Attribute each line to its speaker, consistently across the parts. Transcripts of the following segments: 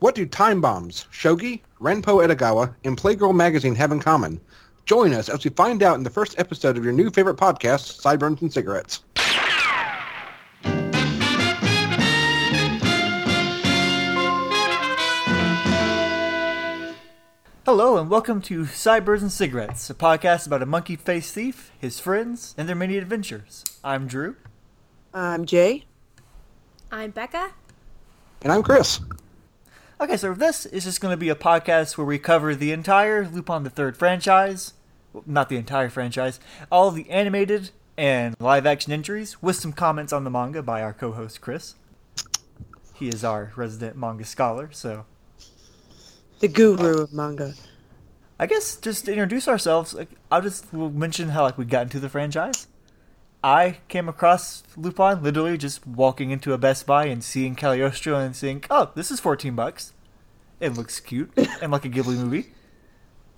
Speaker 1: What do time bombs, shogi, Ranpo Edogawa, and Playgirl magazine have in common? Join us as we find out in the first episode of your new favorite podcast, Sideburns and Cigarettes.
Speaker 2: Hello and welcome to Sideburns and Cigarettes, a podcast about a monkey-faced thief, his friends, and their many adventures. I'm Drew.
Speaker 3: I'm Jay.
Speaker 4: I'm Becca.
Speaker 1: And I'm Chris.
Speaker 2: Okay, so this is just going to be a podcast where we cover the entire Lupin the Third franchise. Well, not the entire franchise. All the animated and live-action entries, with some comments on the manga by our co-host Chris. He is our resident manga scholar, so
Speaker 3: The guru of manga.
Speaker 2: I guess just to introduce ourselves, like, I'll just we'll mention how like we got into the franchise. I came across Lupin literally just walking into a Best Buy and seeing Cagliostro and saying, "Oh, this is fourteen bucks. It looks cute and like a Ghibli movie."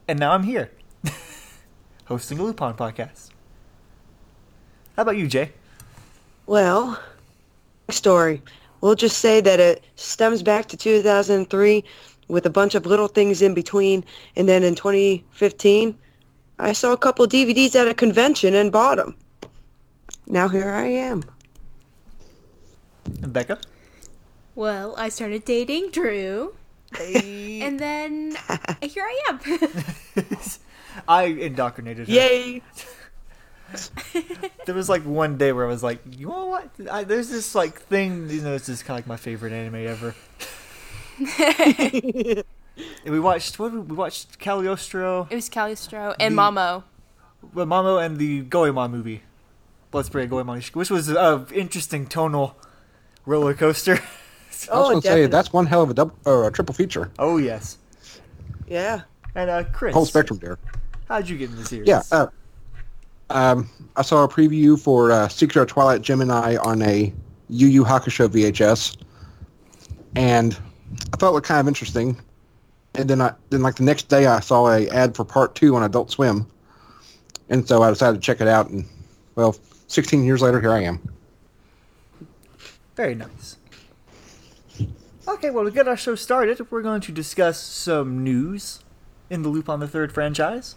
Speaker 2: And now I'm here, hosting a Lupin podcast. How about you, Jay?
Speaker 3: Well, story. We'll just say that it stems back to 2003 with a bunch of little things in between. And then in 2015, I saw a couple DVDs at a convention and bought them. Now here I am.
Speaker 2: And Becca?
Speaker 4: Well, I started dating Drew, and then here I am.
Speaker 2: I indoctrinated her.
Speaker 3: Yay!
Speaker 2: There was like one day where I was like, you know what? I, there's this like thing, you know, it's just kind of like my favorite anime ever. and we watched what we, we watched Cagliostro,
Speaker 4: it was Cagliostro and
Speaker 2: The-
Speaker 4: Mamo.
Speaker 2: well, Mamo, and the Goemon movie, Blood Spray Goemon, which was an interesting tonal roller coaster.
Speaker 1: I was
Speaker 3: Oh,
Speaker 1: going to say, that's one hell of a double, or a triple feature.
Speaker 2: oh yes.
Speaker 3: Yeah.
Speaker 2: And uh, Chris,
Speaker 1: Whole spectrum there.
Speaker 2: how'd you get in the series?
Speaker 1: Yeah. Uh, um, I saw a preview for uh, Secret of Twilight Gemini on a Yu Yu Hakusho VHS, and I thought it looked kind of interesting. And then, I then like the next day, I saw a ad for part two on Adult Swim, and so I decided to check it out. And well, 16 years later, here I am.
Speaker 2: Very nice. Okay, well, to get our show started, we're going to discuss some news in the Lupin the Third franchise.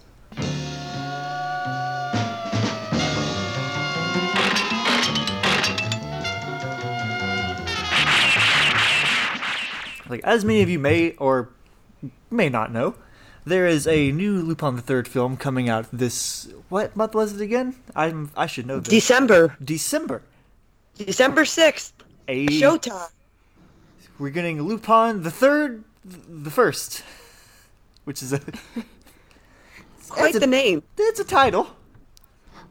Speaker 2: Like, as many of you may or may not know, there is a new Lupin the Third film coming out this. What month was it again? I'm I should know this.
Speaker 3: December.
Speaker 2: December.
Speaker 3: December 6th.
Speaker 2: A
Speaker 3: Showtime.
Speaker 2: we're getting Lupin the third, the first, which is a
Speaker 3: Quite
Speaker 2: it's a,
Speaker 3: the name.
Speaker 2: it's a title.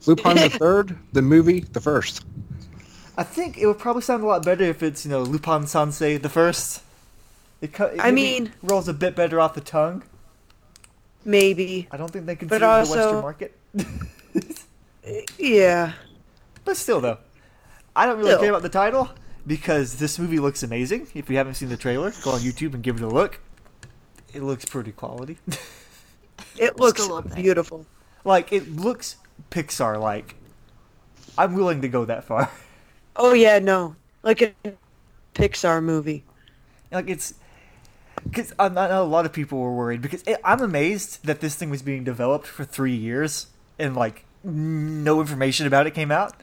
Speaker 1: Lupin the Third, the movie, the first.
Speaker 2: I think it would probably sound a lot better if it's you know Lupin Sansei the first. It, co- it
Speaker 3: I mean-
Speaker 2: rolls a bit better off the tongue.
Speaker 3: Maybe.
Speaker 2: I don't think they
Speaker 3: But
Speaker 2: consider the Western market,
Speaker 3: Yeah.
Speaker 2: but still though, I don't really
Speaker 3: Still.
Speaker 2: care about the title because this movie looks amazing. If you haven't seen the trailer, go on YouTube and give it a look. It looks pretty quality.
Speaker 3: It looks
Speaker 4: a little bit.
Speaker 3: beautiful.
Speaker 2: like it looks Pixar like. I'm willing to go that far.
Speaker 3: Oh, yeah, no. Like a Pixar movie.
Speaker 2: like it's because I know a lot of people were worried because it, I'm amazed that this thing was being developed for three years and like no information about it came out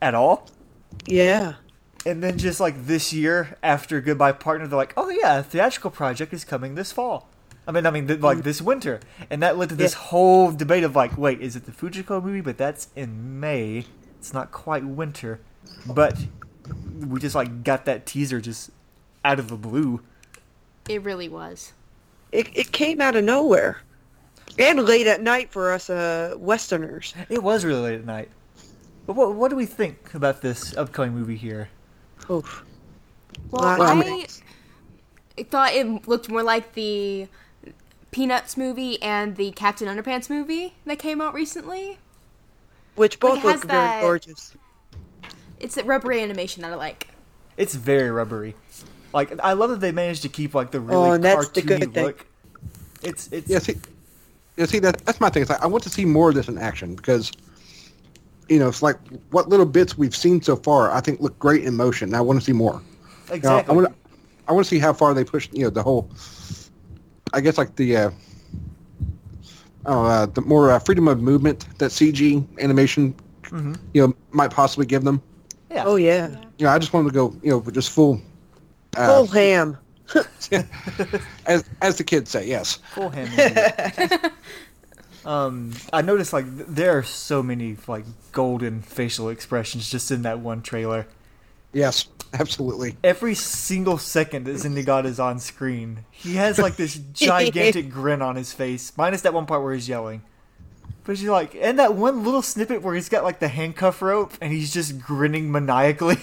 Speaker 2: at all.
Speaker 3: Yeah.
Speaker 2: And then just like this year after Goodbye Partner, they're like, "Oh yeah, a theatrical project is coming this fall." I mean, I mean, th- like mm. this winter, and that led to this
Speaker 3: Yeah.
Speaker 2: whole debate of like, "Wait, is it the Fujiko movie?" But that's in May. It's not quite winter, but we just like got that teaser just out of the blue.
Speaker 4: It really was.
Speaker 3: It, it came out of nowhere. And late at night for us uh, Westerners.
Speaker 2: It was really late at night. But what what do we think about this upcoming movie here?
Speaker 3: Oof.
Speaker 4: Well,
Speaker 3: Well,
Speaker 1: I
Speaker 4: I, thought it looked more like the Peanuts movie and the Captain Underpants movie that came out recently.
Speaker 3: Which both
Speaker 4: it has
Speaker 3: look
Speaker 4: that-
Speaker 3: very gorgeous.
Speaker 4: It's the rubbery animation that I like.
Speaker 2: It's very rubbery. Like I love that they managed to keep like the really
Speaker 3: Oh, and that's the
Speaker 2: cartoony
Speaker 3: good thing.
Speaker 2: look. It's it's
Speaker 1: Yeah, see, yeah, see that that's my thing. It's like I want to see more of this in action because, you know, it's like what little bits we've seen so far. I think look great in motion. And I want to see more. You know,
Speaker 2: exactly.
Speaker 1: I want to, I want to see how far they push. You know, the whole. I guess like the. Uh, oh, uh, the more uh, freedom of movement that CG animation, you know, might possibly give them.
Speaker 2: Yeah.
Speaker 3: Oh yeah,
Speaker 1: You know, I just wanted to go, you know, just full. Uh,
Speaker 3: full ham.
Speaker 1: as as the kids say, yes.
Speaker 2: Full ham. um, I noticed like there are so many like golden facial expressions just in that one trailer.
Speaker 1: Yes, absolutely.
Speaker 2: Every single second that Zenigata is on screen, he has like this gigantic grin on his face, minus that one part where he's yelling. But you're like, and that one little snippet where he's got like the handcuff rope and he's just grinning maniacally.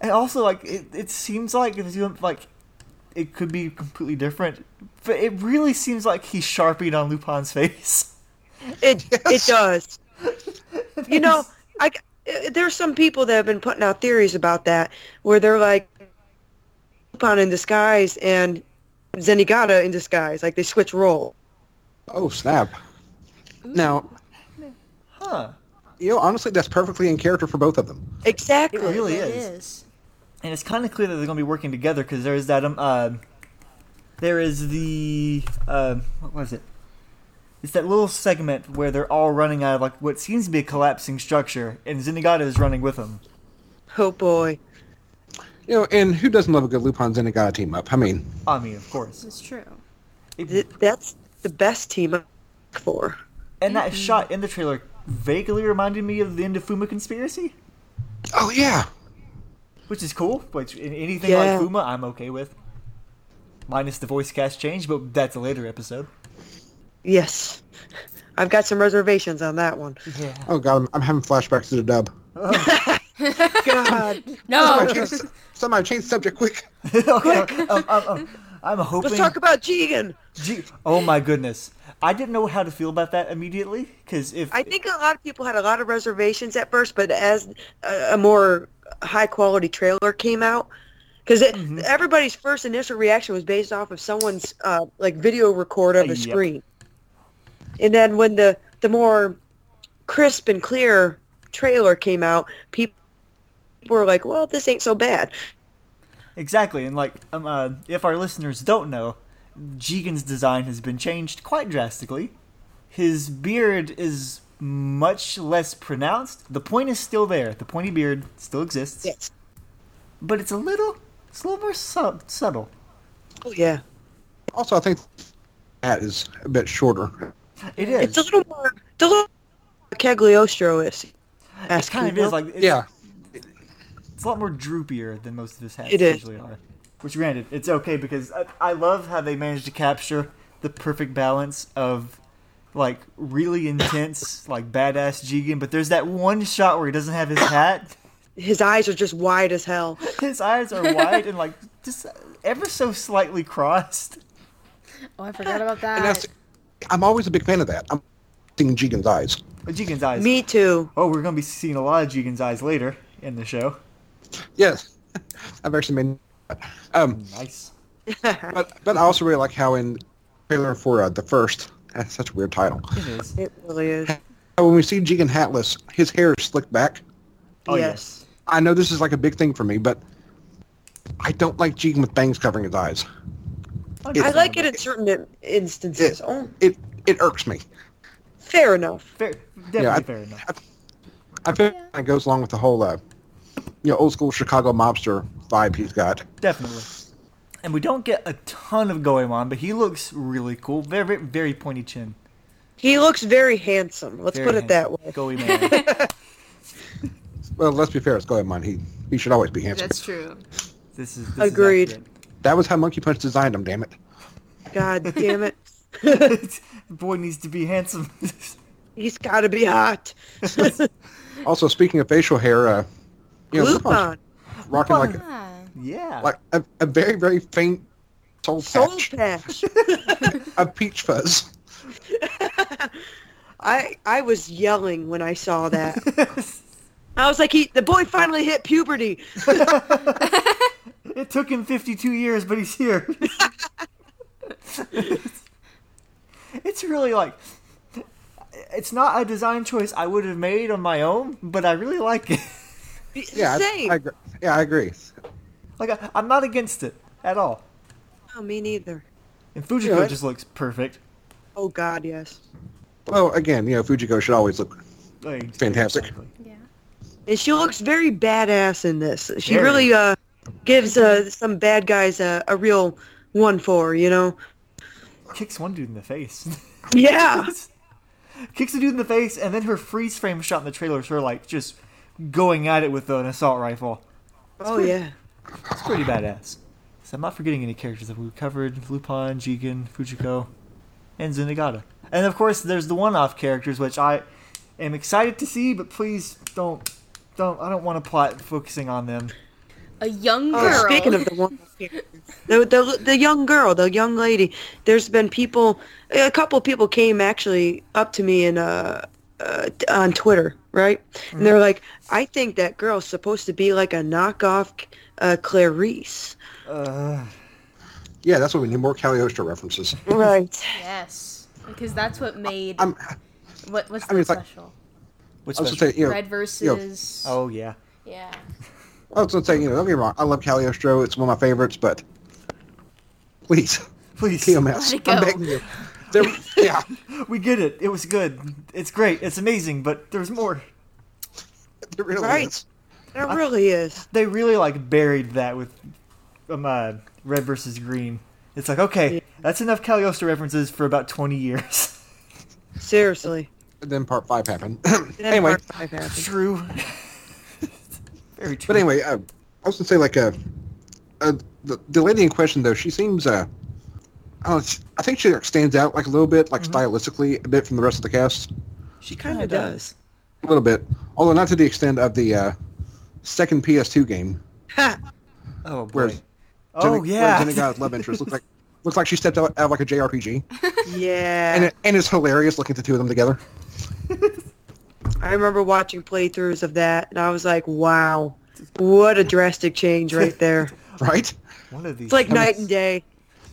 Speaker 2: And also, like, it, it seems like it's doing, like it could be completely different, but it really seems like he's sharpied on Lupin's face.
Speaker 3: It it does. You know, I uh, there's some people that have been putting out theories about that, where they're like Lupin in disguise and Zenigata in disguise, like they switch role.
Speaker 1: Oh snap! Now,
Speaker 2: Huh.
Speaker 1: you know, honestly, that's perfectly in character for both of them.
Speaker 3: Exactly.
Speaker 2: It really
Speaker 4: It
Speaker 2: is.
Speaker 4: is.
Speaker 2: And it's kind of clear that they're going to be working together because there is that um uh, there is the uh, what was it? It's that little segment where they're all running out of like what seems to be a collapsing structure, and Zenigata is running with them.
Speaker 3: Oh boy.
Speaker 1: You know, and who doesn't love a good Lupin Zenigata team up? I mean,
Speaker 2: I mean, of course.
Speaker 4: It's true.
Speaker 2: It-
Speaker 3: That's the best team I'm for.
Speaker 2: and that shot in the trailer vaguely reminded me of the end of Fuma conspiracy,
Speaker 1: oh yeah,
Speaker 2: which is cool. Which anything
Speaker 3: Yeah.
Speaker 2: like Fuma, I'm okay with. Minus the voice cast change, but that's a later episode.
Speaker 3: Yes. I've got some reservations on that one.
Speaker 2: Yeah.
Speaker 1: oh god, I'm, I'm having flashbacks to the dub.
Speaker 3: God.
Speaker 4: No.
Speaker 1: Somebody change, somebody change the subject quick.
Speaker 2: okay, um, um, um, I'm hoping.
Speaker 3: Let's talk about Jigen.
Speaker 2: Gee, oh my goodness. I didn't know how to feel about that immediately because if
Speaker 3: I think a lot of people had a lot of reservations at first, but as a, a more high quality trailer came out, because everybody's first initial reaction was based off of someone's uh, like video record of a
Speaker 2: Yep.
Speaker 3: screen, and then when the the more crisp and clear trailer came out, people were like, "Well, this ain't so bad."
Speaker 2: exactly and like um, uh, if our listeners don't know, Jigen's design has been changed quite drastically. His beard is much less pronounced. The point is still there. The pointy beard still exists,
Speaker 3: Yes.
Speaker 2: but it's a little, it's a little more sub- subtle.
Speaker 3: Oh yeah.
Speaker 1: Also, I think that is a bit shorter.
Speaker 2: It is.
Speaker 3: It's a little more. It's a little Cagliostro is.
Speaker 2: it kind of is like it's,
Speaker 1: Yeah,
Speaker 2: it's a lot more droopier than most of his hats
Speaker 3: It is.
Speaker 2: usually are. Which, granted, it's okay because I, I love how they managed to capture the perfect balance of like really intense, like badass Jigen, but there's that one shot where he doesn't have his hat.
Speaker 3: His eyes are just wide as hell.
Speaker 2: His eyes are wide and like just ever so slightly crossed.
Speaker 4: Oh, I forgot about
Speaker 1: and
Speaker 4: that.
Speaker 1: that's. I'm always a big fan of that. I'm seeing Jigen's eyes.
Speaker 2: But Jigen's eyes.
Speaker 3: Me too.
Speaker 2: Oh, we're gonna be seeing a lot of Jigen's eyes later in the show.
Speaker 1: Yes, I've actually made. Um,
Speaker 2: Nice.
Speaker 1: but but I also really like how in trailer for uh, the first. That's such a weird title.
Speaker 2: It is.
Speaker 3: It really is.
Speaker 1: When we see Jigen hatless, his hair is slicked back.
Speaker 2: Oh,
Speaker 3: yes.
Speaker 1: I know this is like a big thing for me, but I don't like Jigen with bangs covering his eyes.
Speaker 3: I like it in certain instances.
Speaker 1: It-
Speaker 3: oh,
Speaker 1: It it irks me.
Speaker 3: fair enough.
Speaker 2: Fair, definitely
Speaker 1: Yeah, I-
Speaker 2: fair enough.
Speaker 1: I feel it goes along with the whole, uh, you know, old school Chicago mobster vibe he's got.
Speaker 2: Definitely. And we don't get a ton of Goemon, but he looks really cool. Very, very, very pointy chin.
Speaker 3: He looks very handsome. Let's
Speaker 2: Very
Speaker 3: put it that way.
Speaker 2: Goemon.
Speaker 1: Well, let's be fair, it's Goemon. He he should always be handsome.
Speaker 4: That's true.
Speaker 2: This is this
Speaker 3: Agreed.
Speaker 2: Is.
Speaker 1: That was how Monkey Punch designed him. Damn it.
Speaker 3: God damn it.
Speaker 2: Boy needs to be handsome.
Speaker 3: He's got to be hot.
Speaker 1: Also, speaking of facial hair, uh, you know, Lupon's
Speaker 3: Lupin.
Speaker 1: rocking like
Speaker 4: Ah,
Speaker 2: yeah.
Speaker 1: like a, a very very faint soul
Speaker 3: Soul
Speaker 1: patch
Speaker 3: patch.
Speaker 1: of peach fuzz.
Speaker 3: I I was yelling when I saw that. I was like, he the boy finally hit puberty.
Speaker 2: it took him 52 years, but he's here. it's really like it's not a design choice I would have made on my own, but I really like it.
Speaker 1: Yeah, I,
Speaker 3: Same.
Speaker 1: I, agree. yeah, I agree.
Speaker 2: Like I, I'm not against it at all.
Speaker 3: Oh, me neither.
Speaker 2: And Fujiko
Speaker 1: Right.
Speaker 2: just looks perfect.
Speaker 3: Oh God, yes.
Speaker 1: Well, again, you know, Fujiko should always look.
Speaker 2: Like,
Speaker 1: Fantastic.
Speaker 2: exactly.
Speaker 4: Yeah.
Speaker 3: And she looks very badass in this. She
Speaker 2: Very.
Speaker 3: really uh gives uh some bad guys a, a real one for you know.
Speaker 2: Kicks one dude in the face.
Speaker 3: Yeah.
Speaker 2: Kicks a dude in the face, and then her freeze frame shot in the trailer is her like just going at it with an assault rifle.
Speaker 3: oh yeah.
Speaker 2: It's pretty badass. So I'm not forgetting any characters that we covered: Lupin, Jigen, Fujiko, and Zenigata. And of course, there's the one-off characters, which I am excited to see, but please don't, don't. I don't want to plot focusing on them.
Speaker 4: A young
Speaker 3: Oh,
Speaker 4: girl.
Speaker 3: speaking of the one, the, the the young girl, the young lady. There's been people, a couple people came actually up to me and uh, uh on Twitter, right? And they're like, I think that girl's supposed to be like a knockoff uh, Clarice.
Speaker 2: Uh,
Speaker 1: Yeah, that's what we need more Cagliostro references.
Speaker 3: Right.
Speaker 4: Yes, because that's what made
Speaker 1: I'm,
Speaker 4: what what's
Speaker 1: I mean,
Speaker 4: the
Speaker 1: it's like-
Speaker 4: special?
Speaker 2: which
Speaker 1: I was
Speaker 2: special?
Speaker 1: say, you know,
Speaker 4: Red versus.
Speaker 2: Oh yeah.
Speaker 4: Yeah.
Speaker 1: I was gonna say, you know, don't get me wrong, I love Cagliostro. It's one of my favorites, but please,
Speaker 2: Please.
Speaker 1: TMS,
Speaker 4: Let it
Speaker 1: I'm
Speaker 4: go.
Speaker 1: begging you. There, yeah,
Speaker 2: We get it. It was good. It's great. It's amazing, but there's more.
Speaker 1: there really
Speaker 3: Right.
Speaker 1: is.
Speaker 3: It really is.
Speaker 2: They really like buried that with um, uh, red versus green. It's like okay, that's enough Cagliostro references for about 20 years.
Speaker 3: Seriously.
Speaker 1: Then part five happened.
Speaker 3: Then
Speaker 1: anyway,
Speaker 3: part five happened.
Speaker 2: true. Very true.
Speaker 1: but anyway, uh, I was gonna say like uh, uh, the the lady in question though, she seems uh, I don't know, she- I think she stands out like a little bit, like stylistically, a bit from the rest of the cast,
Speaker 2: she
Speaker 3: kinda does.
Speaker 1: a little bit, although not to the extent of the uh, second PS2 game.
Speaker 3: Ha!
Speaker 2: Oh boy.
Speaker 1: Where
Speaker 2: oh
Speaker 1: Jenny-
Speaker 2: yeah.
Speaker 1: where Zenigata's love interest looks like looks like she stepped out, out of like a JRPG,
Speaker 3: Yeah.
Speaker 1: and it, and it's hilarious looking at the two of them together.
Speaker 3: I remember watching playthroughs of that, and I was like, "Wow, what a drastic change right there!"
Speaker 1: Right?
Speaker 2: One of these.
Speaker 3: It's like
Speaker 1: I mean,
Speaker 3: night and day.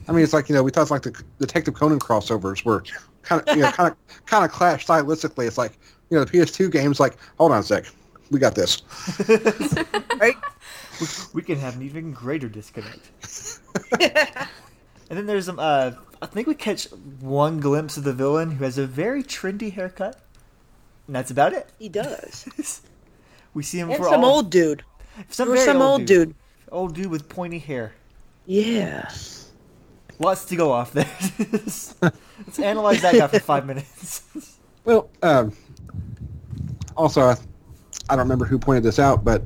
Speaker 1: I mean, it's like you know we thought like the Detective Conan crossovers were kind of you know kind of kind of clash stylistically. It's like you know the PS2 games like hold on a sec, we got this.
Speaker 3: Right?
Speaker 2: we can have an even greater disconnect. and then there's um uh I think we catch one glimpse of the villain who has a very trendy haircut. And that's about it.
Speaker 3: He does.
Speaker 2: We see him
Speaker 3: And
Speaker 2: for
Speaker 3: some
Speaker 2: all,
Speaker 3: some old dude.
Speaker 2: some,
Speaker 3: Or
Speaker 2: very
Speaker 3: some old dude.
Speaker 2: Old dude with pointy hair.
Speaker 3: Yeah.
Speaker 2: Lots to go off there. Let's analyze that guy for five minutes.
Speaker 1: Well, um, also I, I don't remember who pointed this out, but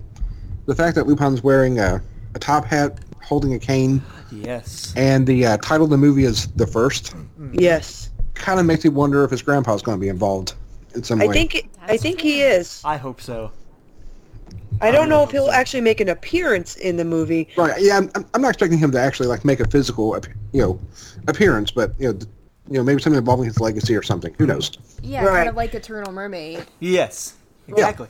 Speaker 1: the fact that Lupin's wearing a, a top hat, holding a cane,
Speaker 2: yes.
Speaker 1: and the uh, title of the movie is the first,
Speaker 3: Yes.
Speaker 1: kind of makes me wonder if his grandpa's going to be involved in some
Speaker 3: I
Speaker 1: way.
Speaker 3: think I think he is.
Speaker 2: I hope so.
Speaker 3: I don't know if he'll actually make an appearance in the movie.
Speaker 1: Right. Yeah, I'm, I'm not expecting him to actually like make a physical, you know, appearance, but you know, you know, maybe something involving his legacy or something. Who knows?
Speaker 4: Yeah,
Speaker 3: Right.
Speaker 4: kind of like Eternal Mermaid.
Speaker 2: Yes. Exactly.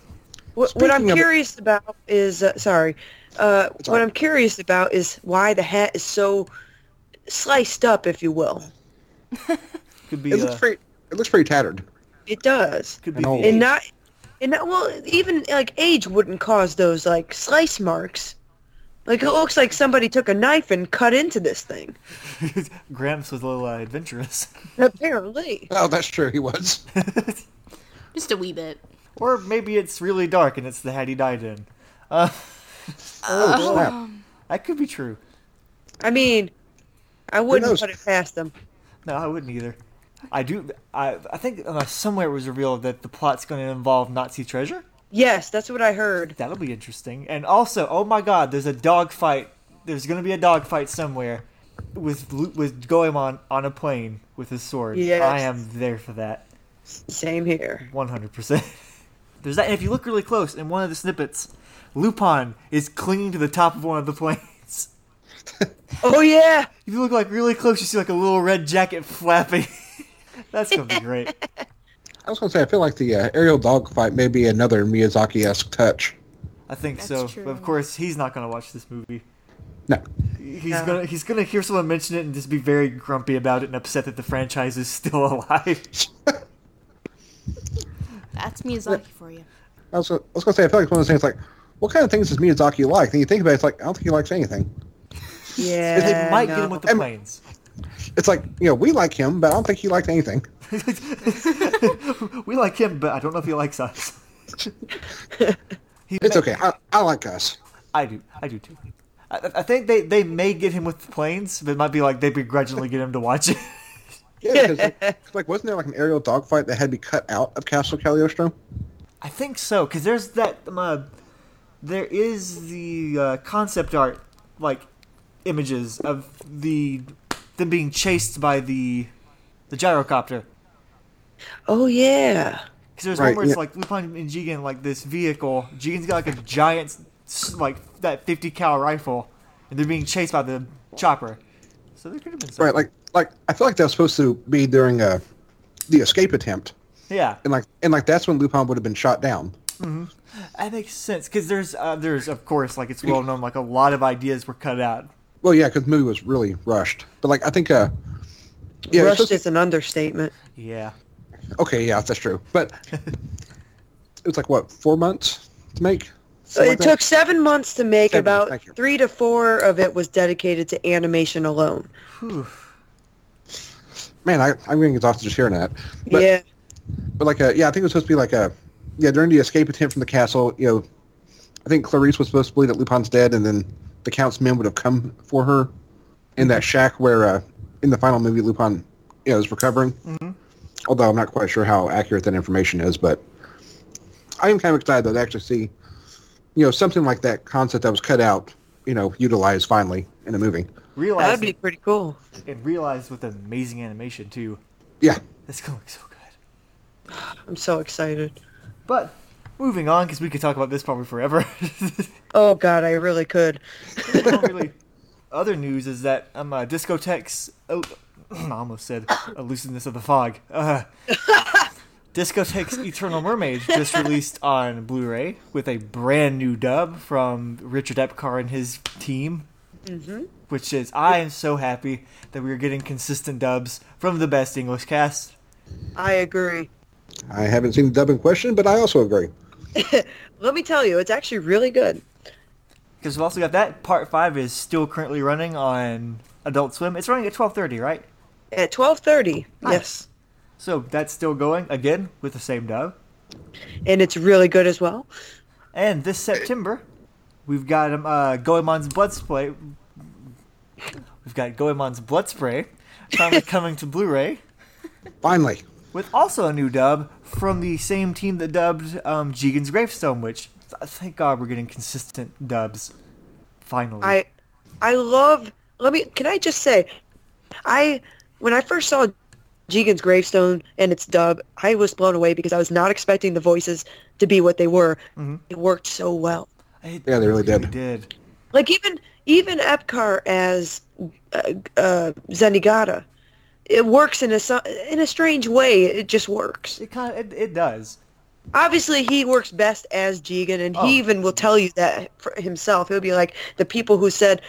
Speaker 3: What, what I'm
Speaker 1: Speaking of-
Speaker 3: curious about is uh, sorry. Uh, what
Speaker 1: all right.
Speaker 3: I'm curious about is why the hat is so sliced up, if you will.
Speaker 2: Could be
Speaker 1: It looks
Speaker 2: uh,
Speaker 1: pretty. It looks pretty tattered.
Speaker 3: It does,
Speaker 2: could be
Speaker 1: and old.
Speaker 3: and
Speaker 2: age.
Speaker 3: not, and not, well, even like age wouldn't cause those like slice marks. Like it looks like somebody took a knife and cut into this thing.
Speaker 2: Gramps was a little uh, adventurous.
Speaker 3: Apparently.
Speaker 1: Oh, that's true. He was.
Speaker 4: Just a wee bit.
Speaker 2: Or maybe it's really dark and it's the hat he died in. Uh,
Speaker 1: Oh, snap.
Speaker 2: that could be true.
Speaker 3: I mean, I wouldn't
Speaker 1: knows?
Speaker 3: put it past them.
Speaker 2: No, I wouldn't either. I do. I I think uh, somewhere it was revealed that the plot's going to involve Nazi treasure.
Speaker 3: Yes, that's what I heard.
Speaker 2: That'll be interesting. And also, oh my God, there's a dog fight. There's going to be a dog fight somewhere with with Goemon on a plane with his sword.
Speaker 3: Yes.
Speaker 2: I am there for that.
Speaker 3: Same here.
Speaker 2: 100%. There's that. And if you look really close in one of the snippets, Lupin is clinging to the top of one of the planes.
Speaker 3: Oh yeah.
Speaker 2: If you look like really close, you see like a little red jacket flapping. That's gonna be great.
Speaker 1: I was going to say, I feel like the uh, aerial dogfight may be another Miyazaki-esque touch.
Speaker 2: I think
Speaker 4: That's
Speaker 2: so.
Speaker 4: true.
Speaker 2: But of course, he's not gonna watch this movie.
Speaker 1: No.
Speaker 2: He's
Speaker 3: No.
Speaker 2: gonna he's gonna hear someone mention it and just be very grumpy about it and upset that the franchise is still alive.
Speaker 4: That's Miyazaki for you.
Speaker 1: I was, I was going to say, I feel like it's one of those things like, what kind of things does Miyazaki like? And you think about it, it's like, I don't think he likes anything.
Speaker 3: Yeah.
Speaker 2: they might
Speaker 3: no.
Speaker 2: get him with the
Speaker 1: Em-
Speaker 2: planes.
Speaker 1: It's like, you know, we like him, but I don't think he liked anything.
Speaker 2: we like him, but I don't know if he likes us. He
Speaker 1: It's
Speaker 2: may-
Speaker 1: okay. I, I like us.
Speaker 2: I do. I do too. I, I think they, they may get him with the planes, but it might be like they begrudgingly get him to watch it.
Speaker 1: Yeah, because, like, wasn't there like an aerial dogfight that had to be cut out of Castle Cagliostro?
Speaker 2: I think so because there's that. Um, uh, there is the uh, concept art like images of the them being chased by the the gyrocopter.
Speaker 3: Oh yeah.
Speaker 2: Because there's
Speaker 1: Right,
Speaker 2: one where it's
Speaker 1: yeah.
Speaker 2: like Lupin and Jigen like this vehicle. Jigen's got like a giant like that 50 cal rifle, and they're being chased by the chopper. So there could have been something.
Speaker 1: Right, like, like I feel like that was supposed to be during uh, the escape attempt,
Speaker 2: yeah,
Speaker 1: and like, and like that's when Lupin would have been shot down. Mm-hmm.
Speaker 2: that makes sense. Because there's uh, there's of course like it's well known like a lot of ideas were cut out.
Speaker 1: Well, yeah, because the movie was really rushed. But like, I think, uh, yeah,
Speaker 3: Rushed
Speaker 1: supposed
Speaker 3: is an understatement.
Speaker 2: Yeah.
Speaker 1: okay, yeah, that's true. But it was like what four months to make.
Speaker 3: So it took seven months to make.
Speaker 1: Seven,
Speaker 3: about three to four of it was dedicated to animation alone.
Speaker 2: Whew.
Speaker 1: Man, I, I'm getting exhausted just hearing that. But,
Speaker 3: yeah.
Speaker 1: but like, uh, yeah, I think it was supposed to be like a, yeah, during the escape attempt from the castle, you know, I think Clarice was supposed to believe that Lupin's dead, and then the Count's men would have come for her in that shack where, uh, in the final movie, Lupin, you know, is recovering. Although I'm not quite sure how accurate that information is, but I am kind of excited though to actually see, you know, something like that concept that was cut out, you know, utilized finally in a movie.
Speaker 2: Realize
Speaker 3: That'd be pretty cool.
Speaker 2: and realize with amazing animation too.
Speaker 1: Yeah.
Speaker 2: It's gonna look so good.
Speaker 3: I'm so excited.
Speaker 2: But moving on, because we could talk about this probably forever.
Speaker 3: Oh god, I really could.
Speaker 2: Really. Other news is that um, uh, Discotek's. Oh, I almost said elusiveness of the fog. Uh, Discotek's Eternal Mermaid just released on Blu-ray with a brand new dub from Richard Epcar and his team. Mm-hmm. Which is, I am so happy that we are getting consistent dubs from the best English cast.
Speaker 3: I agree.
Speaker 1: I haven't seen the dub in question, but I also agree.
Speaker 3: Let me tell you, it's actually really good.
Speaker 2: Because we've also got that. Part five is still currently running on Adult Swim. It's running at twelve thirty, right?
Speaker 3: At 12:30.
Speaker 2: Nice.
Speaker 3: Yes.
Speaker 2: So that's still going again with the same dub.
Speaker 3: And it's really good as well.
Speaker 2: And this September, we've got um, uh, Goemon's Blood Spray. We've got Goemon's Blood Spray finally coming to Blu-ray
Speaker 1: Finally.
Speaker 2: with also a new dub from the same team that dubbed um, Jigen's Gravestone. Which thank God we're getting consistent dubs. Finally,
Speaker 3: I I love let me can I just say I when I first saw Jigen's gravestone and its dub, I was blown away because I was not expecting the voices to be what they were.
Speaker 2: Mm-hmm.
Speaker 3: It worked so well.
Speaker 2: It
Speaker 1: Yeah, they really did.
Speaker 2: did.
Speaker 3: Like even even Epcar as uh, uh, Zenigata, it works in a in a strange way. It just works.
Speaker 2: It kind of it, it does.
Speaker 3: Obviously, he works best as Jigen, and
Speaker 2: Oh.
Speaker 3: he even will tell you that for himself. He'll be like the people who said,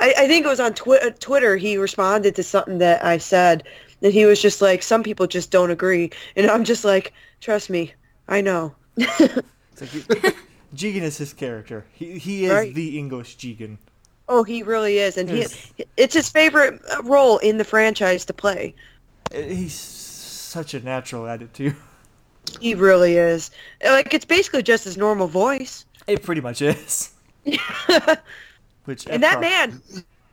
Speaker 3: I, I think it was on twi- uh, Twitter. He responded to something that I said, and he was just like, "Some people just don't agree," and I'm just like, "Trust me, I know."
Speaker 2: Like Jigen is his character. He he is
Speaker 3: Right.
Speaker 2: the English Jigen.
Speaker 3: oh, he really is, and
Speaker 2: Yes.
Speaker 3: he it's his favorite uh, role in the franchise to play.
Speaker 2: Uh, He's such a natural at it too.
Speaker 3: He really is. Like it's basically just his normal voice.
Speaker 2: It pretty much is. Which
Speaker 3: And that man,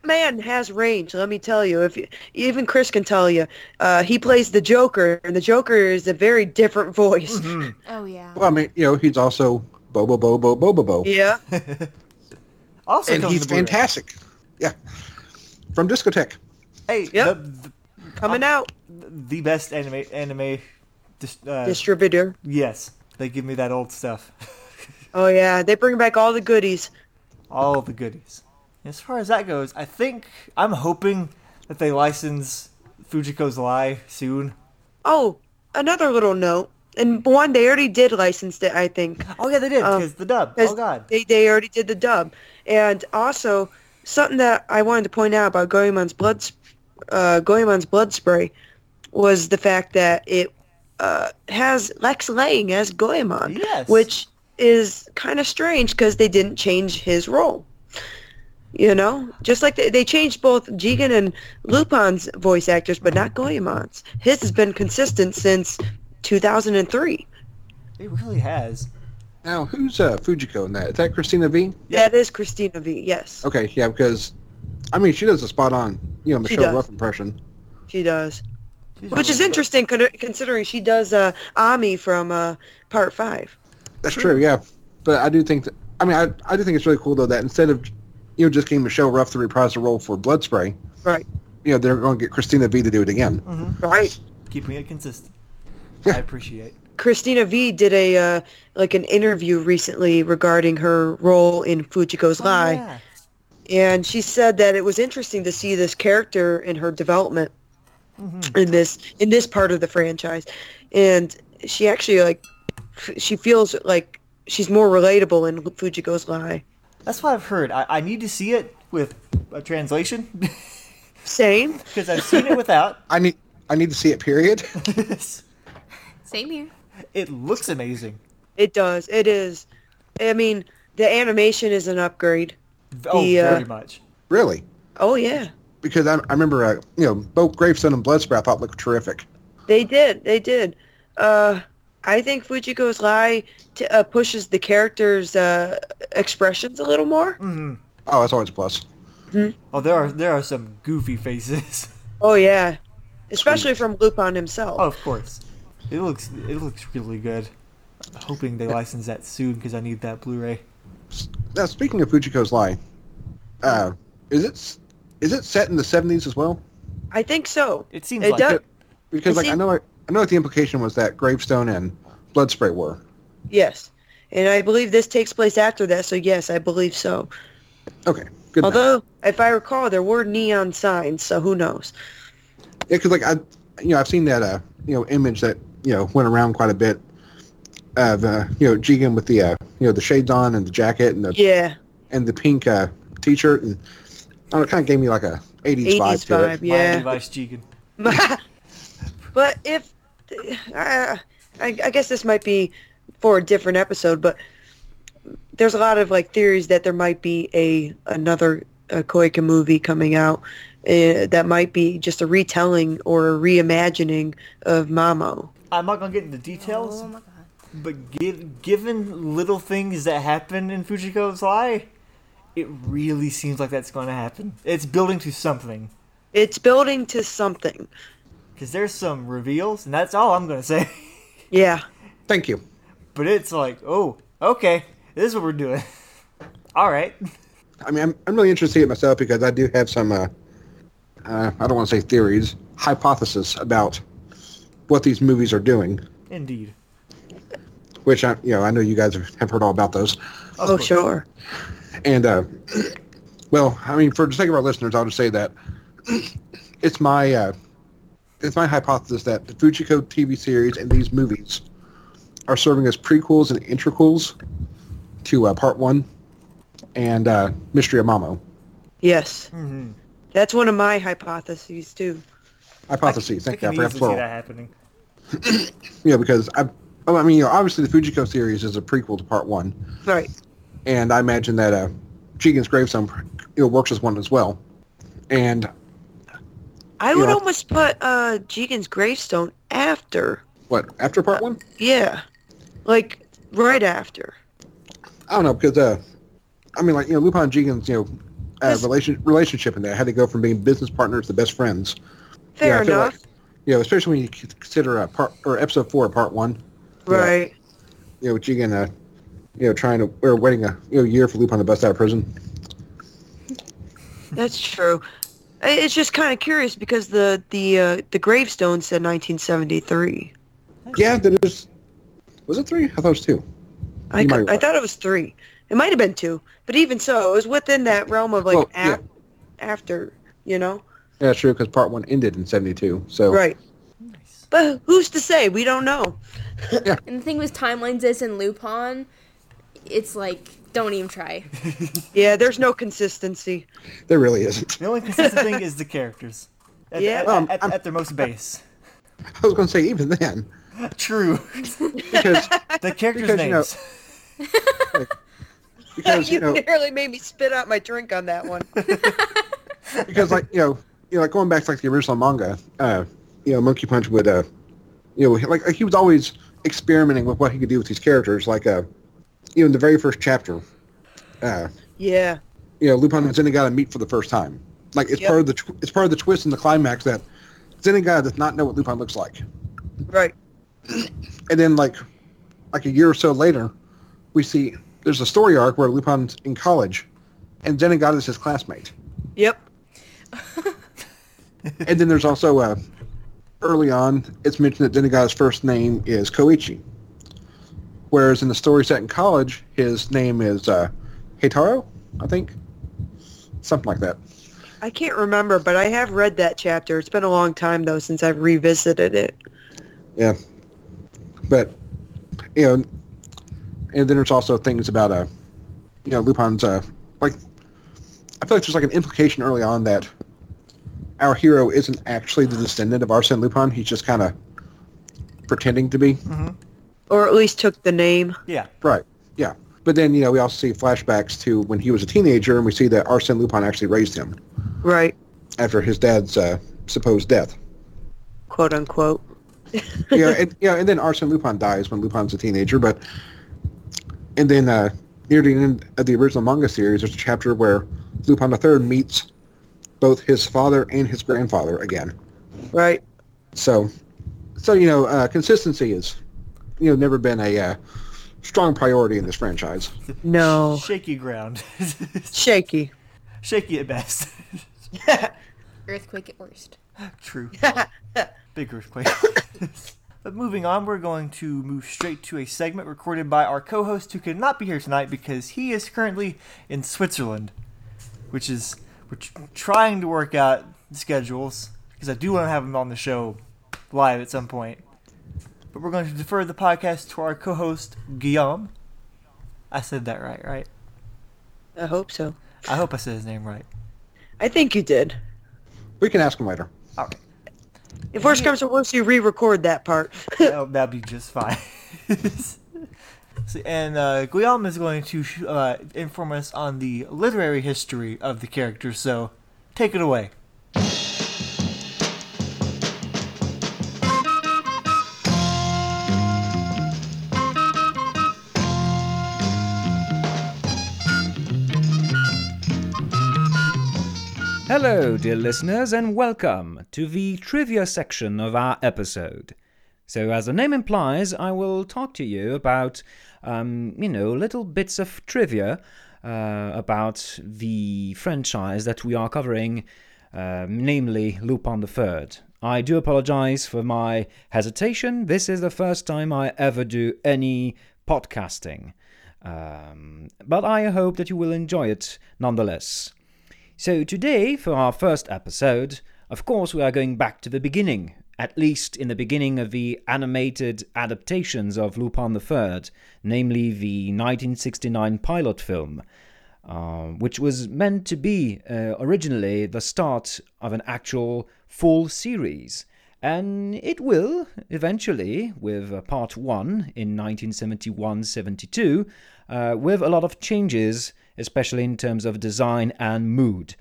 Speaker 3: man has range. Let me tell you. If you, even Chris can tell you, uh, he plays the Joker, and the Joker is a very different voice.
Speaker 2: Mhm.
Speaker 4: Oh yeah.
Speaker 1: Well, I mean, you know, he's also Bobo Bobo Bobo Bo.
Speaker 3: Yeah,
Speaker 2: also
Speaker 1: and he's fantastic. Yeah. From Discotek.
Speaker 2: Hey,
Speaker 3: Yep.
Speaker 2: the, the,
Speaker 3: coming out
Speaker 2: the best anime anime. Dis, uh,
Speaker 3: distributor.
Speaker 2: yes, they give me that old stuff.
Speaker 3: Oh yeah, they bring back all the goodies.
Speaker 2: All the goodies. As far as that goes, I think I'm hoping that they license Fujiko's Lie soon.
Speaker 3: Oh, another little note. And one, they already did license it, I think.
Speaker 2: Oh yeah, they did
Speaker 3: Um,
Speaker 2: because the dub. Oh god.
Speaker 3: They, they already did the dub. And also, something that I wanted to point out about Goemon's blood, uh, Goemon's blood spray was the fact that it uh, has Lex Lang as Goemon.
Speaker 2: Yes.
Speaker 3: Which is kind of strange because they didn't change his role. You know, just like they, they changed both Jigen and Lupin's voice actors, but not Goemon's. His has been consistent since 2003.
Speaker 2: It really has.
Speaker 1: Now, who's uh, Fujiko in that? Is that Christina V?
Speaker 2: Yeah.
Speaker 3: That is Christina V. Yes,
Speaker 1: Okay, yeah, because I mean she does a spot on, you know, Michelle
Speaker 3: does.
Speaker 1: Ruff impression.
Speaker 3: she does.
Speaker 2: She's
Speaker 3: Which is
Speaker 2: really-
Speaker 3: interesting con- considering she does uh, Ami from uh, Part 5.
Speaker 1: That's true, yeah. But I do think that I mean I I do think it's really cool though that instead of you know just getting Michelle Ruff to reprise the role for Blood Spray,
Speaker 3: Right.
Speaker 1: you know they're going to get Christina V to do it again.
Speaker 3: Right.
Speaker 2: keeping it consistent.
Speaker 1: Yeah.
Speaker 2: I appreciate.
Speaker 3: Christina V did a uh, like an interview recently regarding her role in Fujiko's
Speaker 2: Oh,
Speaker 3: Lie,
Speaker 2: yeah.
Speaker 3: and she said that it was interesting to see this character in her development in this in this part of the franchise, and she actually like f- she feels like she's more relatable in Fujiko's Lie.
Speaker 2: That's what I've heard. I, I need to see it with a translation
Speaker 3: Same.
Speaker 2: because I've seen it without.
Speaker 1: I need I need to see it. Period.
Speaker 4: Same here.
Speaker 2: it looks amazing.
Speaker 3: It does. It is. I mean, the animation is an upgrade.
Speaker 2: Oh,
Speaker 3: The, uh,
Speaker 2: very much.
Speaker 1: really,
Speaker 3: Oh yeah,
Speaker 1: because I, I remember uh, you know both Gravestone and Blood Spray I thought looked terrific.
Speaker 3: they did. They did. Uh, I think Fujiko's Lie t- uh, pushes the characters' uh, expressions a little more.
Speaker 1: Oh, that's always a plus.
Speaker 2: Oh, there are there are some goofy faces.
Speaker 3: Oh yeah, especially from Lupin himself.
Speaker 2: oh, of course. It looks it looks really good. I'm hoping they license that soon because I need that Blu-ray.
Speaker 1: Now speaking of Fujiko's Lie, uh, is it s- is it set in the seventies as well?
Speaker 3: I think so.
Speaker 2: It seems
Speaker 3: It
Speaker 2: like
Speaker 3: does.
Speaker 2: it.
Speaker 1: Because
Speaker 3: Is
Speaker 1: like
Speaker 3: he-
Speaker 1: I know I, I know what the implication was that Gravestone and Blood Spray were.
Speaker 3: Yes, and I believe this takes place after that. So yes, I believe so.
Speaker 1: Okay, good. enough.
Speaker 3: Although, if I recall, there were neon signs, so who knows?
Speaker 1: Yeah, because like I, you know, I've seen that uh, you know, image that you know went around quite a bit of uh, you know, Jigen with the uh, you know, the shades on and the jacket and the
Speaker 3: Yeah,
Speaker 1: and the pink uh, t-shirt and I know, it kind of gave me like a 80s,
Speaker 3: 80s
Speaker 1: vibe to
Speaker 3: vibe,
Speaker 1: it.
Speaker 2: My
Speaker 3: yeah.
Speaker 2: Levi's Jigen.
Speaker 3: but if I, I guess this might be for a different episode, but there's a lot of like theories that there might be a another uh, Koike movie coming out uh, that might be just a retelling or a reimagining of Mamo.
Speaker 2: I'm not gonna get into details,
Speaker 4: Oh my god.
Speaker 2: but gi- given little things that happen in Fujiko's Lie, it really seems like that's going to happen. It's building to something
Speaker 3: It's building to something.
Speaker 2: Because there's some reveals, and that's all I'm gonna say.
Speaker 3: Yeah.
Speaker 1: Thank you.
Speaker 2: but it's like, oh, okay, this is what we're doing. all right.
Speaker 1: I mean, I'm, I'm really interested to see it myself because I do have some, uh, uh, I don't want to say theories, hypothesis about what these movies are doing,
Speaker 2: Indeed.
Speaker 1: which I, you know, I know you guys have have heard all about those.
Speaker 2: Of
Speaker 3: Oh, sure.
Speaker 1: And, uh, well, I mean, for the sake of our listeners, I'll just say that it's my, uh, it's my hypothesis that the Fujiko TV series and these movies are serving as prequels and intraquels to uh, Part One and uh, Mystery of Mamo.
Speaker 3: Yes.
Speaker 2: Mhm.
Speaker 3: That's one of my hypotheses too.
Speaker 1: Hypotheses.
Speaker 2: I
Speaker 1: Thank you. I forgot
Speaker 2: easily see that happening.
Speaker 1: Yeah, because I, I mean, you know, obviously the Fujiko series is a prequel to Part One,
Speaker 3: Right.
Speaker 1: and I imagine that uh, Jigen's Gravestone, you know, works as one as well. And
Speaker 3: I would
Speaker 1: Yeah.
Speaker 3: almost put uh Jigen's gravestone after.
Speaker 1: what after Part One?
Speaker 3: Yeah. Like right after.
Speaker 1: I don't know because uh, I mean, like you know, Lupin and Jigen's you know uh, relation relationship in there had to go from being business partners to best friends.
Speaker 3: Fair
Speaker 1: Yeah,
Speaker 3: enough.
Speaker 1: like- You know, especially when you consider uh, part or episode four of Part One. yeah.
Speaker 3: right.
Speaker 1: You know, Jigen, uh, you know, trying to or waiting a you know year for Lupin to bust out of prison.
Speaker 3: That's true. I- It's just kind of curious because the the uh, the gravestone said 1973.
Speaker 1: Yeah, that is. Was was it three? I thought it was two.
Speaker 3: I,
Speaker 1: You might
Speaker 3: I thought it was three. It might have been two, but even so, it was within that realm of like
Speaker 1: Well, yeah.
Speaker 3: af- after, you know.
Speaker 1: Yeah, true, because part one ended in '72. So
Speaker 3: Right.
Speaker 2: Nice.
Speaker 3: But who's to say? We don't know. yeah.
Speaker 4: And the thing with timelines is in Lupin, it's like don't even try.
Speaker 3: Yeah, there's no consistency.
Speaker 1: there really isn't.
Speaker 2: The only consistent thing is the characters. At,
Speaker 3: Yeah.
Speaker 2: at,
Speaker 1: Um,
Speaker 2: at, at their most base.
Speaker 1: I was going to say even then,
Speaker 2: True.
Speaker 1: because
Speaker 2: The characters'
Speaker 1: Because, you know-
Speaker 2: names.
Speaker 1: because
Speaker 3: you
Speaker 1: you know
Speaker 3: nearly made me spit out my drink on that one.
Speaker 1: because like you know you know like going back to like the original manga, uh, you know Monkey Punch would uh, you know like, like he was always experimenting with what he could do with these characters. Like uh, you know in the very first chapter, uh,
Speaker 3: yeah.
Speaker 1: you know Lupin and Zenigata meet for the first time. Like it's
Speaker 3: Yep.
Speaker 1: part of the tw- it's part of the twist and the climax that Zenigata does not know what Lupin looks like.
Speaker 3: Right.
Speaker 1: and then like like a year or so later, we see there's a story arc where Lupin's in college, and Zenigata is his classmate.
Speaker 3: Yep.
Speaker 1: and then there's also uh, early on, it's mentioned that Zenigata's first name is Koichi, whereas in the story set in college, his name is uh, Heitaro, I think, something like that.
Speaker 3: I can't remember, but I have read that chapter. It's been a long time though since I've revisited it.
Speaker 1: Yeah, but you know, and then there's also things about uh, you know, Lupin's uh, like I feel like there's like an implication early on that our hero isn't actually the descendant of Arsène Lupin. He's just kind of pretending to be.
Speaker 3: Or at least took the name.
Speaker 2: Yeah.
Speaker 1: Right. Yeah. But then you know we also see flashbacks to when he was a teenager, and we see that Arsène Lupin actually raised him
Speaker 3: Right.
Speaker 1: after his dad's uh, supposed death.
Speaker 3: Quote unquote.
Speaker 1: yeah, and, yeah, and then Arsène Lupin dies when Lupin's a teenager, but and then uh, near the end of the original manga series, there's a chapter where Lupin III meets both his father and his grandfather again.
Speaker 3: Right.
Speaker 1: So, so you know, uh, consistency is you know never been a uh, strong priority in this franchise.
Speaker 3: No.
Speaker 2: Shaky ground.
Speaker 3: Shaky.
Speaker 2: Shaky at best.
Speaker 4: Earthquake at worst.
Speaker 2: True. Big earthquake. but moving on, we're going to move straight to a segment recorded by our co-host who could not be here tonight because he is currently in Switzerland, which is we're tr- trying to work out schedules because I do want to have him on the show live at some point. But we're going to defer the podcast to our co-host Guillaume. I said that right, right?
Speaker 3: I hope so.
Speaker 2: I hope I said his name right.
Speaker 3: I think you did.
Speaker 1: We can ask him later.
Speaker 2: All right.
Speaker 3: If worst comes to worst, you re-record that part.
Speaker 2: that'll, that'll be just fine. So- and uh, Guillaume is going to uh, inform us on the literary history of the character. So, take it away.
Speaker 5: Hello, dear listeners, and welcome to the trivia section of our episode. So, as the name implies, I will talk to you about, um, you know, little bits of trivia uh, about the franchise that we are covering, um, namely Lupin the Third. I do apologize for my hesitation. This is the first time I ever do any podcasting. Um, but I hope that you will enjoy it nonetheless. So, today, for our first episode, of course, we are going back to the beginning, at least in the beginning of the animated adaptations of Lupin III, namely the 1969 pilot film, uh, which was meant to be uh, originally the start of an actual full series. And it will, eventually, with uh, part one in 1971 72, uh, with a lot of changes, especially in terms of design and mood.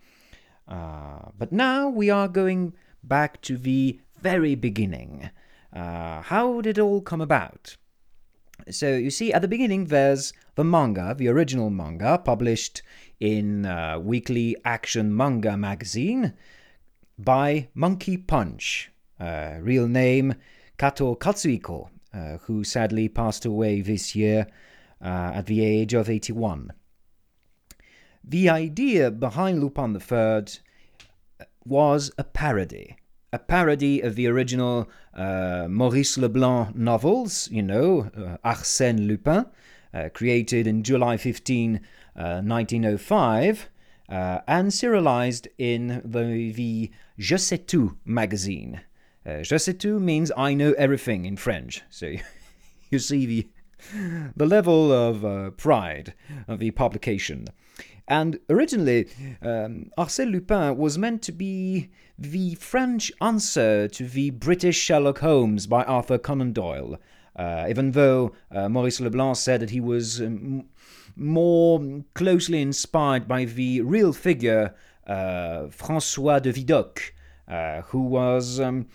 Speaker 5: Uh, but now we are going back to the very beginning. Uh, how did it all come about? So you see, at the beginning, there's the manga, the original manga, published in uh, Weekly Action Manga magazine by Monkey Punch, real name Kato Kazuhiko, uh, who sadly passed away this year uh, at the age of 81. The idea behind Lupin III was a parody. A parody of the original uh, Maurice Leblanc novels, you know, uh, Arsène Lupin, uh, created in July 15, uh, 1905, uh, and serialized in the, the Je sais tout magazine. Uh, Je sais tout means I know everything in French, so you see the, the level of uh, pride of the publication. And originally, um, Arsène Lupin was meant to be the French answer to the British Sherlock Holmes by Arthur Conan Doyle. Uh, even though uh, Maurice Leblanc said that he was um, more closely inspired by the real figure uh, Francois de Vidocq, uh, who was. Um,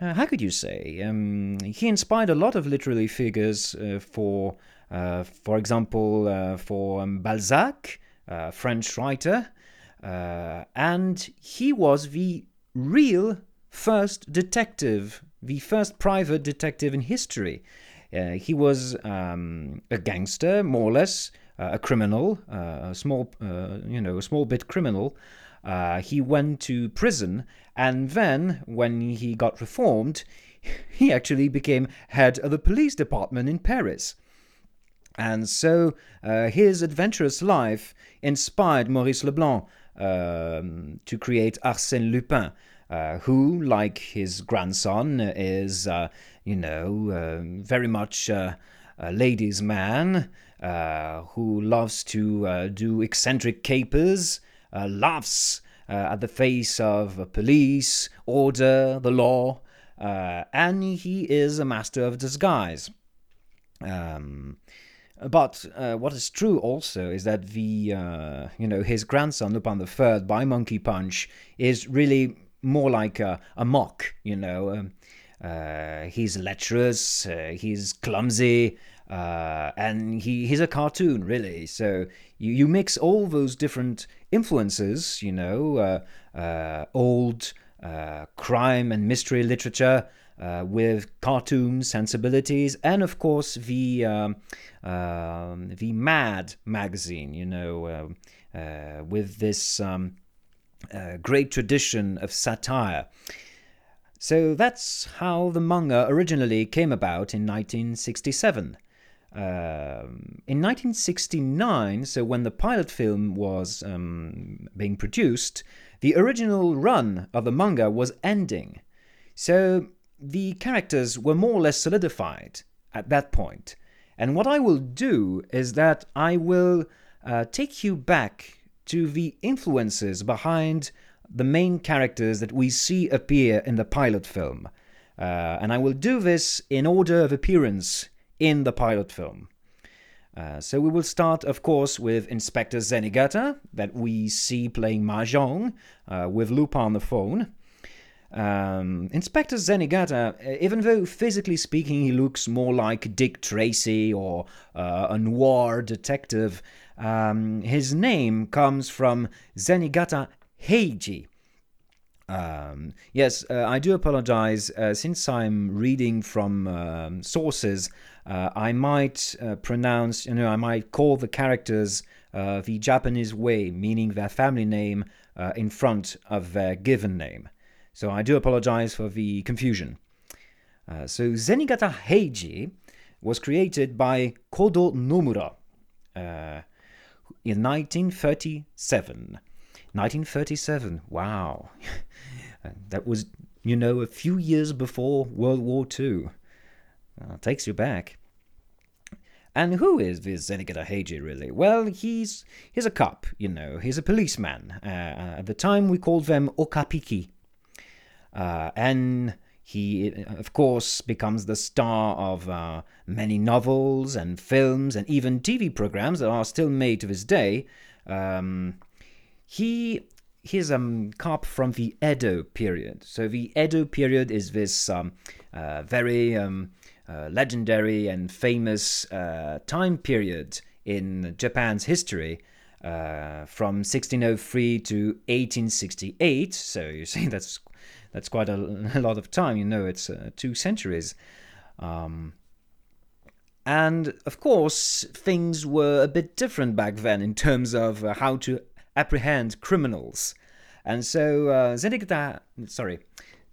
Speaker 5: uh, how could you say? Um, he inspired a lot of literary figures uh, for, for example, for um, Balzac, uh, French writer, uh, and he was the real first detective, the first private detective in history. Uh, he was um, a gangster, more or less, uh, a criminal, uh, a small, uh, you know, a small bit criminal. He went to prison, and then, when he got reformed, he actually became head of the police department in Paris. And so uh, his adventurous life inspired Maurice Leblanc um, to create Arsène Lupin, uh, who, like his grandson, is, uh, you know, uh, very much uh, a ladies' man uh, who loves to uh, do eccentric capers, laughs at the face of police, order, the law, and he is a master of disguise. Um, but uh, what is true also is that the uh, you know his grandson Lupin III by Monkey Punch is really more like a, a mock. You know, um, uh, he's lecherous, uh, he's clumsy, uh, and he he's a cartoon really. So you you mix all those different influences. You know, uh, old crime and mystery literature with cartoon sensibilities, and of course the um, um, the Mad magazine. You know, um, uh, with this um, uh, great tradition of satire. So that's how the manga originally came about in 1967. Um, in 1969, so when the pilot film was um, being produced, the original run of the manga was ending. So the characters were more or less solidified at that point. And what I will do is that I will uh, take you back to the influences behind the main characters that we see appear in the pilot film. Uh, and I will do this in order of appearance in the pilot film. Uh, so we will start, of course, with Inspector Zenigata, that we see playing Mahjong uh, with Lupin on the phone. Um, Inspector Zenigata, even though physically speaking he looks more like Dick Tracy or uh, a noir detective, um, his name comes from Zenigata Heiji. Um, yes, uh, I do apologize. Uh, since I'm reading from um, sources, uh, I might uh, pronounce, you know, I might call the characters uh, the Japanese way, meaning their family name in front of their given name. So I do apologize for the confusion. Uh, so Zenigata Heiji was created by Kodo Nomura uh, in 1937. 1937, wow. that was, you know, a few years before World War II. Uh, takes you back. And who is this Zenigata Heiji really? Well, he's he's a cop, you know. He's a policeman. Uh, at the time, we called them okappiki. Uh, and he, of course, becomes the star of uh, many novels and films and even TV programs that are still made to this day. Um, he he's a um, cop from the Edo period. So the Edo period is this um, uh, very um, uh, legendary and famous uh, time period in Japan's history. Uh, from 1603 to 1868, so you see that's that's quite a, a lot of time. You know, it's uh, two centuries. Um, and of course, things were a bit different back then in terms of uh, how to apprehend criminals. And so uh, Zenigata, sorry,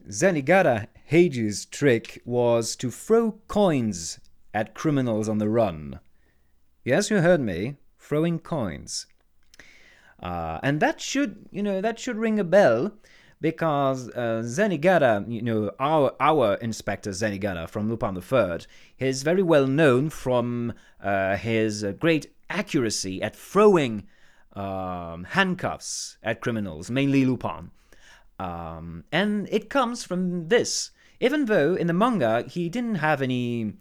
Speaker 5: Zenigata Heiji's trick was to throw coins at criminals on the run. Yes, you heard me, throwing coins. Uh, and that should, you know, that should ring a bell because uh, Zenigata, you know, our our Inspector Zenigata from Lupin III, is very well known from uh, his great accuracy at throwing um, handcuffs at criminals, mainly Lupin. Um, and it comes from this. Even though in the manga he didn't have any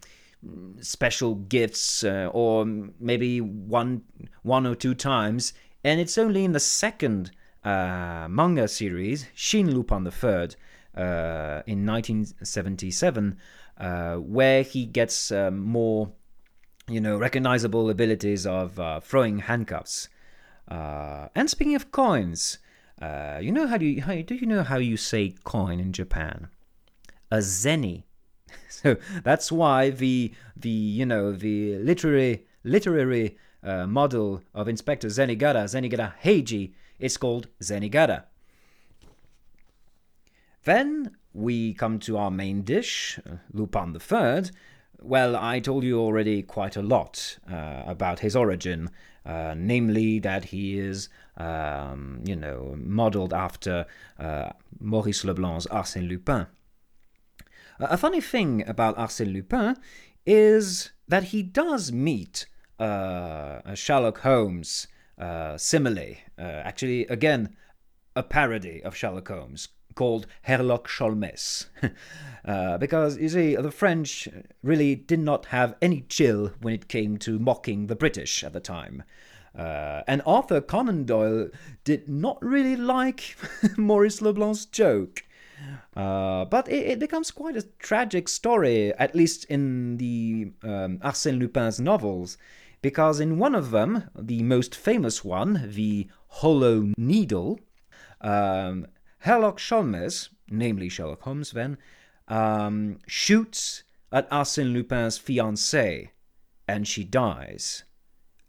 Speaker 5: special gifts uh, or maybe one one or two times and it's only in the second uh, manga series Shin Lupin Third uh, in 1977 uh, where he gets um, more you know recognizable abilities of uh, throwing handcuffs. Uh, and speaking of coins uh, you know how do you how, do you know how you say coin in Japan? A zeni. So that's why the the you know the literary literary uh, model of Inspector Zenigata, Zenigata Heiji, is called Zenigata. Then we come to our main dish, Lupin Third. Well, I told you already quite a lot uh, about his origin, uh, namely that he is, um, you know, modeled after uh, Maurice Leblanc's Arsène Lupin. A funny thing about Arsène Lupin is that he does meet uh, Sherlock Holmes uh, simile. Uh, actually, again, a parody of Sherlock Holmes called Herlock Sholmes. uh, because, you see, the French really did not have any chill when it came to mocking the British at the time. Uh, and Arthur Conan Doyle did not really like Maurice Leblanc's joke. Uh, but it, it, becomes quite a tragic story, at least in the um, Arsène Lupin's novels, because in one of them, the most famous one, the Hollow Needle, um, Herlock Sholmes, namely Sherlock Holmes, then um, shoots at Arsène Lupin's fiancée, and she dies.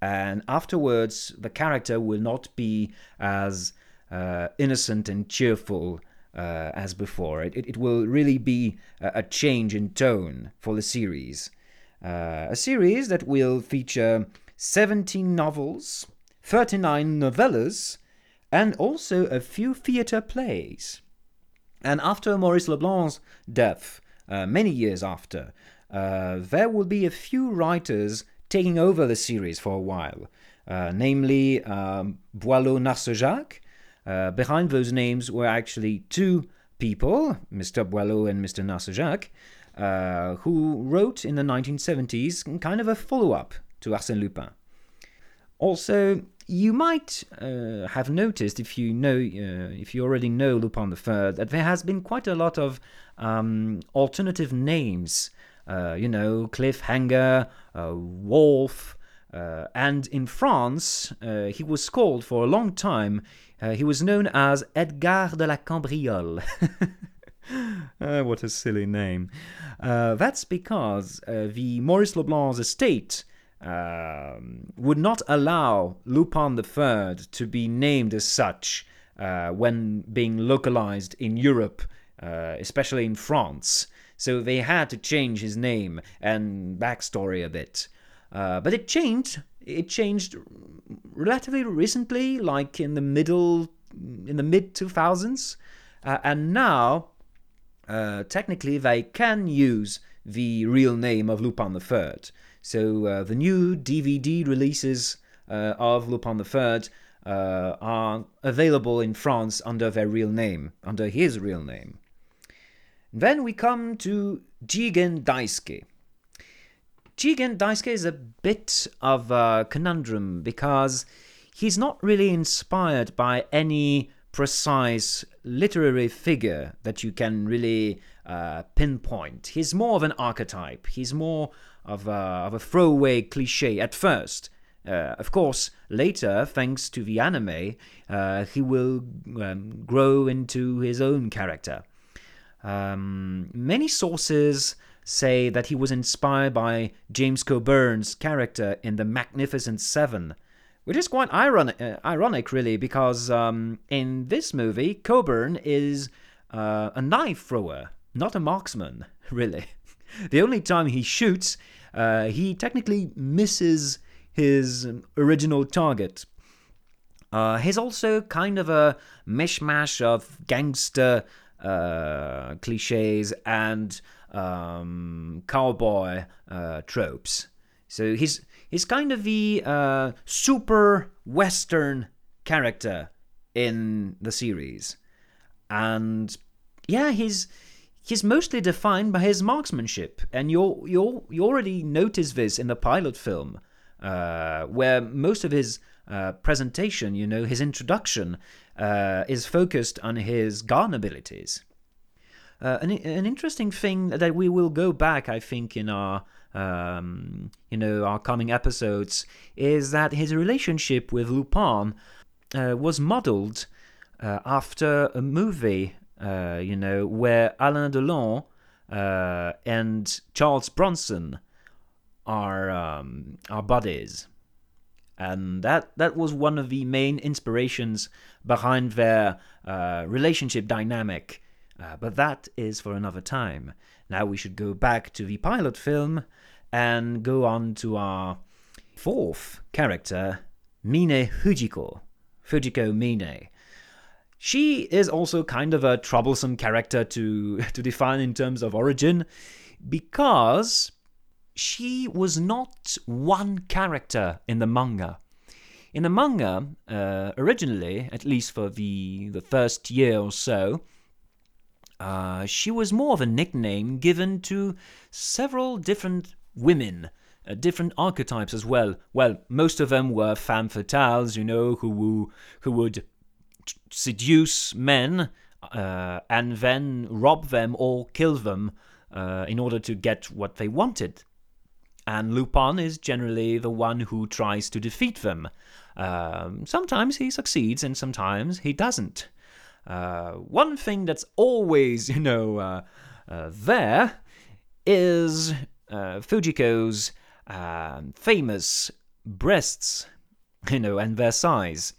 Speaker 5: And afterwards, the character will not be as uh, innocent and cheerful uh, as before. It, it, will really be a, a, change in tone for the series. Uh, a series that will feature 17 novels, 39 novellas, and also a few theatre plays. And after Maurice Leblanc's death, uh, many years after, uh, there will be a few writers taking over the series for a while, uh, namely um, Boileau Narcejac, uh, behind those names were actually two people, Mr. Boileau and Mr. Narcejac, uh, who wrote in the 1970s kind of a follow up to Arsène Lupin. Also, you might uh, have noticed if you know uh, if you already know Lupin the Third that there has been quite a lot of um, alternative names. Uh, you know, Cliffhanger, uh, Wolf, and in France, he was called for a long time he was known as Edgar de la Cambriole. uh, what a silly name. Uh, that's because uh, the Maurice Leblanc's estate um, would not allow Lupin III to be named as such uh, when being localized in Europe, uh, especially in France. So they had to change his name and backstory a bit. but it changed it changed relatively recently, like in the middle, in the mid 2000s, uh, and now uh, technically they can use the real name of Lupin III. So uh, the new DVD releases uh, of Lupin III uh, are available in France under their real name, under his real name. Then we come to Jigen Daisuke. Jigen Daisuke is a bit of a conundrum because he's not really inspired by any precise literary figure that you can really uh, pinpoint. He's more of an archetype. He's more of a, of a throwaway cliche at first. Uh, of course, later, thanks to the anime, uh, he will um, grow into his own character. Um, many sources say that he was inspired by James Coburn's character in The Magnificent Seven, which is quite ironic, uh, ironic really, because um, in this movie, Coburn is uh, a knife thrower, not a marksman, really. the only time he shoots, uh, he technically misses his original target. Uh, he's also kind of a mishmash of gangster uh, cliches and um, cowboy uh, tropes. So he's he's kind of the uh, super western character in the series, and yeah, he's he's mostly defined by his marksmanship, and you you you already notice this in the pilot film, uh, where most of his uh, presentation, you know, his introduction, uh, is focused on his gun abilities. Uh, an, an interesting thing that we will go back, I think, in our um, you know our coming episodes is that his relationship with Lupin uh, was modeled uh, after a movie, uh, you know, where Alain Delon uh, and Charles Bronson are um, are buddies, and that that was one of the main inspirations behind their uh, relationship dynamic. Uh, but that is for another time. Now we should go back to the pilot film and go on to our fourth character, Mine Fujiko. Fujiko Mine. She is also kind of a troublesome character to, to define in terms of origin because she was not one character in the manga. In the manga, uh, originally, at least for the, the first year or so, uh, she was more of a nickname given to several different women, uh, different archetypes as well. Well, most of them were femme fatales, you know, who who would seduce men uh, and then rob them or kill them uh, in order to get what they wanted. And Lupin is generally the one who tries to defeat them. Um, sometimes he succeeds and sometimes he doesn't. Uh, one thing that's always, you know, uh, uh, there is uh, Fujiko's um, famous breasts, you know, and their size.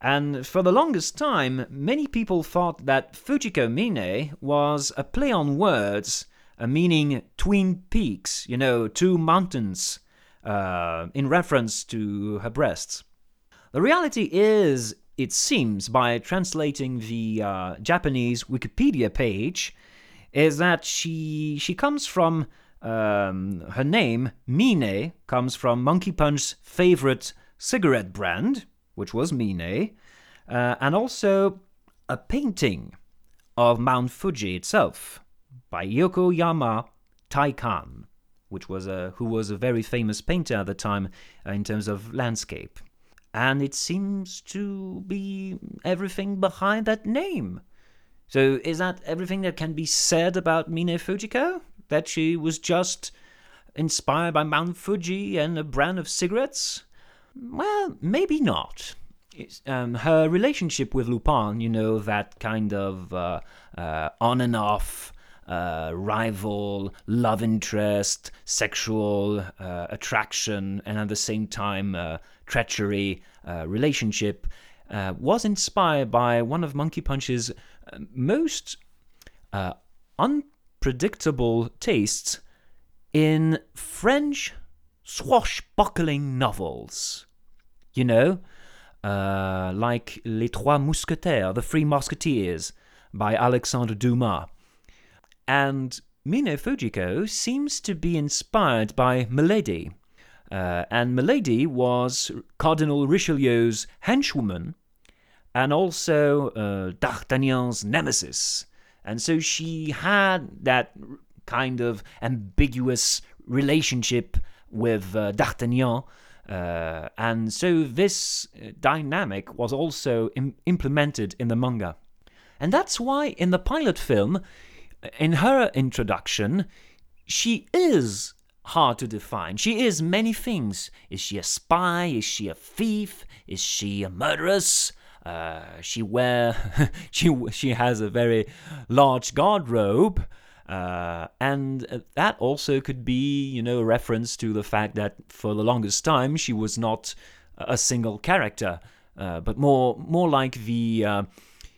Speaker 5: And for the longest time, many people thought that Fujiko Mine was a play on words, uh, meaning twin peaks, you know, two mountains, uh, in reference to her breasts. The reality is, it seems, by translating the uh, Japanese Wikipedia page, is that she she comes from um, her name Mine comes from Monkey Punch's favorite cigarette brand, which was Mine, uh, and also a painting of Mount Fuji itself by Yokoyama Taikan, which was a who was a very famous painter at the time uh, in terms of landscape. And it seems to be everything behind that name. So is that everything that can be said about Mine Fujiko? That she was just inspired by Mount Fuji and a brand of cigarettes? Well, maybe not. Um, her relationship with Lupin, you know, that kind of uh, uh, on and off uh, rival, love interest, sexual uh, attraction, and at the same time uh, treachery uh, relationship, was inspired by one of Monkey Punch's most unpredictable tastes in French swashbuckling novels. You know, uh, like Les Trois Mousquetaires, The Three Musketeers by Alexandre Dumas. And Mine Fujiko seems to be inspired by Milady. Uh, and Milady was Cardinal Richelieu's henchwoman and also uh, D'Artagnan's nemesis. And so she had that kind of ambiguous relationship with uh, D'Artagnan. Uh, and so this dynamic was also Im- implemented in the manga. And that's why in the pilot film, in her introduction, she is hard to define. She is many things. Is she a spy? Is she a thief? Is she a murderess? Uh, she wear she she has a very large garderobe. Uh, and that also could be, you know, a reference to the fact that for the longest time she was not a single character, uh, but more more like the uh,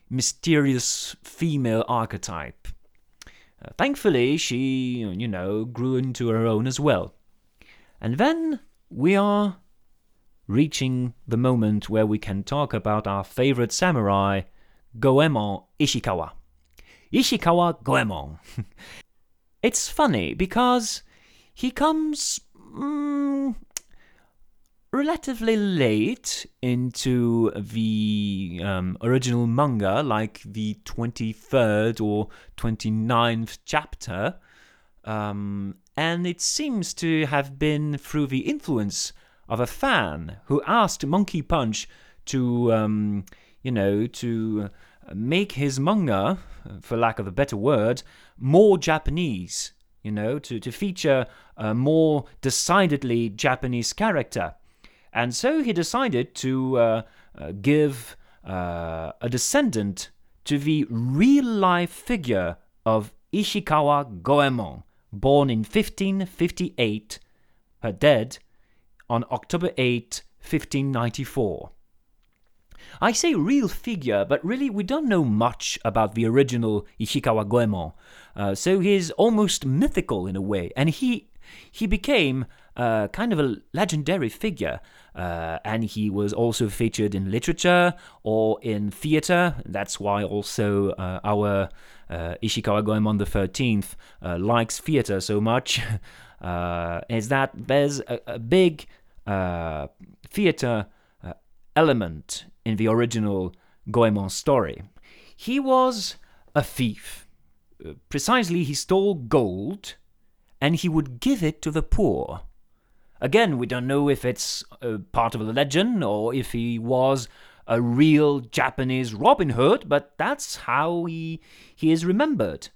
Speaker 5: mysterious female archetype. Uh, thankfully, she, you know, grew into her own as well. And then we are reaching the moment where we can talk about our favorite samurai, Goemon Ishikawa. Ishikawa Goemon. it's funny because he comes mm, relatively late into the um, original manga, like the 23rd or 29th chapter. Um, and it seems to have been through the influence of a fan who asked Monkey Punch to, um, you know, to make his manga, for lack of a better word, more Japanese, you know, to, to feature a more decidedly Japanese character. And so he decided to uh, uh, give uh, a descendant to the real life figure of Ishikawa Goemon, born in 1558, her dead on October 8, 1594. I say real figure, but really we don't know much about the original Ishikawa Goemon. Uh, so he's almost mythical in a way, and he he became uh, kind of a legendary figure. Uh, and he was also featured in literature or in theater. That's why also uh, our uh, Ishikawa Goemon the 13th uh, likes theater so much. is that there's a, a big theater element in the original Goemon story. He was a thief. Uh, precisely, he stole gold and he would give it to the poor. Again, we don't know if it's a part of a legend or if he was a real Japanese Robin Hood, but that's how he, he is remembered.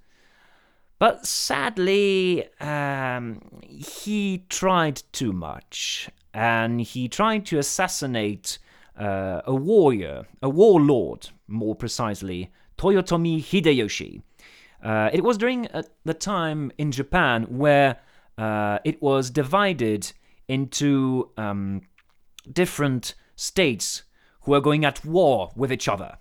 Speaker 5: But sadly, um, he tried too much, and he tried to assassinate uh, a warrior, a warlord, more precisely, Toyotomi Hideyoshi. Uh, it was during uh, the time in Japan where uh, it was divided into um, different states who were going at war with each other.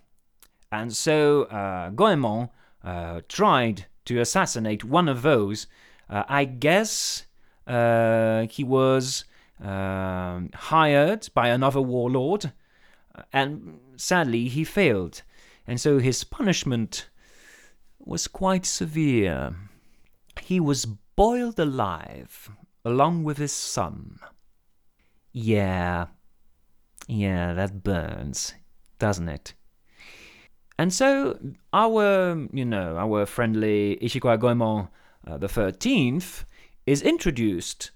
Speaker 5: And so uh, Goemon uh, tried to assassinate one of those. I guess he was um, hired by another warlord and sadly he failed, and so his punishment was quite severe. He was boiled alive along with his son. Yeah, yeah, that burns, doesn't it? And so our, you know, our friendly Ishikawa Goemon uh, the 13th is introduced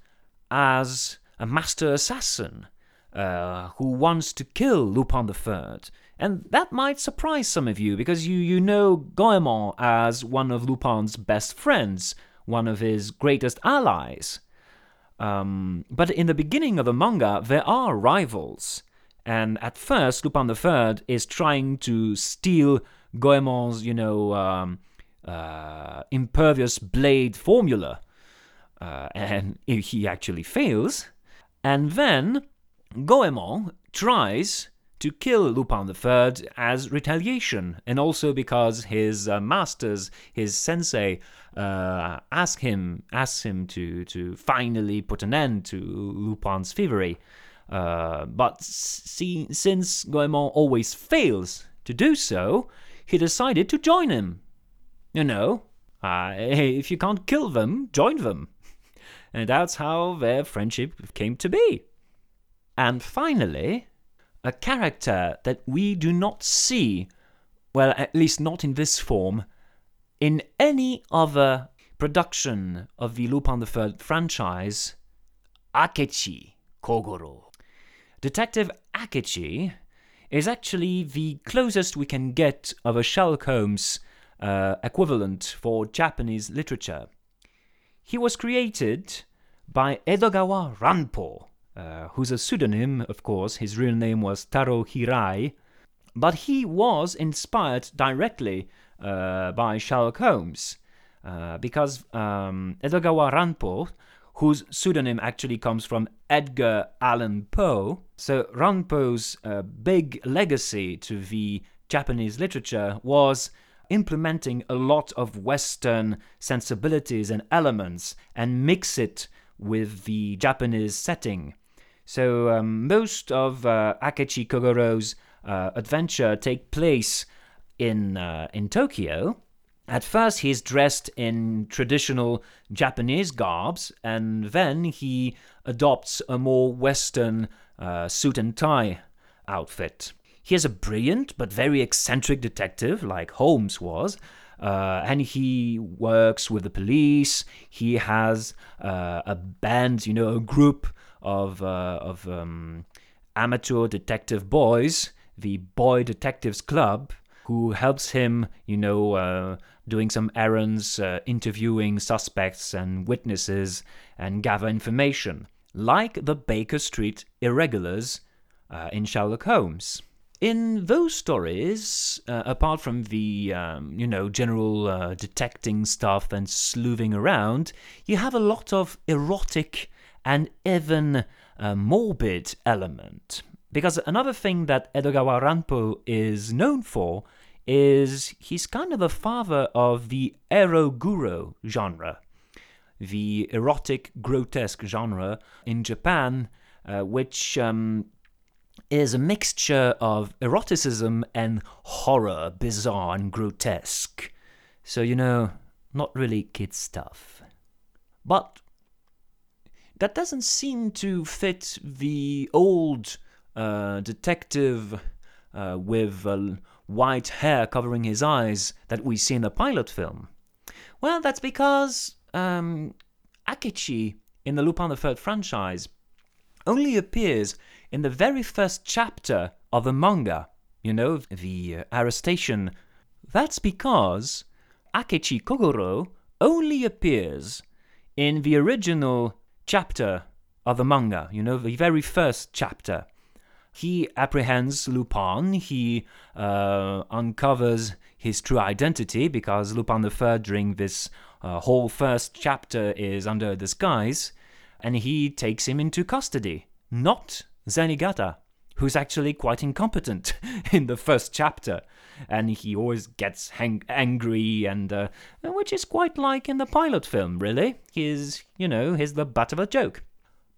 Speaker 5: as a master assassin uh, who wants to kill Lupin Third. And that might surprise some of you because you, you know Goemon as one of Lupin's best friends, one of his greatest allies. Um, but in the beginning of the manga, there are rivals. And at first, Lupin Third is trying to steal Goemon's, you know, um, uh, impervious blade formula. Uh, and he actually fails. And then Goemon tries to kill Lupin III as retaliation, and also because his uh, masters, his sensei, uh, ask him asks him to to finally put an end to Lupin's thievery. Uh, but see, since Goemon always fails to do so, he decided to join him. You know, uh, if you can't kill them, join them. And that's how their friendship came to be. And finally, a character that we do not see, well, at least not in this form, in any other production of the Lupin III franchise, Akechi Kogoro. Detective Akechi is actually the closest we can get of a Sherlock Holmes uh, equivalent for Japanese literature. He was created by Edogawa Ranpo, uh, who's a pseudonym, of course. His real name was Taro Hirai, but he was inspired directly uh, by Sherlock Holmes uh, because um, Edogawa Ranpo, whose pseudonym actually comes from Edgar Allan Poe, so Ranpo's uh, big legacy to the Japanese literature was implementing a lot of Western sensibilities and elements and mix it with the Japanese setting. So um, most of uh, Akechi Kogoro's uh, adventure take place in uh, in Tokyo, At first, he's dressed in traditional Japanese garbs, and then he adopts a more Western uh, suit and tie outfit. He is a brilliant but very eccentric detective, like Holmes was, uh, and he works with the police. He has uh, a band, you know, a group of uh, of um, amateur detective boys, the Boy Detectives Club, who helps him, you know, uh, doing some errands, uh, interviewing suspects and witnesses, and gather information, like the Baker Street irregulars uh, in Sherlock Holmes. In those stories, uh, apart from the, um, you know, general uh, detecting stuff and sleuthing around, you have a lot of erotic and even uh, morbid element. Because another thing that Edogawa Ranpo is known for is he's kind of the father of the eroguro genre, the erotic grotesque genre in Japan, uh, which um, is a mixture of eroticism and horror, bizarre and grotesque. So, you know, not really kid stuff. But that doesn't seem to fit the old uh, detective uh, with uh, white hair covering his eyes that we see in the pilot film. Well, that's because um, Akechi in the Lupin the Third franchise only appears in the very first chapter of the manga. You know, the uh, arrestation. That's because Akechi Kogoro only appears in the original chapter of the manga, you know, the very first chapter. He apprehends Lupin, he uh, uncovers his true identity because Lupin III, during this uh, whole first chapter, is under disguise, and he takes him into custody. Not Zenigata, who's actually quite incompetent in the first chapter, and he always gets hang- angry, and uh, which is quite like in the pilot film, really. He's, you know, he's the butt of a joke.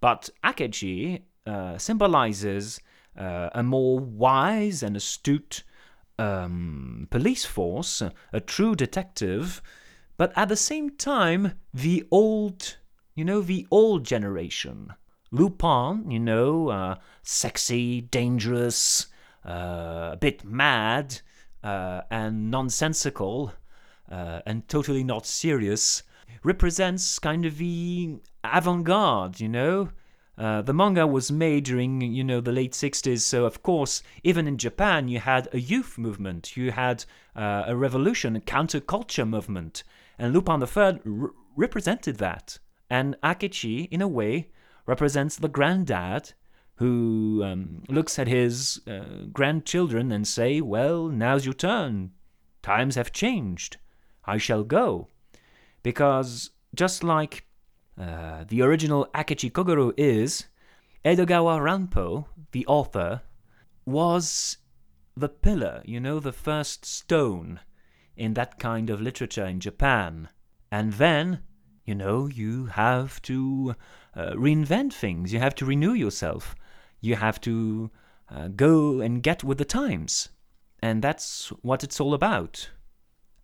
Speaker 5: But Akechi uh, symbolizes uh, a more wise and astute um, police force, a true detective, but at the same time, the old, you know, the old generation. Lupin, you know, uh, sexy, dangerous, uh, a bit mad, uh, and nonsensical, uh, and totally not serious, represents kind of the avant garde, you know? Uh, the manga was made during, you know, the late 60s, so of course, even in Japan, you had a youth movement, you had uh, a revolution, a counterculture movement, and Lupin III r- represented that. And Akechi, in a way, represents the granddad who um, looks at his uh, grandchildren and say, "Well, now's your turn. Times have changed. I shall go." Because just like uh, the original Akechi Kogoro is, Edogawa Ranpo, the author, was the pillar, you know, the first stone in that kind of literature in Japan. And then, you know, you have to uh, reinvent things, you have to renew yourself, you have to uh, go and get with the times. And that's what it's all about.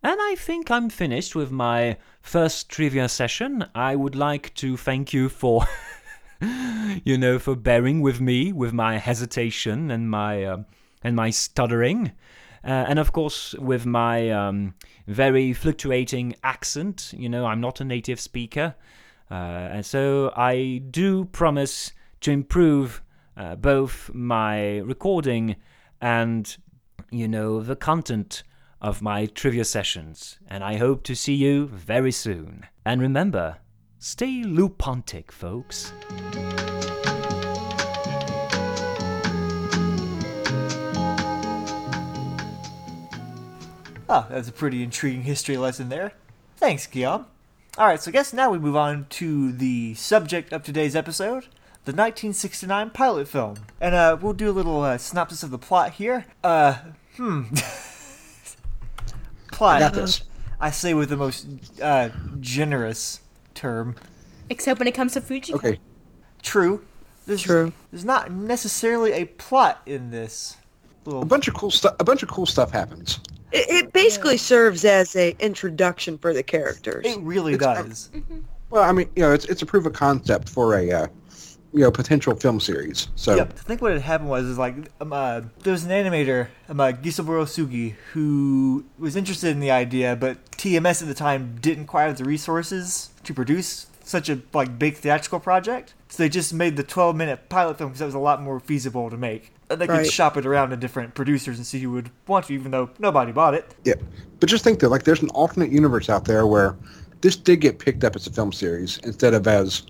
Speaker 5: And I think I'm finished with my first trivia session. I would like to thank you for, you know, for bearing with me with my hesitation and my uh, and my stuttering, and of course with my um, very fluctuating accent. You know, I'm not a native speaker, uh, and so I do promise to improve uh, both my recording and, you know, the content of my trivia sessions, and I hope to see you very soon. And remember, stay lupontic, folks.
Speaker 2: Oh, that's a pretty intriguing history lesson there. Thanks, Guillaume. Alright, so I guess now we move on to the subject of today's episode the 1969 pilot film. And uh, we'll do a little uh, synopsis of the plot here. Uh, hmm. plot.
Speaker 1: I got this.
Speaker 2: I say with the most uh, generous term.
Speaker 4: Except when it comes to Fuji.
Speaker 1: Okay.
Speaker 2: True. There's,
Speaker 3: True.
Speaker 2: There's not necessarily a plot in this little.
Speaker 1: A bunch of cool stuff. A bunch of cool stuff happens.
Speaker 3: It, it basically serves as a introduction for the characters.
Speaker 2: It really
Speaker 1: It's-
Speaker 2: does.
Speaker 1: Well, I mean, you know, it's it's a proof of concept for a uh, you know potential film series. So
Speaker 2: Yep. I think what had happened was is like um, uh, there was an animator, um, uh, Gisaburo Sugi, who was interested in the idea, but TMS at the time didn't quite have the resources to produce such a like big theatrical project. So they just made the 12 minute pilot film because that was a lot more feasible to make. And they could shop it around to different producers and see who would want to, even though nobody bought it.
Speaker 1: yeah, but just think that like there's an alternate universe out there where this did get picked up as a film series instead of as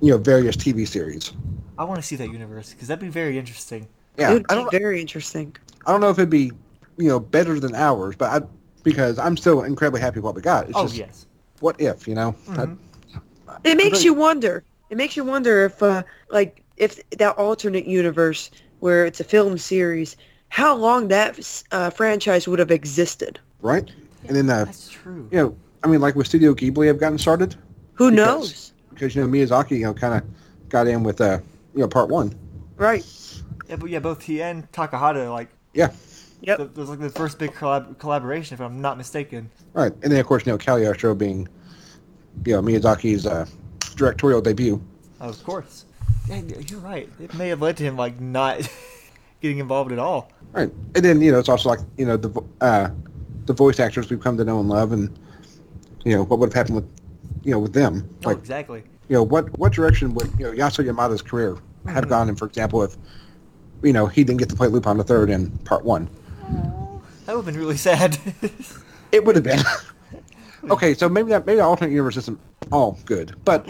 Speaker 1: you know various TV series.
Speaker 2: I want to see that universe because that'd be very interesting.
Speaker 1: Yeah,
Speaker 3: it would
Speaker 1: I don't
Speaker 3: very interesting.
Speaker 1: I don't know if it'd be you know better than ours, but I because I'm still incredibly happy with what we got. It's
Speaker 2: oh
Speaker 1: just
Speaker 2: yes.
Speaker 1: what if you know. I-
Speaker 3: It makes
Speaker 1: But-
Speaker 3: you wonder. It makes you wonder if, uh, like, if that alternate universe where it's a film series, how long that uh, franchise would have existed.
Speaker 1: right? And then uh,
Speaker 2: That's true.
Speaker 1: you know, I mean, like with Studio Ghibli have gotten started
Speaker 3: Who
Speaker 1: Because-
Speaker 3: knows?
Speaker 1: because you know Miyazaki you know kind of got in with uh you know part one.
Speaker 3: Right.
Speaker 2: Yeah, but yeah, both he and Takahata like
Speaker 1: Yeah,
Speaker 3: Yep.
Speaker 2: That was like the first big collab- collaboration, if I'm not mistaken.
Speaker 1: right. And then of course you know Cagliostro being you know Miyazaki's uh, directorial debut.
Speaker 2: Of course. Yeah, you're right. It may have led to him like not getting involved at all.
Speaker 1: Right, and then you know it's also like you know the uh, the voice actors we've come to know and love, and you know what would have happened with you know with them.
Speaker 2: Oh, exactly.
Speaker 1: you know what what direction would you know Yasuo Yamada's career have gone in, for example, if you know he didn't get to play Lupin the Third in part one.
Speaker 2: That would have been really sad.
Speaker 1: It would have been. okay, so maybe that maybe the alternate universe isn't all good, but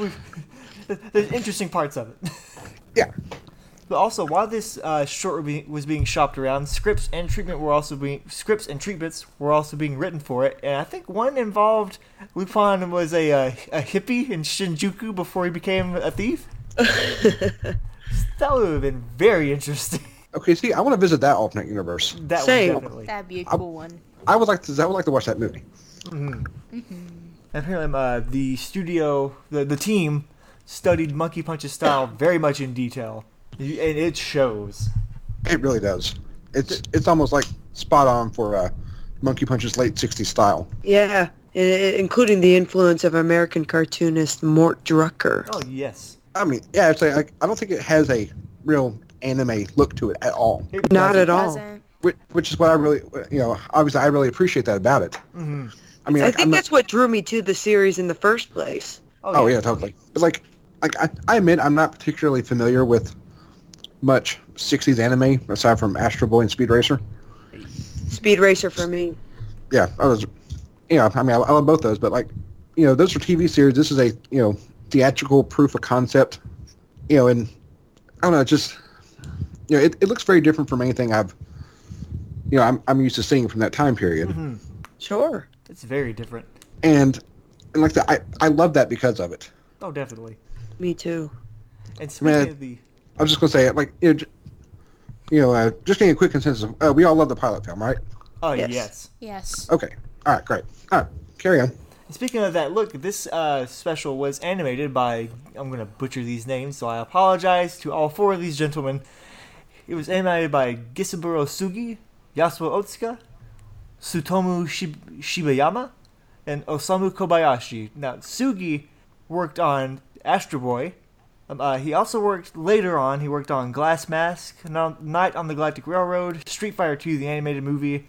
Speaker 2: There's interesting parts of it.
Speaker 1: yeah,
Speaker 2: But also, while this uh, short was being shopped around, scripts and treatment were also being scripts and treatments were also being written for it, and I think one involved Lupin was a uh, a hippie in Shinjuku before he became a thief. that would have been very interesting.
Speaker 1: okay. See, I want to visit that alternate universe.
Speaker 2: That
Speaker 3: Same.
Speaker 2: one definitely.
Speaker 4: That'd be a cool one.
Speaker 1: I would like to. I would like to watch that movie.
Speaker 2: Apparently, uh, the studio, the the team, studied Monkey Punch's style very much in detail, and it shows.
Speaker 1: It really does. It's it's almost like spot on for uh, Monkey Punch's late '60s style.
Speaker 3: Yeah. i- i- including the influence of American cartoonist Mort Drucker.
Speaker 2: Oh yes,
Speaker 1: I mean, yeah, it's like I don't think it has a real anime look to it at all.
Speaker 2: It
Speaker 3: Not at all.
Speaker 1: Which, which is what I really, you know, obviously I really appreciate that about it.
Speaker 2: Mhm.
Speaker 1: I mean,
Speaker 3: I
Speaker 1: like,
Speaker 3: think
Speaker 1: I'm not-
Speaker 3: that's what drew me to the series in the first place.
Speaker 1: oh yeah, totally. But like, like I, I admit I'm not particularly familiar with much '60s anime aside from Astro Boy and Speed Racer.
Speaker 3: Speed Racer for me.
Speaker 1: Yeah, I was, you know, I mean, I, I love both those, but like, you know, those are TV series. This is a, you know, theatrical proof of concept. You know, and I don't know, it's just, you know, it, it looks very different from anything I've, you know, I'm I'm used to seeing from that time period.
Speaker 2: hmm
Speaker 3: Sure.
Speaker 2: It's very different.
Speaker 1: and and like that, I I love that because of it.
Speaker 2: Oh, definitely.
Speaker 3: Me too.
Speaker 2: And speaking
Speaker 1: Man.
Speaker 2: of the,
Speaker 1: I was just gonna say, like, you know, you know uh, just getting a quick consensus. Uh, we all love the pilot film, right?
Speaker 2: oh
Speaker 3: Yes.
Speaker 2: yes.
Speaker 4: Yes.
Speaker 1: Okay. All right. Great. All right. Carry on.
Speaker 2: And speaking of that, look, this uh, special was animated by. I'm gonna butcher these names, so I apologize to all four of these gentlemen. It was animated by Gisaburo Sugi, Yasuo Otsuka, Sutomu Shib- Shibayama, and Osamu Kobayashi. Now, Sugi worked on Astro Boy. Um, uh, he also worked later on. He worked on Glass Mask, Night on the Galactic Railroad, Street Fighter 2, the animated movie,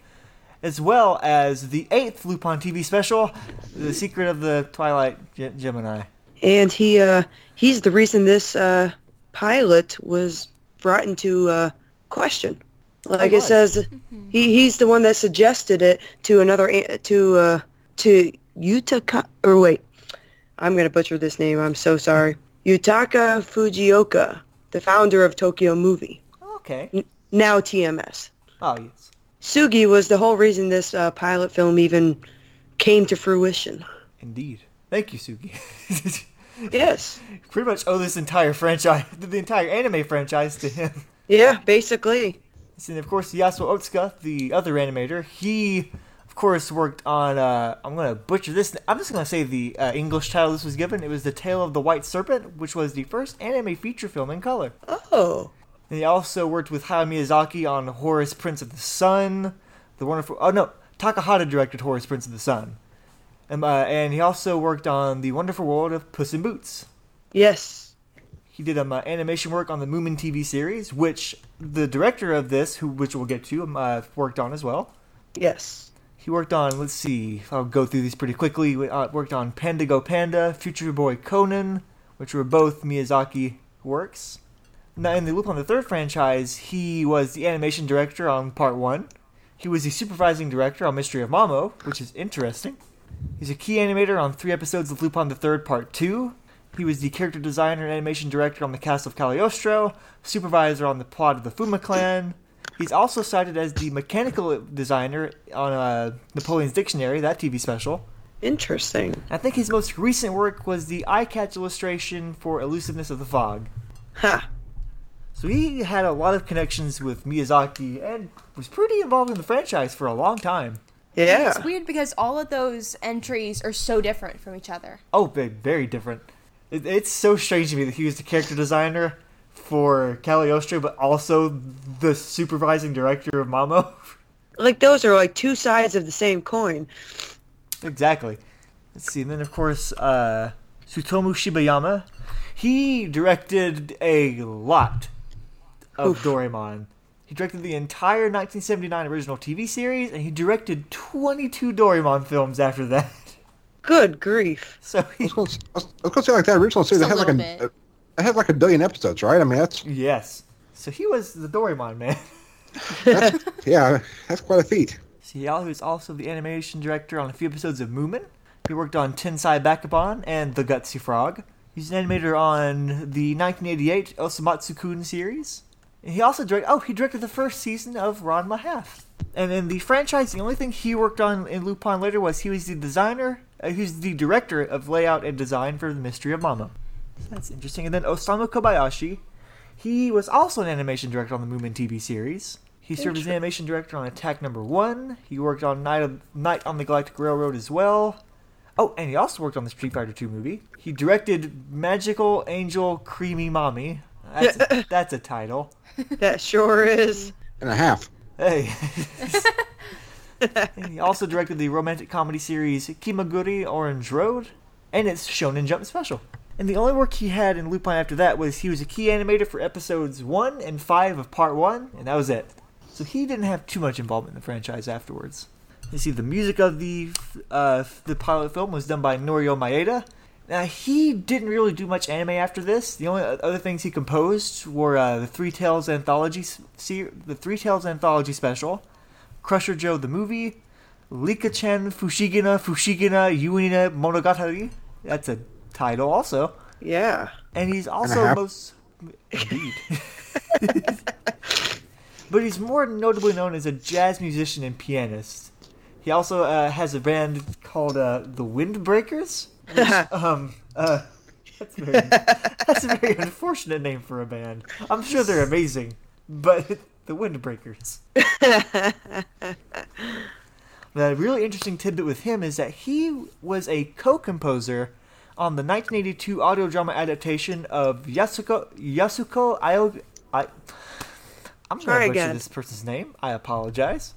Speaker 2: as well as the eighth Lupin TV special, The Secret of the Twilight Ge- Gemini.
Speaker 3: And he uh he's the reason this uh pilot was brought into uh question. Like
Speaker 2: Oh,
Speaker 3: it
Speaker 2: was.
Speaker 3: says he he's the one that suggested it to another a- to uh to Yutaka or wait. I'm going to butcher this name. I'm so sorry. Yutaka Fujioka, the founder of Tokyo Movie,
Speaker 2: Okay.
Speaker 3: now TMS.
Speaker 2: Oh, yes.
Speaker 3: Sugi was the whole reason this uh, pilot film even came to fruition.
Speaker 2: Indeed. Thank you, Sugi.
Speaker 3: Yes.
Speaker 2: Pretty much owe this entire franchise, the entire anime franchise to him.
Speaker 3: Yeah, basically.
Speaker 2: And of course, Yasuo Otsuka, the other animator, he, of course, worked on. Uh, I'm gonna butcher this. I'm just gonna say the uh, English title this was given. It was The Tale of the White Serpent, which was the first anime feature film in color.
Speaker 3: Oh.
Speaker 2: And he also worked with Hayao Miyazaki on Horus, Prince of the Sun, the wonderful. Oh no, Takahata directed Horus Prince of the Sun. Um, uh, and he also worked on The Wonderful World of Puss in Boots.
Speaker 3: Yes.
Speaker 2: He did um, uh, animation work on the Moomin TV series, which the director of this, who which we'll get to, um, uh, worked on as well.
Speaker 3: Yes.
Speaker 2: He worked on, let's see, I'll go through these pretty quickly. We, uh, worked on Panda Go Panda, Future Boy Conan, which were both Miyazaki works. Now, in the Lupin the Third franchise, he was the animation director on Part 1. He was the supervising director on Mystery of Mamo, which is interesting. He's a key animator on three episodes of Lupin the Third Part 2. He was the character designer and animation director on the Castle of Cagliostro, supervisor on the plot of the Fuma Clan. He's also cited as the mechanical designer on uh, Napoleon's Dictionary, that TV special.
Speaker 3: Interesting.
Speaker 2: I think his most recent work was the eye catch illustration for Elusiveness of the Fog.
Speaker 3: Ha.
Speaker 2: So he had a lot of connections with Miyazaki and was pretty involved in the franchise for a long time.
Speaker 3: Yeah.
Speaker 4: It's weird because all of those entries are so different from each other.
Speaker 2: Oh, very different. It's so strange to me that he was the character designer for Cagliostro, but also the supervising director of Mamo.
Speaker 3: Like those are like two sides of the same coin.
Speaker 2: exactly. Let's see. And then, of course, uh, Tsutomu Shibayama. He directed a lot of
Speaker 3: Oof.
Speaker 2: Doraemon. He directed the entire 1979 original TV series, and he directed 22 Doraemon films after that.
Speaker 3: Good grief.
Speaker 2: So
Speaker 1: I
Speaker 2: he,
Speaker 1: was gonna, I was, I was gonna say like that original series.
Speaker 4: Just
Speaker 1: It
Speaker 4: a
Speaker 1: had like
Speaker 4: little
Speaker 1: a, it had like a billion episodes, right? I mean, that's
Speaker 2: yes. So he was the Doraemon man.
Speaker 1: that's yeah, that's quite a feat.
Speaker 2: See, he was also the animation director on a few episodes of Moomin. He worked on Tensai Bakabon and The Gutsy Frog. He's an animator on the 1988 Osomatsu-kun series. And he also direct. Oh, he directed the first season of Ranma Half. And in the franchise, the only thing he worked on in Lupin later was he was the designer. Uh, he was the director of layout and design for The Mystery of Mamo. So that's interesting. And then Osamu Kobayashi, he was also an animation director on the Moomin TV series. He served as animation director on Attack Number One. He worked on Night of Night on the Galactic Railroad as well. Oh, and he also worked on the Street Fighter II movie. He directed Magical Angel Creamy Mami. That's, that's a title.
Speaker 3: That sure is.
Speaker 1: And a half.
Speaker 2: Hey. And he also directed the romantic comedy series Kimagure Orange Road and its Shonen Jump special. And the only work he had in Lupin after that was he was a key animator for episodes 1 and 5 of part 1, and that was it. So he didn't have too much involvement in the franchise afterwards. You see, the music of the uh, the pilot film was done by Norio Maeda. Now he didn't really do much anime after this. The only other things he composed were uh, the Three Tales anthology, see, the Three Tales anthology special, Crusher Joe the movie, Licca-chan Fushigina Fushigina Yuina Monogatari. That's a title also.
Speaker 3: Yeah.
Speaker 2: And he's also
Speaker 1: half.
Speaker 2: most indeed. but he's more notably known as a jazz musician and pianist. He also uh, has a band called uh, the Windbreakers. Which, um, uh, that's, very, that's a very unfortunate name for a band. I'm sure they're amazing, but the Windbreakers. The really interesting tidbit with him is that he was a co-composer on the 1982 audio drama adaptation of Yasuko Yasuko Ayo. I, I'm
Speaker 3: Try
Speaker 2: going to butcher
Speaker 3: again.
Speaker 2: this person's name. I apologize.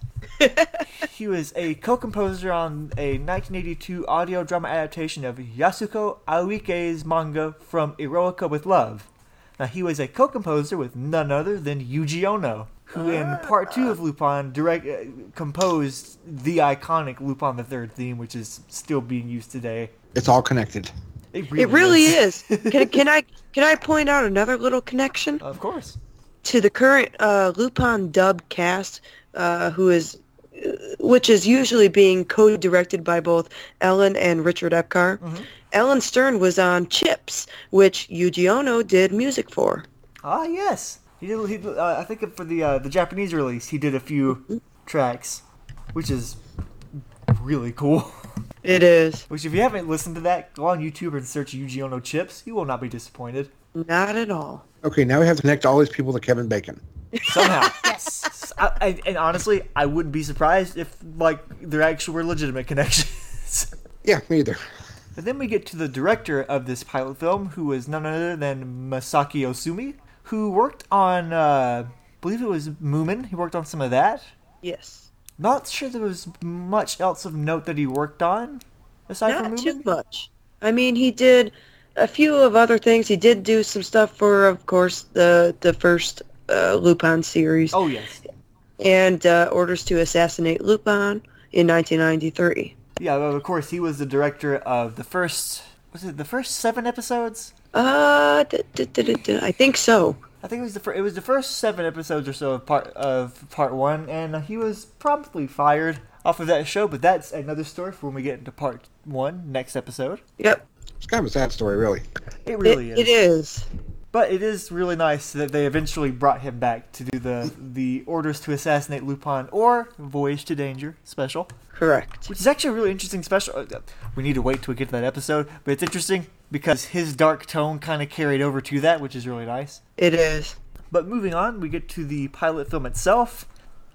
Speaker 2: he was a co-composer on a 1982 audio drama adaptation of Yasuko Aoike's manga from Eroica with Love. Now, he was a co-composer with none other than Yuji Ono, who in part two of Lupin direct uh, composed the iconic Lupin the Third theme, which is still being used today.
Speaker 1: It's all connected.
Speaker 3: It really is. Can, can I can I point out another little connection
Speaker 2: Of course.
Speaker 3: to the current uh, Lupin dub cast, uh, who is, uh, which is usually being co-directed by both Ellyn and Richard Epcar. Ellyn Stern was on Chips, which Yuji Ono did music for.
Speaker 2: Ah, yes. He did. He, uh, I think for the uh, the Japanese release, he did a few tracks, which is really cool.
Speaker 3: It is
Speaker 2: Which, if you haven't listened to that, go on YouTube and search Yuji Ono chips. You will not be disappointed.
Speaker 3: not at all.
Speaker 1: Okay, now we have to connect all these people to Kevin Bacon.
Speaker 2: Somehow.
Speaker 4: Yes.
Speaker 2: I, I, and honestly, I wouldn't be surprised if like there actually were legitimate connections.
Speaker 1: Yeah, me either.
Speaker 2: But then we get to the director of this pilot film, who is none other than Masaki Osumi, who worked on, uh, I believe it was Moomin. He worked on some of that.
Speaker 3: Yes.
Speaker 2: Not sure there was much else of note that he worked on aside from
Speaker 3: Not
Speaker 2: moving.
Speaker 3: too much. I mean, he did a few of other things. He did do some stuff for, of course, the the first uh, Lupin series
Speaker 2: Oh yes,
Speaker 3: and uh, Orders to Assassinate Lupin in 1993.
Speaker 2: yeah. Well, of course, he was the director of the first. Was it the first seven episodes?
Speaker 3: Uh, d- d- d- d- d- I think so.
Speaker 2: I think it was the fir- it was the first seven episodes or so of part of part one, and uh, he was promptly fired off of that show. But that's another story for when we get into part one next episode.
Speaker 3: Yep,
Speaker 1: It's kind of a sad story, really.
Speaker 2: It
Speaker 3: it,
Speaker 2: really
Speaker 3: it is.
Speaker 2: But it is really nice that they eventually brought him back to do the the Orders to Assassinate Lupin or Voyage to Danger special,
Speaker 3: Correct.
Speaker 2: which is actually a really interesting special. Uh, We need to wait till we get to that episode, but it's interesting because his dark tone kind of carried over to that, which is really nice.
Speaker 3: It is.
Speaker 2: But moving on, we get to the pilot film itself.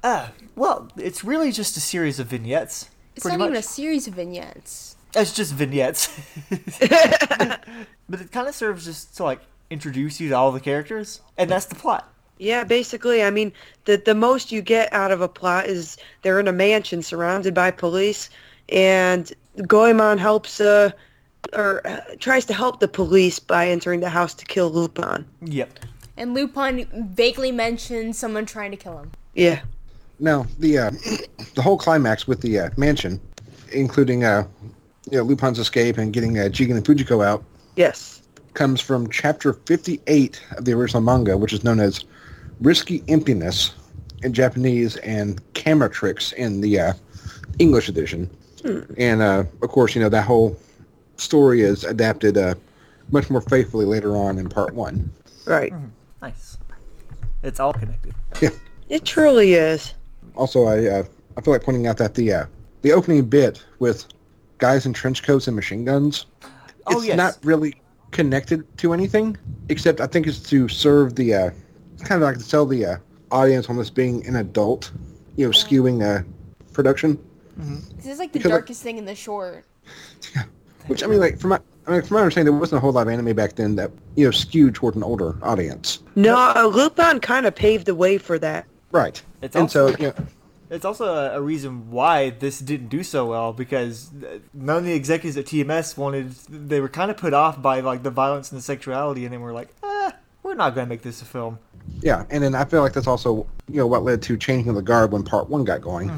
Speaker 2: Ah, well, it's really just a series of vignettes.
Speaker 4: It's
Speaker 2: pretty
Speaker 4: not even a series of vignettes.
Speaker 2: It's just vignettes. but it kind of serves just to like introduce you to all the characters, and that's the plot.
Speaker 3: Yeah, basically, I mean, the the most you get out of a plot is they're in a mansion surrounded by police, and Goemon helps, uh, or uh, tries to help the police by entering the house to kill Lupin.
Speaker 2: Yep.
Speaker 4: And Lupin vaguely mentions someone trying to kill him.
Speaker 3: Yeah,
Speaker 1: Now, the uh, the whole climax with the uh, mansion, including uh, you know, Lupin's escape and getting uh, Jigen and Fujiko out,
Speaker 3: yes,
Speaker 1: comes from chapter 58 of the original manga, which is known as Risky Emptiness in Japanese and Camera Tricks in the uh, English edition. And, uh, of course, you know, that whole story is adapted uh, much more faithfully later on in part one.
Speaker 3: right.
Speaker 2: Nice. It's all connected.
Speaker 1: Yeah.
Speaker 3: It truly is.
Speaker 1: Also, I uh, I feel like pointing out that the uh, the opening bit with guys in trench coats and machine guns,
Speaker 2: Oh,
Speaker 1: it's
Speaker 2: yes.
Speaker 1: not really connected to anything, except I think it's to serve the uh, kind of like to sell the uh, audience on this being an adult, you know, skewing uh, production.
Speaker 4: This is like the
Speaker 1: Because, like-
Speaker 4: darkest thing in the short.
Speaker 1: Which I mean, like from my I mean, from my understanding, there wasn't a whole lot of anime back then that you know skewed toward an older audience.
Speaker 3: No, uh, Lupin kind of paved the way for that.
Speaker 1: Right.
Speaker 2: It's
Speaker 1: and
Speaker 2: also-
Speaker 1: so you know,
Speaker 2: It's also a, a reason why this didn't do so well because none of the executives at TMS wanted. They were kind of put off by like the violence and the sexuality, and then were like, "Ah, we're not going to make this a film."
Speaker 1: Yeah, and then I feel like that's also you know what led to changing the guard when part one got going.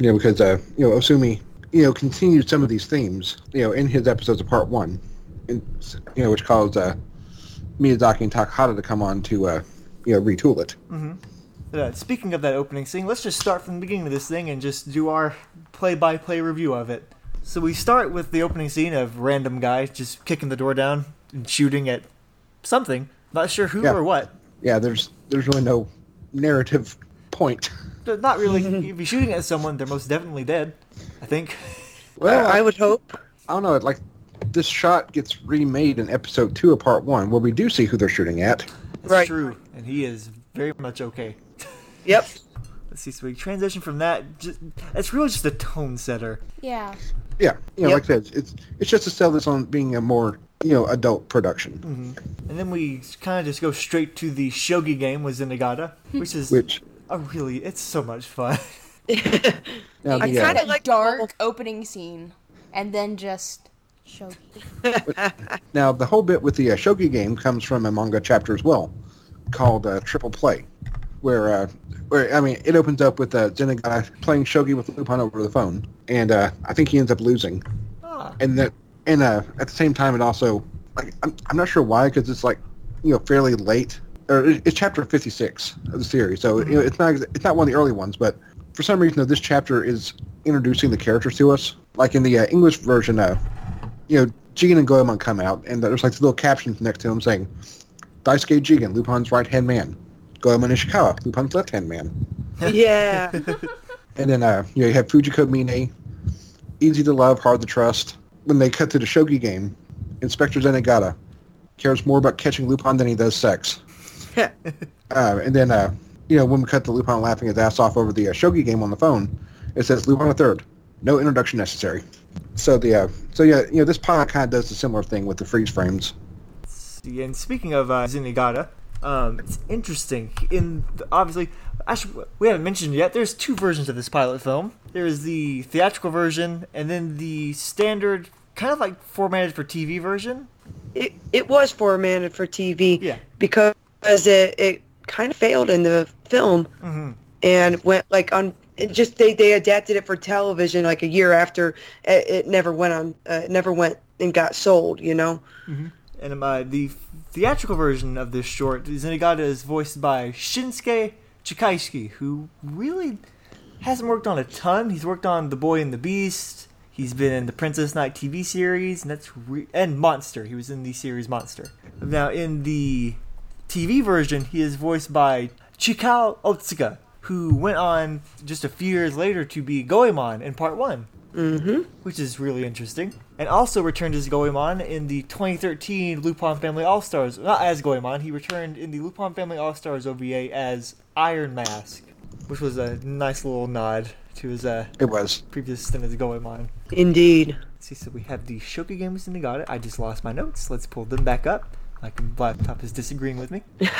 Speaker 1: You know, because uh, you know Osumi you know continued some of these themes you know in his episodes of part one, and you know which caused uh, Miyazaki and Takahata to come on to uh, you know retool it.
Speaker 2: Uh, speaking of that opening scene, let's just start from the beginning of this thing and just do our play-by-play review of it. So we start with the opening scene of random guy just kicking the door down and shooting at something. Not sure who
Speaker 1: Yeah.
Speaker 2: or what.
Speaker 1: Yeah, there's there's really no narrative point.
Speaker 2: But Not really. if you're shooting at someone, they're most definitely dead. I think.
Speaker 1: Well,
Speaker 3: I would hope.
Speaker 1: I don't know. Like this shot gets remade in episode two of part one, where we do see who they're shooting at.
Speaker 2: That's
Speaker 3: Right.
Speaker 2: true, and he is very much okay.
Speaker 3: Yep.
Speaker 2: Let's see, so we transition from that. Just, it's really just a tone setter.
Speaker 4: Yeah.
Speaker 1: Yeah, you know,
Speaker 3: Yep.
Speaker 1: like I said, it's it's just to sell this on being a more you know adult production, mm-hmm.
Speaker 2: And then we kind of just go straight to the shogi game with Zenigata, which is
Speaker 1: which
Speaker 2: a really, it's so much fun.
Speaker 1: now
Speaker 3: I kinda
Speaker 4: That
Speaker 3: like the whole-
Speaker 4: dark opening scene, and then just shogi.
Speaker 1: now the whole bit with the uh, shogi game comes from a manga chapter as well, called uh, Triple Play, where uh, where I mean it opens up with uh, Zenigata playing shogi with Lupin over the phone, and uh, I think he ends up losing,
Speaker 2: Ah,
Speaker 1: and that and uh, at the same time it also like I'm, I'm not sure why because it's like you know fairly late or it's chapter 56 of the series so you know it's not it's not one of the early ones but for some reason though, this chapter is introducing the characters to us like in the uh, english version uh, you know Jigen and Goemon come out and there's like little captions next to them saying Daisuke Jigen Lupin's right hand man Goemon Ishikawa Lupin's left hand man
Speaker 3: Yeah.
Speaker 1: and then uh, you know you have Fujiko Mine, easy to love, hard to trust. When they cut to the shogi game, Inspector Zenigata cares more about catching Lupin than he does sex. uh, and then uh, you know when we cut to Lupin laughing his ass off over the uh, shogi game on the phone, it says Lupin a third, no introduction necessary. So the uh, so yeah you know this pilot kind of does a similar thing with the freeze frames.
Speaker 2: see, and speaking of uh, Zenigata, Um, it's interesting. In the, obviously, actually, we haven't mentioned yet. There's two versions of this pilot film. There is the theatrical version, and then the standard, kind of like formatted for TV version.
Speaker 3: It it was formatted for TV
Speaker 2: Yeah.
Speaker 3: because it it kind of failed in the film
Speaker 2: Mm-hmm.
Speaker 3: and went like on. Just they, they adapted it for television like a year after it, it never went on. Uh, it never went and got sold. You know.
Speaker 2: And uh, the theatrical version of this short, Zenigata is voiced by Shinsuke Chikaishi, who really hasn't worked on a ton. He's worked on The Boy and the Beast. He's been in the Princess Knight TV series, and that's re- and Monster. He was in the series Monster. Now, in the TV version, he is voiced by Chikao Otsuka, who went on just a few years later to be Goemon in Part One which is really interesting. And also returned as Goemon in the 2013 Lupin Family All Stars. Not as Goemon, he returned in the Lupin Family All Stars OVA as Iron Mask, which was a nice little nod to his uh,
Speaker 1: It was.
Speaker 2: previous stint as Goemon.
Speaker 3: Indeed.
Speaker 2: See, so we have the Shogi games and got it. I just lost my notes. Let's pull them back up. My laptop is disagreeing with me.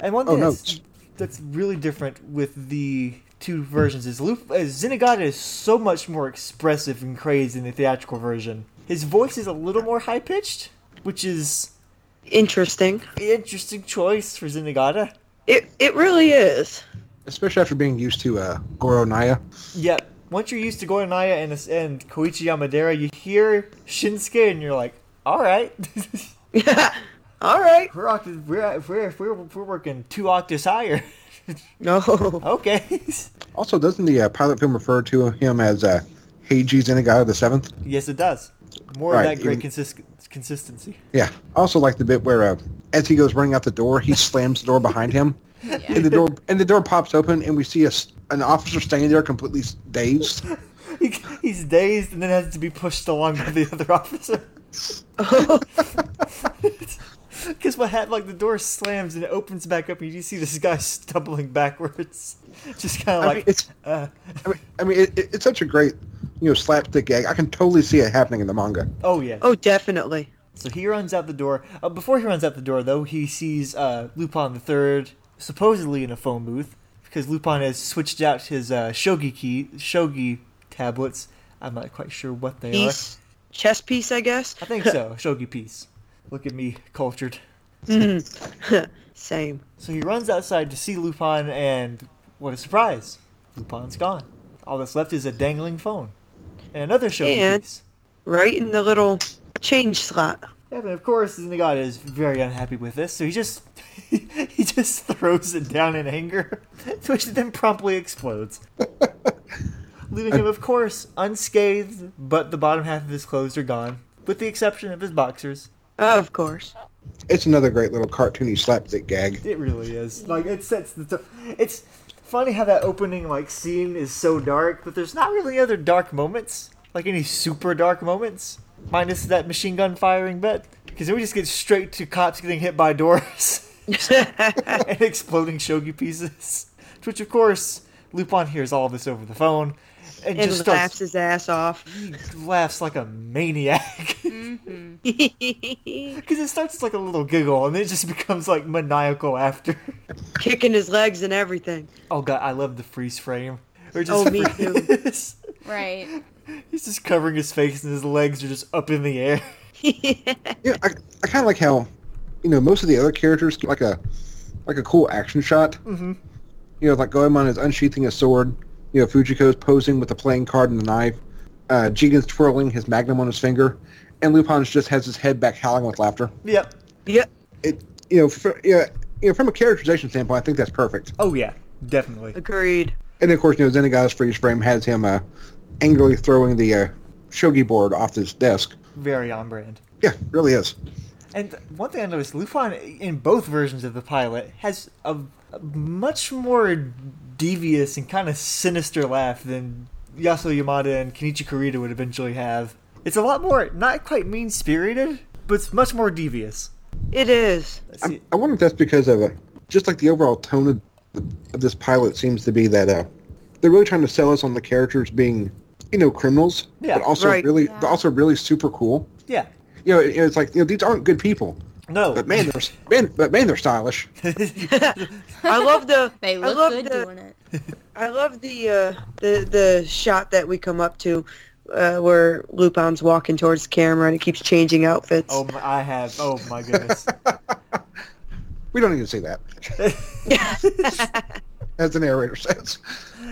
Speaker 2: And one thing that's,
Speaker 1: notes.
Speaker 2: That's really different with the two versions is Lup- uh, Zenigata is so much more expressive and crazy in the theatrical version. His voice is a little more high pitched, which is
Speaker 3: Interesting.
Speaker 2: interesting choice for Zenigata.
Speaker 3: It it really is.
Speaker 1: Especially after being used to uh, Goro Naya.
Speaker 2: Yet once you're used to Goro Naya and and Koichi Yamadera, you hear Shinsuke and you're like, all right.
Speaker 3: All right.
Speaker 2: We're, octaves, we're, we're, we're, we're working two octaves higher.
Speaker 3: No.
Speaker 2: okay.
Speaker 1: Also, doesn't the uh, pilot film refer to him as uh, Heiji Zenigata the Seventh?
Speaker 2: yes, it does. More
Speaker 1: Right,
Speaker 2: of that great
Speaker 1: even-
Speaker 2: consist- consistency.
Speaker 1: Yeah. I also like the bit where, uh, as he goes running out the door, he slams the door behind him, and the door and the door pops open, and we see a s an officer standing there completely dazed.
Speaker 2: He, he's dazed and then has to be pushed along by the other officer. Because what happened, like the door slams and it opens back up, and you see this guy stumbling backwards, just kind of
Speaker 1: I
Speaker 2: like.
Speaker 1: mean, it's
Speaker 2: uh,
Speaker 1: I mean, I mean it, it- it's such a great you know slapstick gag. I can totally see it happening in the manga.
Speaker 2: oh yeah.
Speaker 3: oh, definitely.
Speaker 2: So he runs out the door. Uh, before he runs out the door, though, he sees uh, Lupin the Third supposedly in a phone booth because Lupin has switched out his uh, shogi key, shogi tablets. I'm not quite sure what they
Speaker 3: Piece, chess piece, I guess.
Speaker 2: I think so. shogi piece. Look at me, cultured. Mm-hmm.
Speaker 3: Same.
Speaker 2: So he runs outside to see Lupin, and what a surprise! Lupin's gone. All that's left is a dangling phone and another
Speaker 3: And-
Speaker 2: piece.
Speaker 3: Right in the little change slot.
Speaker 2: Yeah, but of course Zenigata is very unhappy with this, so he just he just throws it down in anger, which then promptly explodes. Leaving him, of course, unscathed, but the bottom half of his clothes are gone, with the exception of his boxers.
Speaker 3: Of course.
Speaker 1: It's another great little cartoony slapstick gag.
Speaker 2: It really is. Like it sets the to- it's funny how that opening like scene is so dark, but there's not really other dark moments, like any super dark moments, minus that machine gun firing bit, because then we just get straight to cops getting hit by doors. and exploding shogi pieces. Which, of course, Lupin hears all of this over the phone and,
Speaker 3: and
Speaker 2: just
Speaker 3: laughs
Speaker 2: starts,
Speaker 3: his ass off.
Speaker 2: he laughs like a maniac. Because it starts as like a little giggle and then it just becomes like maniacal after.
Speaker 3: Kicking his legs and everything.
Speaker 2: Oh god, I love the freeze frame. Or
Speaker 3: Oh, me too.
Speaker 4: Right.
Speaker 2: He's just covering his face and his legs are just up in the air.
Speaker 1: Yeah, I, I kind of like how, you know, most of the other characters get like a like a cool action shot. Mm-hmm. You know, like Goemon is unsheathing a sword. You know, Fujiko's posing with a playing card and a knife. Uh, Jigen's twirling his magnum on his finger, and Lupin just has his head back howling with laughter.
Speaker 2: Yep.
Speaker 3: yep.
Speaker 1: It, you know, for, yeah, you know, from a characterization standpoint, I think that's perfect.
Speaker 2: Oh yeah, definitely.
Speaker 3: Agreed.
Speaker 1: And of course, you know, Zenigata's freeze frame has him uh, angrily throwing the uh, shogi board off his desk.
Speaker 2: Very on brand.
Speaker 1: Yeah, really is.
Speaker 2: And one thing I noticed, Lupin in both versions of the pilot has a, a much more devious and kind of sinister laugh than Yasuo Yamada and Kenichi Kurita would eventually have. It's a lot more, not quite mean spirited, but it's much more devious.
Speaker 3: It is.
Speaker 1: I. I wonder if that's because of uh, just like the overall tone of, of this pilot seems to be that uh, they're really trying to sell us on the characters being, you know, criminals,
Speaker 2: Yeah,
Speaker 1: but also
Speaker 3: right.
Speaker 1: really,
Speaker 4: Yeah.
Speaker 1: but also really super cool.
Speaker 2: Yeah,
Speaker 1: You know, it- it's like you know these aren't good people.
Speaker 2: No,
Speaker 1: But man, they're man, but man, they're stylish.
Speaker 3: I love the.
Speaker 4: They
Speaker 3: I
Speaker 4: look
Speaker 3: love
Speaker 4: good
Speaker 3: the,
Speaker 4: doing it.
Speaker 3: I love the uh, the the shot that we come up to, uh, where Lupin's walking towards the camera and he keeps changing outfits.
Speaker 2: oh my, I have. Oh my goodness.
Speaker 1: We don't need to see that, as the narrator says.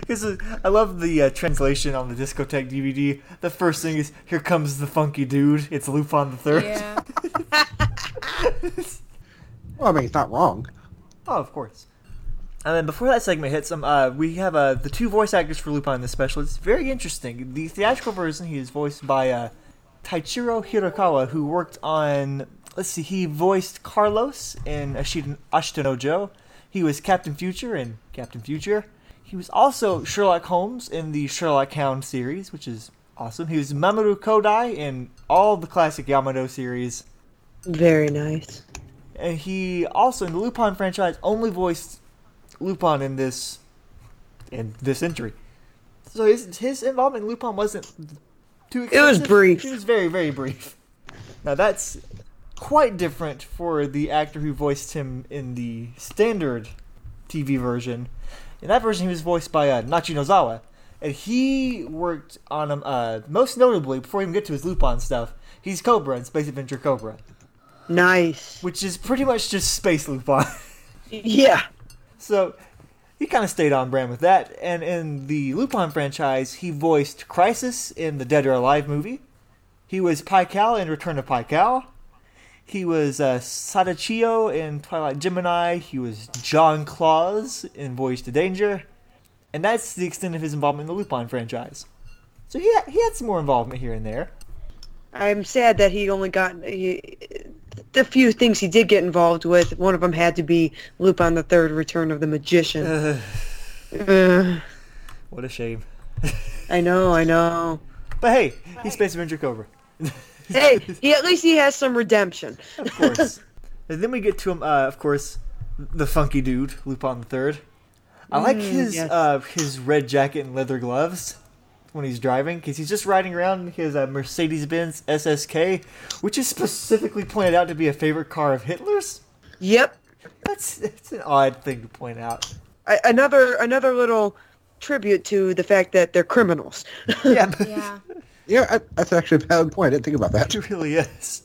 Speaker 2: Because I love the uh, translation on the Discotek DVD. The first thing is, "Here comes the funky dude." It's Lupin the Third.
Speaker 4: Yeah.
Speaker 1: Well, I mean, it's not wrong.
Speaker 2: Oh, of course. And then before that segment hits, um, uh, we have uh, the two voice actors for Lupin in the special. It's very interesting. The theatrical version, he is voiced by uh, Taiichiro Hirokawa, who worked on. Let's see, he voiced Carlos in no Joe. He was Captain Future in Captain Future. He was also Sherlock Holmes in the Sherlock Hound series, which is awesome. He was Mamoru Kodai in all the classic Yamato series.
Speaker 3: Very nice.
Speaker 2: And he also in the Lupin franchise only voiced Lupin in this in this entry. So his his involvement in Lupin wasn't too
Speaker 3: It was brief.
Speaker 2: It was very very brief. Now that's quite different for the actor who voiced him in the standard TV version. In that version, he was voiced by uh, Nachi Nozawa, and he worked on him uh, most notably before we even get to his Lupin stuff. He's Cobra in Space Adventure Cobra,
Speaker 3: Nice.
Speaker 2: which is pretty much just Space Lupin.
Speaker 3: Yeah.
Speaker 2: So he kind of stayed on brand with that. And in the Lupin franchise, he voiced Crisis in the Dead or Alive movie. He was Pycal in Return of Pycal. He was uh, Sadachio in Twilight Gemini. He was John Claus in Voyage to Danger. And that's the extent of his involvement in the Lupin franchise. So he had, he had some more involvement here and there.
Speaker 3: I'm sad that he only got he, the few things he did get involved with. One of them had to be Lupin the Third: Return of the Magician. Uh,
Speaker 2: What a shame.
Speaker 3: I know, I know.
Speaker 2: But hey, he's Space Avenger Cobra.
Speaker 3: Hey, he at least he has some redemption.
Speaker 2: Of course. and then we get to him, uh, of course, the funky dude, Lupin the Third. I like his
Speaker 3: yes.
Speaker 2: uh, his red jacket and leather gloves when he's driving, because he's just riding around in his uh, Mercedes Benz SSK, which is specifically pointed out to be a favorite car of Hitler's.
Speaker 3: Yep.
Speaker 2: That's it's an odd thing to point out.
Speaker 3: I, another another little tribute to the fact that they're criminals.
Speaker 2: Yeah,
Speaker 4: Yeah.
Speaker 1: Yeah, I, that's actually a valid point. I didn't think about that.
Speaker 2: it really is.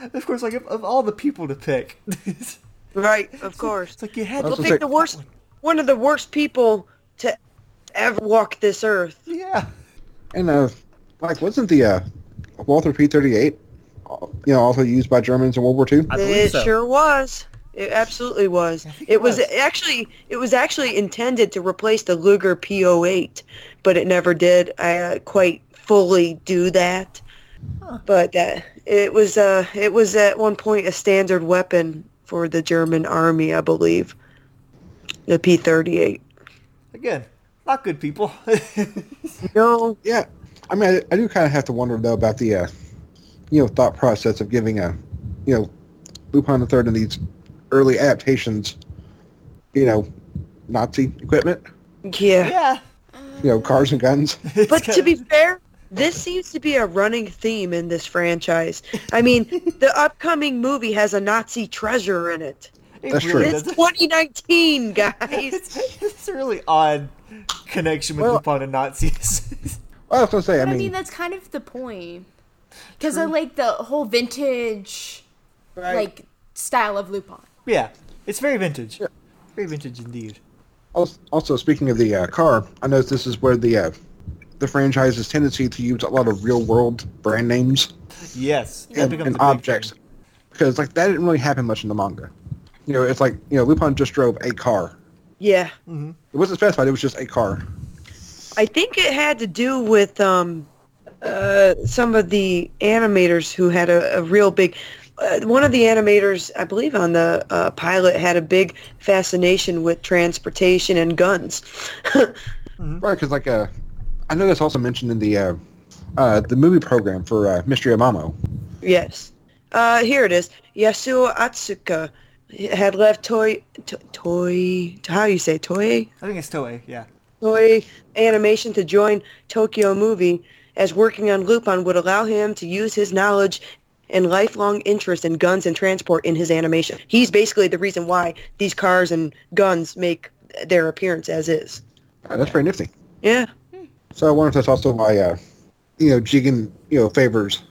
Speaker 2: Of course, like of, of all the people to pick,
Speaker 3: right, of course.
Speaker 2: like you had to
Speaker 1: was
Speaker 3: We'll
Speaker 1: gonna
Speaker 3: pick
Speaker 1: say-
Speaker 3: the worst, one of the worst people to ever walk this earth.
Speaker 2: Yeah.
Speaker 1: And uh, like, wasn't the uh, Walther P-38, uh, you know, also used by Germans in World War II?
Speaker 3: It
Speaker 2: so.
Speaker 3: sure was. It absolutely was. It,
Speaker 2: it
Speaker 3: was.
Speaker 2: was.
Speaker 3: actually it was actually intended to replace the Luger P08, but it never did uh, quite fully do that. But uh, it was uh, it was at one point a standard weapon for the German army, I believe. The P38.
Speaker 2: Again, not good people.
Speaker 3: No,
Speaker 1: Yeah, I mean, I, I do kind of have to wonder though about the, uh, you know, thought process of giving a, you know, Lupin the Third in these early adaptations, you know, Nazi equipment,
Speaker 3: yeah.
Speaker 2: yeah.
Speaker 1: you know, cars and guns.
Speaker 3: But to be fair, this seems to be a running theme in this franchise. I mean, the upcoming movie has a Nazi treasure in it.
Speaker 2: It
Speaker 1: That's
Speaker 2: really
Speaker 1: true.
Speaker 3: It's 2019, guys.
Speaker 2: It's, it's a really odd connection with
Speaker 1: Well-
Speaker 2: Lupin and Nazis.
Speaker 1: I was gonna say, I
Speaker 4: But I
Speaker 1: mean,
Speaker 4: mean, that's kind of the point. Because I like the whole vintage, like, style of Lupin.
Speaker 2: yeah, it's very vintage. Very vintage indeed.
Speaker 1: also speaking of the uh, car, I noticed this is where the uh, the franchise's tendency to use a lot of real world brand names
Speaker 2: Yes,
Speaker 1: and, and objects, because like that didn't really happen much in the manga. You know, it's like you know, Lupin just drove a car.
Speaker 3: Yeah.
Speaker 1: It wasn't specified; it was just a car.
Speaker 3: I think it had to do with um, uh, some of the animators who had a, a real big. Uh, one of the animators, I believe, on the uh, pilot had a big fascination with transportation and guns.
Speaker 1: Right, because like uh, I know that's also mentioned in the uh, uh, the movie program for uh, Mystery of Mamo.
Speaker 3: yes. Uh, here it is. Yasuo Otsuka had left Toy, to, Toy, how do you say Toy?
Speaker 2: I think it's Toei. Yeah.
Speaker 3: Toei Animation to join Tokyo Movie as working on Lupin would allow him to use his knowledge and lifelong interest in guns and transport in his animation. He's basically the reason why these cars and guns make their appearance as is.
Speaker 1: Uh, that's very nifty.
Speaker 3: Yeah.
Speaker 1: So I wonder if that's also why, uh, you know, Jigen, you know, favors,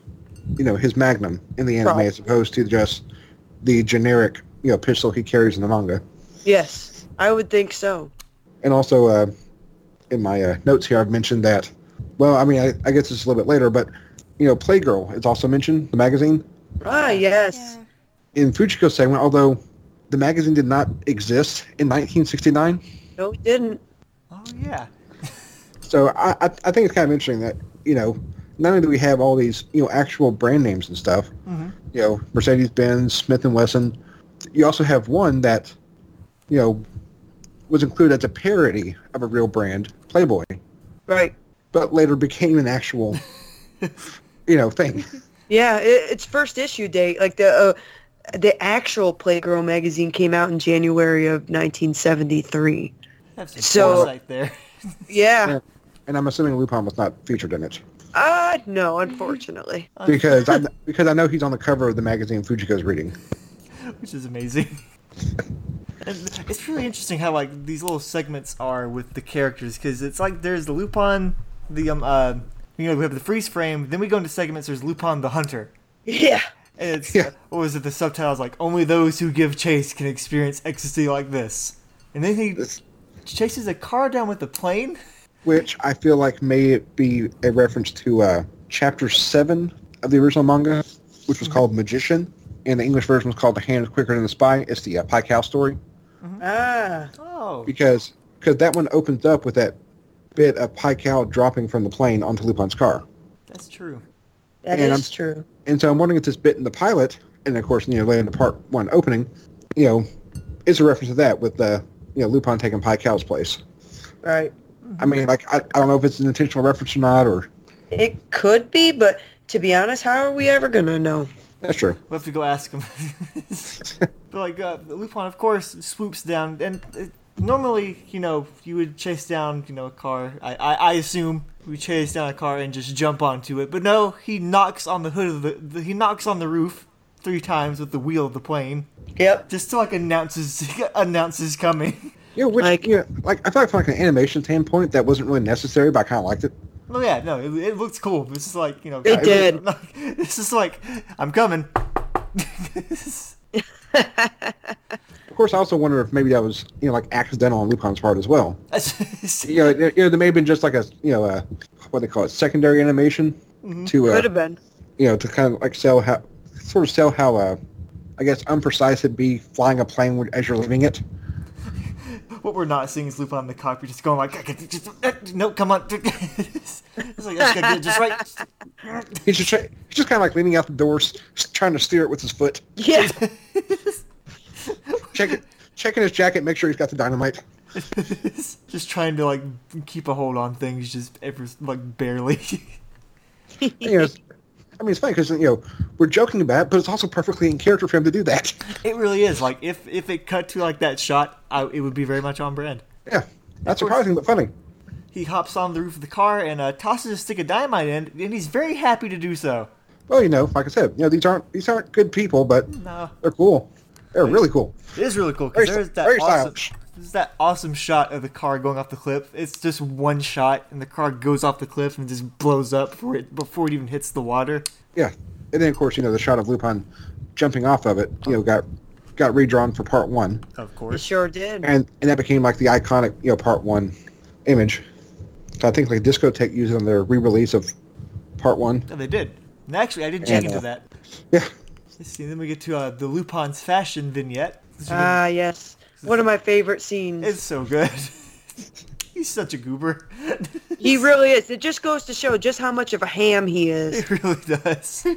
Speaker 1: you know, his Magnum in the anime
Speaker 3: Right.
Speaker 1: as opposed to just the generic, you know, pistol he carries in the manga.
Speaker 3: Yes. I would think so.
Speaker 1: And also, uh, in my uh, notes here, I've mentioned that. Well, I mean, I, I guess it's a little bit later, but you know, Playgirl is also mentioned the magazine
Speaker 3: Ah, yes.
Speaker 4: Yeah.
Speaker 1: in Fujiko's segment. Although the magazine did not exist in 1969,
Speaker 3: No, it didn't.
Speaker 2: Oh yeah.
Speaker 1: so I, I I think it's kind of interesting that you know not only do we have all these you know actual brand names and stuff,
Speaker 2: Mhm.
Speaker 1: you know Mercedes Benz, Smith and Wesson, you also have one that you know was included as a parody of a real brand, Playboy,
Speaker 3: Right.
Speaker 1: but later became an actual you know thing.
Speaker 3: Yeah, it, its first issue date, like the uh, the actual Playgirl magazine came out in January of 1973.
Speaker 2: Have some
Speaker 3: So-
Speaker 2: foresight there.
Speaker 3: Yeah.
Speaker 1: Yeah. And I'm assuming Lupin was not featured in it
Speaker 3: Uh, no, unfortunately.
Speaker 1: because I because I know he's on the cover of the magazine Fujiko's reading.
Speaker 2: which is amazing. and it's really interesting how like these little segments are with the characters because it's like there's the Lupin, the um uh you know we have the freeze frame, then we go into segments. There's Lupin the Hunter,
Speaker 3: Yeah.
Speaker 2: and it's
Speaker 1: Yeah.
Speaker 2: what was it? The subtitles like only those who give chase can experience ecstasy like this, and then he
Speaker 1: This-
Speaker 2: chases a car down with a plane.
Speaker 1: which I feel like may be a reference to uh, chapter seven of the original manga, which was called Magician, and the English version was called The Hand is Quicker Than the Spy. It's the uh, Pycal story
Speaker 3: Ah.
Speaker 2: Oh,
Speaker 1: because because that one opens up with that bit of Pycal dropping from the plane onto Lupin's car,
Speaker 2: that's true.
Speaker 3: that
Speaker 1: And
Speaker 3: is
Speaker 1: I'm-
Speaker 3: true.
Speaker 1: and so I'm wondering if this bit in the pilot, and of course you know later in the part one opening, you know, is a reference to that with the you know Lupin taking Pycal's place.
Speaker 3: Right.
Speaker 1: I mean, like I, I don't know if it's an intentional reference or not, or
Speaker 3: It could be, but to be honest, how are we ever gonna know?
Speaker 1: That's true.
Speaker 2: We'll have to go ask him. but like uh, Lupin, of course, swoops down, and it, normally, you know, you would chase down, you know, a car. I, I, I assume we chase down a car and just jump onto it. But no, he knocks on the hood of the, the he knocks on the roof three times with the wheel of the plane,
Speaker 3: Yep.
Speaker 2: just to like announces announces coming.
Speaker 1: Yeah, which
Speaker 3: Like-
Speaker 1: yeah, like I feel like from like an animation standpoint, that wasn't really necessary, but I kind of liked it.
Speaker 2: Oh yeah, no, it, it looks cool. This is like you know,
Speaker 3: It
Speaker 2: I-
Speaker 3: did.
Speaker 2: This is like I'm coming.
Speaker 1: Of course, I also wonder if maybe that was you know like accidental on Lupin's part as well. You know, there, you know, there may have been just like a you know a what they call it secondary animation to uh,
Speaker 3: Could have been.
Speaker 1: you know to kind of like sell how sort of sell how uh I guess unprecise it'd be flying a plane as you're leaving it.
Speaker 2: What we're not seeing is Lupin in the cockpit just going like, just, uh, no, come on. it's like, that's gonna get it just right.
Speaker 1: He's just he's just kind of like leaning out the doors, just trying to steer it with his foot,
Speaker 3: Yeah.
Speaker 1: checking checking his jacket, make sure he's got the dynamite.
Speaker 2: just trying to like keep a hold on things, just ever like barely.
Speaker 1: You know, it's- I mean, it's funny because you know we're joking about it, but it's also perfectly in character for him to do that.
Speaker 2: it really is. Like if if it cut to like that shot, I, it would be very much on brand.
Speaker 1: Yeah, that's
Speaker 2: course.
Speaker 1: surprising but funny.
Speaker 2: He hops on the roof of the car and uh, tosses a stick of dynamite in, and he's very happy to do so.
Speaker 1: Well, you know, like I said, you know, these aren't these aren't good people, but
Speaker 2: No,
Speaker 1: they're cool. They're really cool.
Speaker 2: it is really cool because there's that awesome.
Speaker 1: stylish.
Speaker 2: There's that awesome shot of the car going off the cliff. It's just one shot, and the car goes off the cliff and just blows up before it before it even hits the water.
Speaker 1: Yeah, and then of course, you know, the shot of Lupin jumping off of it, you know, got got redrawn for part one,
Speaker 2: Of course, It
Speaker 3: sure did.
Speaker 1: and and that became like the iconic, you know, part one image. So I think like Discotek used it on their re-release of part one.
Speaker 2: Yeah, they did. And actually, I did check
Speaker 1: And,
Speaker 2: into
Speaker 1: uh,
Speaker 2: that.
Speaker 1: Yeah,
Speaker 2: Let's see. Then we get to uh, the Lupin's fashion vignette.
Speaker 3: Ah, yes. One of my favorite scenes.
Speaker 2: it's so good. He's such a goober.
Speaker 3: He really is. It just goes to show just how much of a ham he is.
Speaker 2: It really does.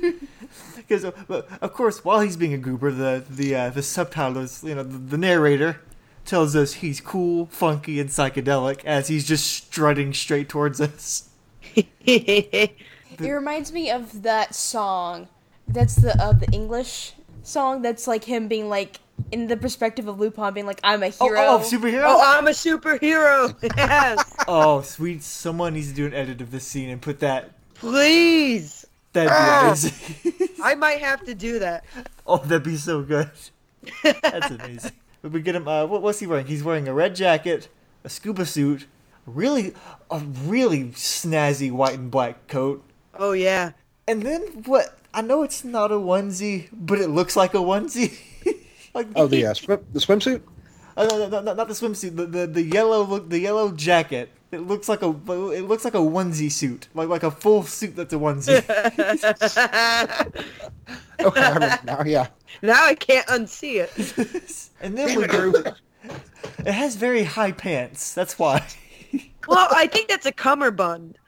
Speaker 2: Because of course, while he's being a goober, the the uh, the subtitles, you know, the, the narrator tells us he's cool, funky, and psychedelic as he's just strutting straight towards us.
Speaker 4: It reminds me of that song. That's the uh, the English song. That's like him being like in the perspective of Lupin, being like, "I'm a
Speaker 2: Oh,
Speaker 4: hero."
Speaker 2: oh, superhero!
Speaker 3: oh, I'm a superhero. Yes.
Speaker 2: Oh, sweet! Someone needs to do an edit of this scene and put that.
Speaker 3: Please.
Speaker 2: That'd be
Speaker 3: Ah.
Speaker 2: amazing.
Speaker 3: I might have to do that.
Speaker 2: Oh, that'd be so good. That's amazing. But we get him. Uh, what, what's he wearing? He's wearing a red jacket, a scuba suit, really, a really snazzy white and black coat,
Speaker 3: Oh yeah.
Speaker 2: and then what? I know it's not a onesie, but it looks like a onesie. like
Speaker 1: Oh, the uh, swim, the swimsuit.
Speaker 2: Uh, no, no, no, not the swimsuit. The, the the yellow look. The yellow jacket. It looks like a. It looks like a onesie suit. Like like a full suit that's a onesie.
Speaker 1: Okay, I remember now. Yeah.
Speaker 3: Now I can't unsee it.
Speaker 2: and then we go. It has very high pants. That's why.
Speaker 3: Well, I think that's a cummerbund.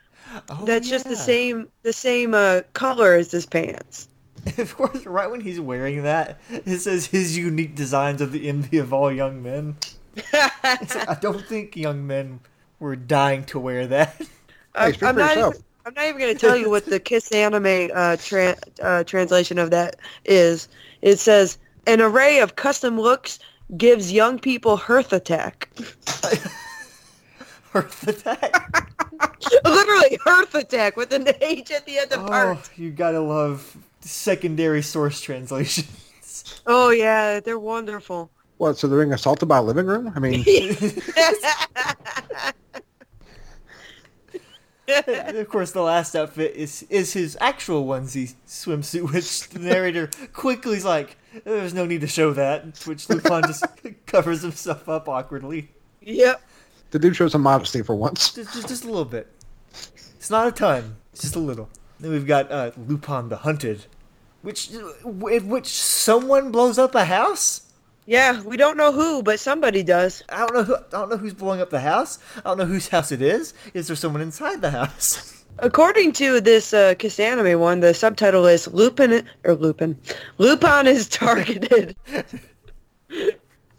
Speaker 2: Oh,
Speaker 3: That's just the same the same uh, color as his pants.
Speaker 2: Of course, right when he's wearing that, it says his unique designs of the envy of all young men. Like, I don't think young men were dying to wear that.
Speaker 3: I,
Speaker 1: speak
Speaker 3: I'm not. Even, I'm not even going to tell you what the Kiss Anime uh, tra- uh, translation of that is. It says an array of custom looks gives young people hearth attack.
Speaker 2: Earth attack.
Speaker 3: Literally hearth attack with an H at the end of
Speaker 2: Oh,
Speaker 3: heart.
Speaker 2: you gotta love secondary source translations.
Speaker 3: Oh yeah, they're wonderful.
Speaker 1: What? So they're being assaulted by a living room? I mean,
Speaker 2: of course, the last outfit is is his actual onesie swimsuit, which the narrator quickly is like, "There's no need to show that," which Lupin just covers himself up awkwardly,
Speaker 3: yep.
Speaker 1: the dude shows some modesty for once.
Speaker 2: just, just just a little bit. It's not a ton, it's just a little. Then we've got uh, Lupin the Hunted, which in which someone blows up a house.
Speaker 3: Yeah, we don't know who, but somebody does.
Speaker 2: I don't know. Who, I don't know who's blowing up the house. I don't know whose house it is. Is there someone inside the house?
Speaker 3: According to this uh, Kiss Anime one, the subtitle is Lupin or Lupin. Lupin is targeted.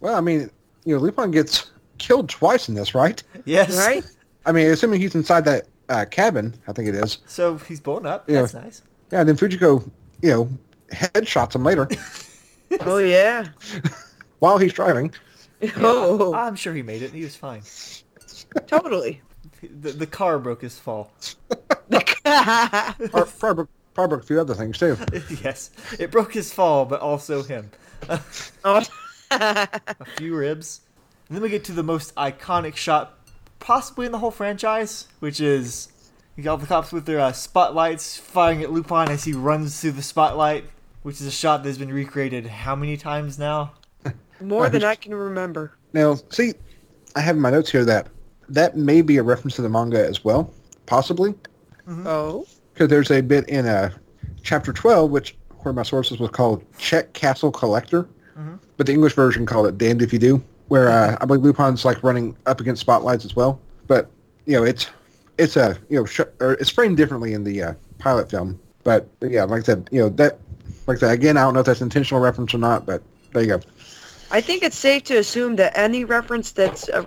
Speaker 1: Well, I mean, you know, Lupin gets killed twice in this, right?
Speaker 2: yes.
Speaker 3: Right?
Speaker 1: I mean, assuming he's inside that uh, cabin, I think it is.
Speaker 2: So he's blown up.
Speaker 1: Yeah.
Speaker 2: That's nice.
Speaker 1: Yeah, and then Fujiko, you know, headshots him later
Speaker 3: Oh yeah.
Speaker 1: while he's driving.
Speaker 3: Oh.
Speaker 2: oh, I'm sure he made it. He was fine.
Speaker 3: totally.
Speaker 2: The, the car broke his fall.
Speaker 1: Or probably, broke- probably broke a few other things too.
Speaker 2: yes, it broke his fall, but also him.
Speaker 3: Oh.
Speaker 2: A few ribs. And then we get to the most iconic shot, possibly in the whole franchise, which is you got all the cops with their uh, spotlights firing at Lupin as he runs through the spotlight, which is a shot that's been recreated how many times now?
Speaker 3: More than I can remember.
Speaker 1: Now, see, I have in my notes here that that may be a reference to the manga as well, possibly,
Speaker 3: Oh.
Speaker 1: because there's a bit in uh, chapter 12, which where my sources was called Check Castle Collector, but the English version called it Damned If You Do, where uh, I believe Lupin's like running up against spotlights as well. But you know, it's it's a you know sh- or it's framed differently in the uh, pilot film. But yeah, like I said, you know that like that again. I don't know if that's intentional reference or not, but there you go.
Speaker 3: I think it's safe to assume that any reference that's uh,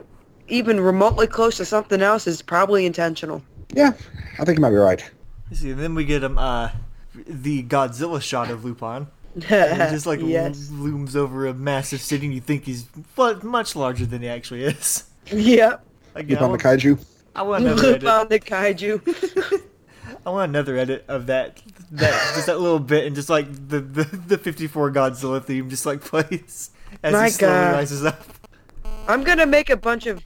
Speaker 3: even remotely close to something else is probably intentional.
Speaker 1: Yeah, I think you might be right.
Speaker 2: You see, then we get him uh, the Godzilla shot of Lupin. He just like
Speaker 3: yes.
Speaker 2: looms over a massive city, and you think he's much larger than he actually is.
Speaker 3: Yep.
Speaker 2: Again, I
Speaker 1: Lupin the Kaiju.
Speaker 2: I want another edit.
Speaker 3: The kaiju.
Speaker 2: I want another edit of that, that just that little bit, and just like the the, the fifty four Godzilla theme just like plays as
Speaker 3: My
Speaker 2: he slowly
Speaker 3: God.
Speaker 2: rises up.
Speaker 3: I'm gonna make a bunch of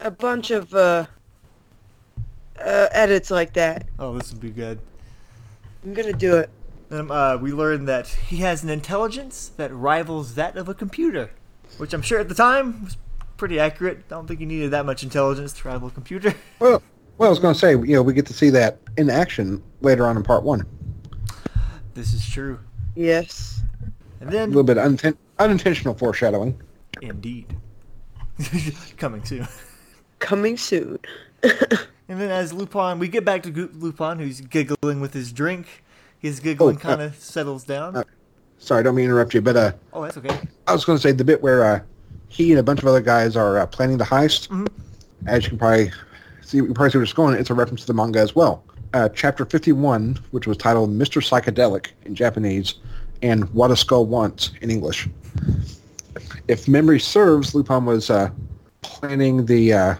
Speaker 3: a bunch of uh, uh, edits like that.
Speaker 2: Oh, this would be good.
Speaker 3: I'm gonna do it.
Speaker 2: Um, uh, we learned that he has an intelligence that rivals that of a computer, which I'm sure at the time was pretty accurate. I don't think he needed that much intelligence to rival a computer.
Speaker 1: Well, well, I was going to say, you know, we get to see that in action later on in part one.
Speaker 2: this is true.
Speaker 3: Yes.
Speaker 2: And then A
Speaker 1: little bit of uninten- unintentional foreshadowing.
Speaker 2: indeed, coming soon.
Speaker 3: Coming soon.
Speaker 2: And then as Lupin, we get back to Lupin, who's giggling with his drink. His giggling
Speaker 1: Oh, uh,
Speaker 2: kind of settles down.
Speaker 1: uh, Sorry, I don't mean to interrupt you, but uh,
Speaker 2: oh, that's okay.
Speaker 1: I was going to say the bit where uh, he and a bunch of other guys are uh, planning the heist.
Speaker 2: Mhm.
Speaker 1: As you can probably see, you probably see where it's going. It's a reference to the manga as well. Uh, chapter 51, which was titled Mr. Psychedelic in Japanese and What a Skull Wants in English. If memory serves, Lupin was uh, planning the uh,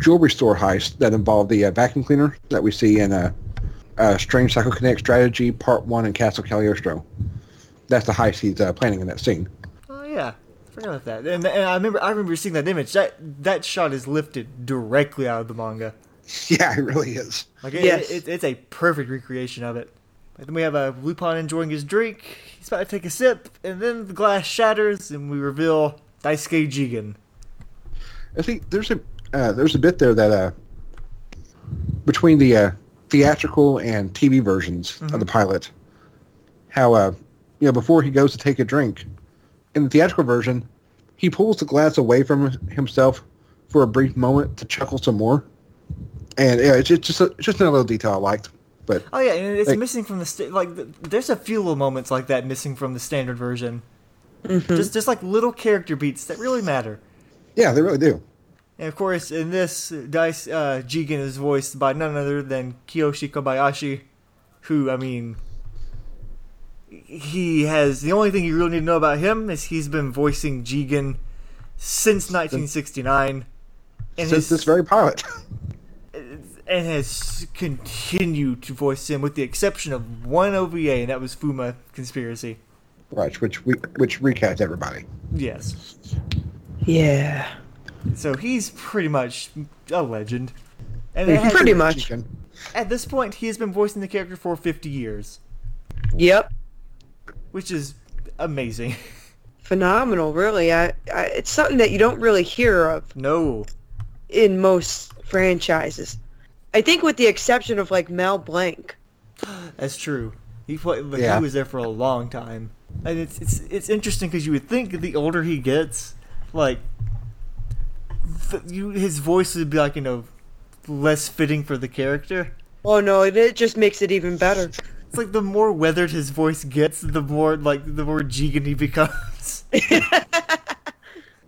Speaker 1: jewelry store heist that involved the uh, vacuum cleaner that we see in uh, uh, Strange Psychokinetic Strategy Part One in Castle Cagliostro. That's the heist he's uh, planning in that scene.
Speaker 2: Oh yeah, forgot about that. And, and I remember I remember seeing that image. That that shot is lifted directly out of the manga.
Speaker 1: Yeah, it really is.
Speaker 2: Like it,
Speaker 3: Yes.
Speaker 2: it, it's a perfect recreation of it. And then we have uh, Lupin enjoying his drink. He's about to take a sip, and then the glass shatters, and we reveal Daisuke Jigen.
Speaker 1: I think there's a uh, there's a bit there that uh, between the uh, theatrical and TV versions of the pilot, how uh, you know before he goes to take a drink, in the theatrical version, he pulls the glass away from himself for a brief moment to chuckle some more, and yeah, it's just just, a, it's just another little detail I liked. But
Speaker 2: Oh yeah, and it's
Speaker 1: Like-
Speaker 2: missing from the sta- like. th- There's a few little moments like that missing from the standard version. Just just like little character beats that really matter.
Speaker 1: yeah, they really do.
Speaker 2: And of course, in this, Dice uh, Jigen is voiced by none other than Kiyoshi Kobayashi, who, I mean, he has the only thing you really need to know about him is he's been voicing Jigen since 1969, and
Speaker 1: Since
Speaker 2: his,
Speaker 1: this very pilot.
Speaker 2: and has continued to voice him with the exception of one OVA, and that was Fuma Conspiracy.
Speaker 1: Right, which we which recast everybody.
Speaker 2: Yes,
Speaker 3: Yeah.
Speaker 2: so he's pretty much a legend. And
Speaker 1: Hey,
Speaker 3: Pretty much.
Speaker 1: Chicken.
Speaker 2: At this point, he has been voicing the character for 50 years,
Speaker 3: Yep.
Speaker 2: Which is amazing.
Speaker 3: Phenomenal, really. I, I it's something that you don't really hear of
Speaker 2: no.
Speaker 3: in most franchises. I think with the exception of like Mel Blanc.
Speaker 2: That's true. He played, like,
Speaker 1: Yeah.
Speaker 2: he was there for a long time, and it's it's it's interesting because you would think the older he gets, like, th- you his voice would be like you know, less fitting for the character.
Speaker 3: Oh no, it, it just makes it even better.
Speaker 2: It's like the more weathered his voice gets, the more like the more Jigen he becomes.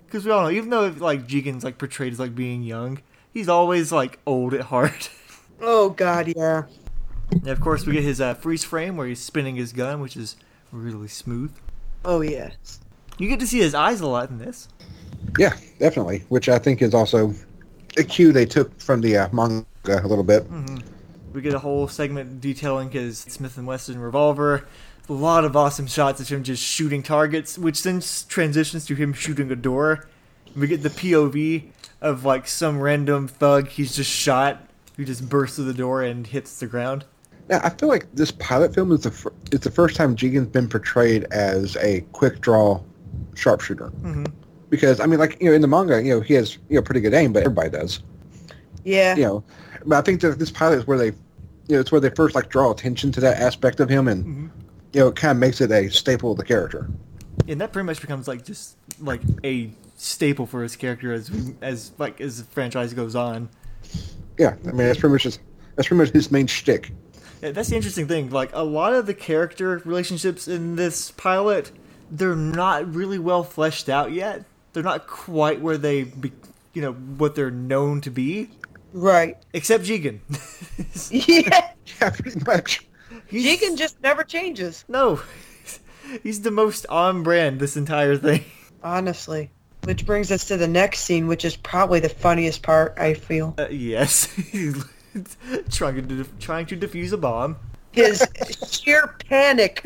Speaker 2: Because we all know, even though like Jigen's like portrayed as like being young, he's always like old at heart.
Speaker 3: Oh god, yeah.
Speaker 2: And of course, we get his uh, freeze frame where he's spinning his gun, which is really smooth.
Speaker 3: Oh yes.
Speaker 2: You get to see his eyes a lot in this.
Speaker 1: Yeah, definitely. Which I think is also a cue they took from the uh, manga a little bit.
Speaker 2: We get a whole segment detailing his Smith and Wesson revolver. A lot of awesome shots of him just shooting targets, which then transitions to him shooting a door. We get the POV of like some random thug he's just shot who just bursts through the door and hits the ground.
Speaker 1: Now, I feel like this pilot film is the fir- it's the first time Jigen's been portrayed as a quick draw sharpshooter.
Speaker 2: Mm-hmm.
Speaker 1: Because I mean, like you know, in the manga, you know, he has you know pretty good aim, but everybody does.
Speaker 3: Yeah.
Speaker 1: You know, but I think that this pilot is where they, you know, it's where they first like draw attention to that aspect of him, and
Speaker 2: Mhm.
Speaker 1: you know, it kind of makes it a staple of the character.
Speaker 2: And that pretty much becomes like just like a staple for his character as as like as the franchise goes on.
Speaker 1: Yeah, I mean, that's pretty much his, that's pretty much his main shtick.
Speaker 2: Yeah, that's the interesting thing. Like a lot of the character relationships in this pilot, they're not really well fleshed out yet. They're not quite where they, be, you know, what they're known to be.
Speaker 3: Right.
Speaker 2: Except Jigen.
Speaker 3: Yeah.
Speaker 1: Yeah, pretty much.
Speaker 2: He's-
Speaker 3: Jigen just never changes.
Speaker 2: no, he's the most on brand this entire thing.
Speaker 3: Honestly. Which brings us to the next scene, which is probably the funniest part, I feel.
Speaker 2: Uh, yes, trying to def- trying to defuse a bomb.
Speaker 3: His sheer panic.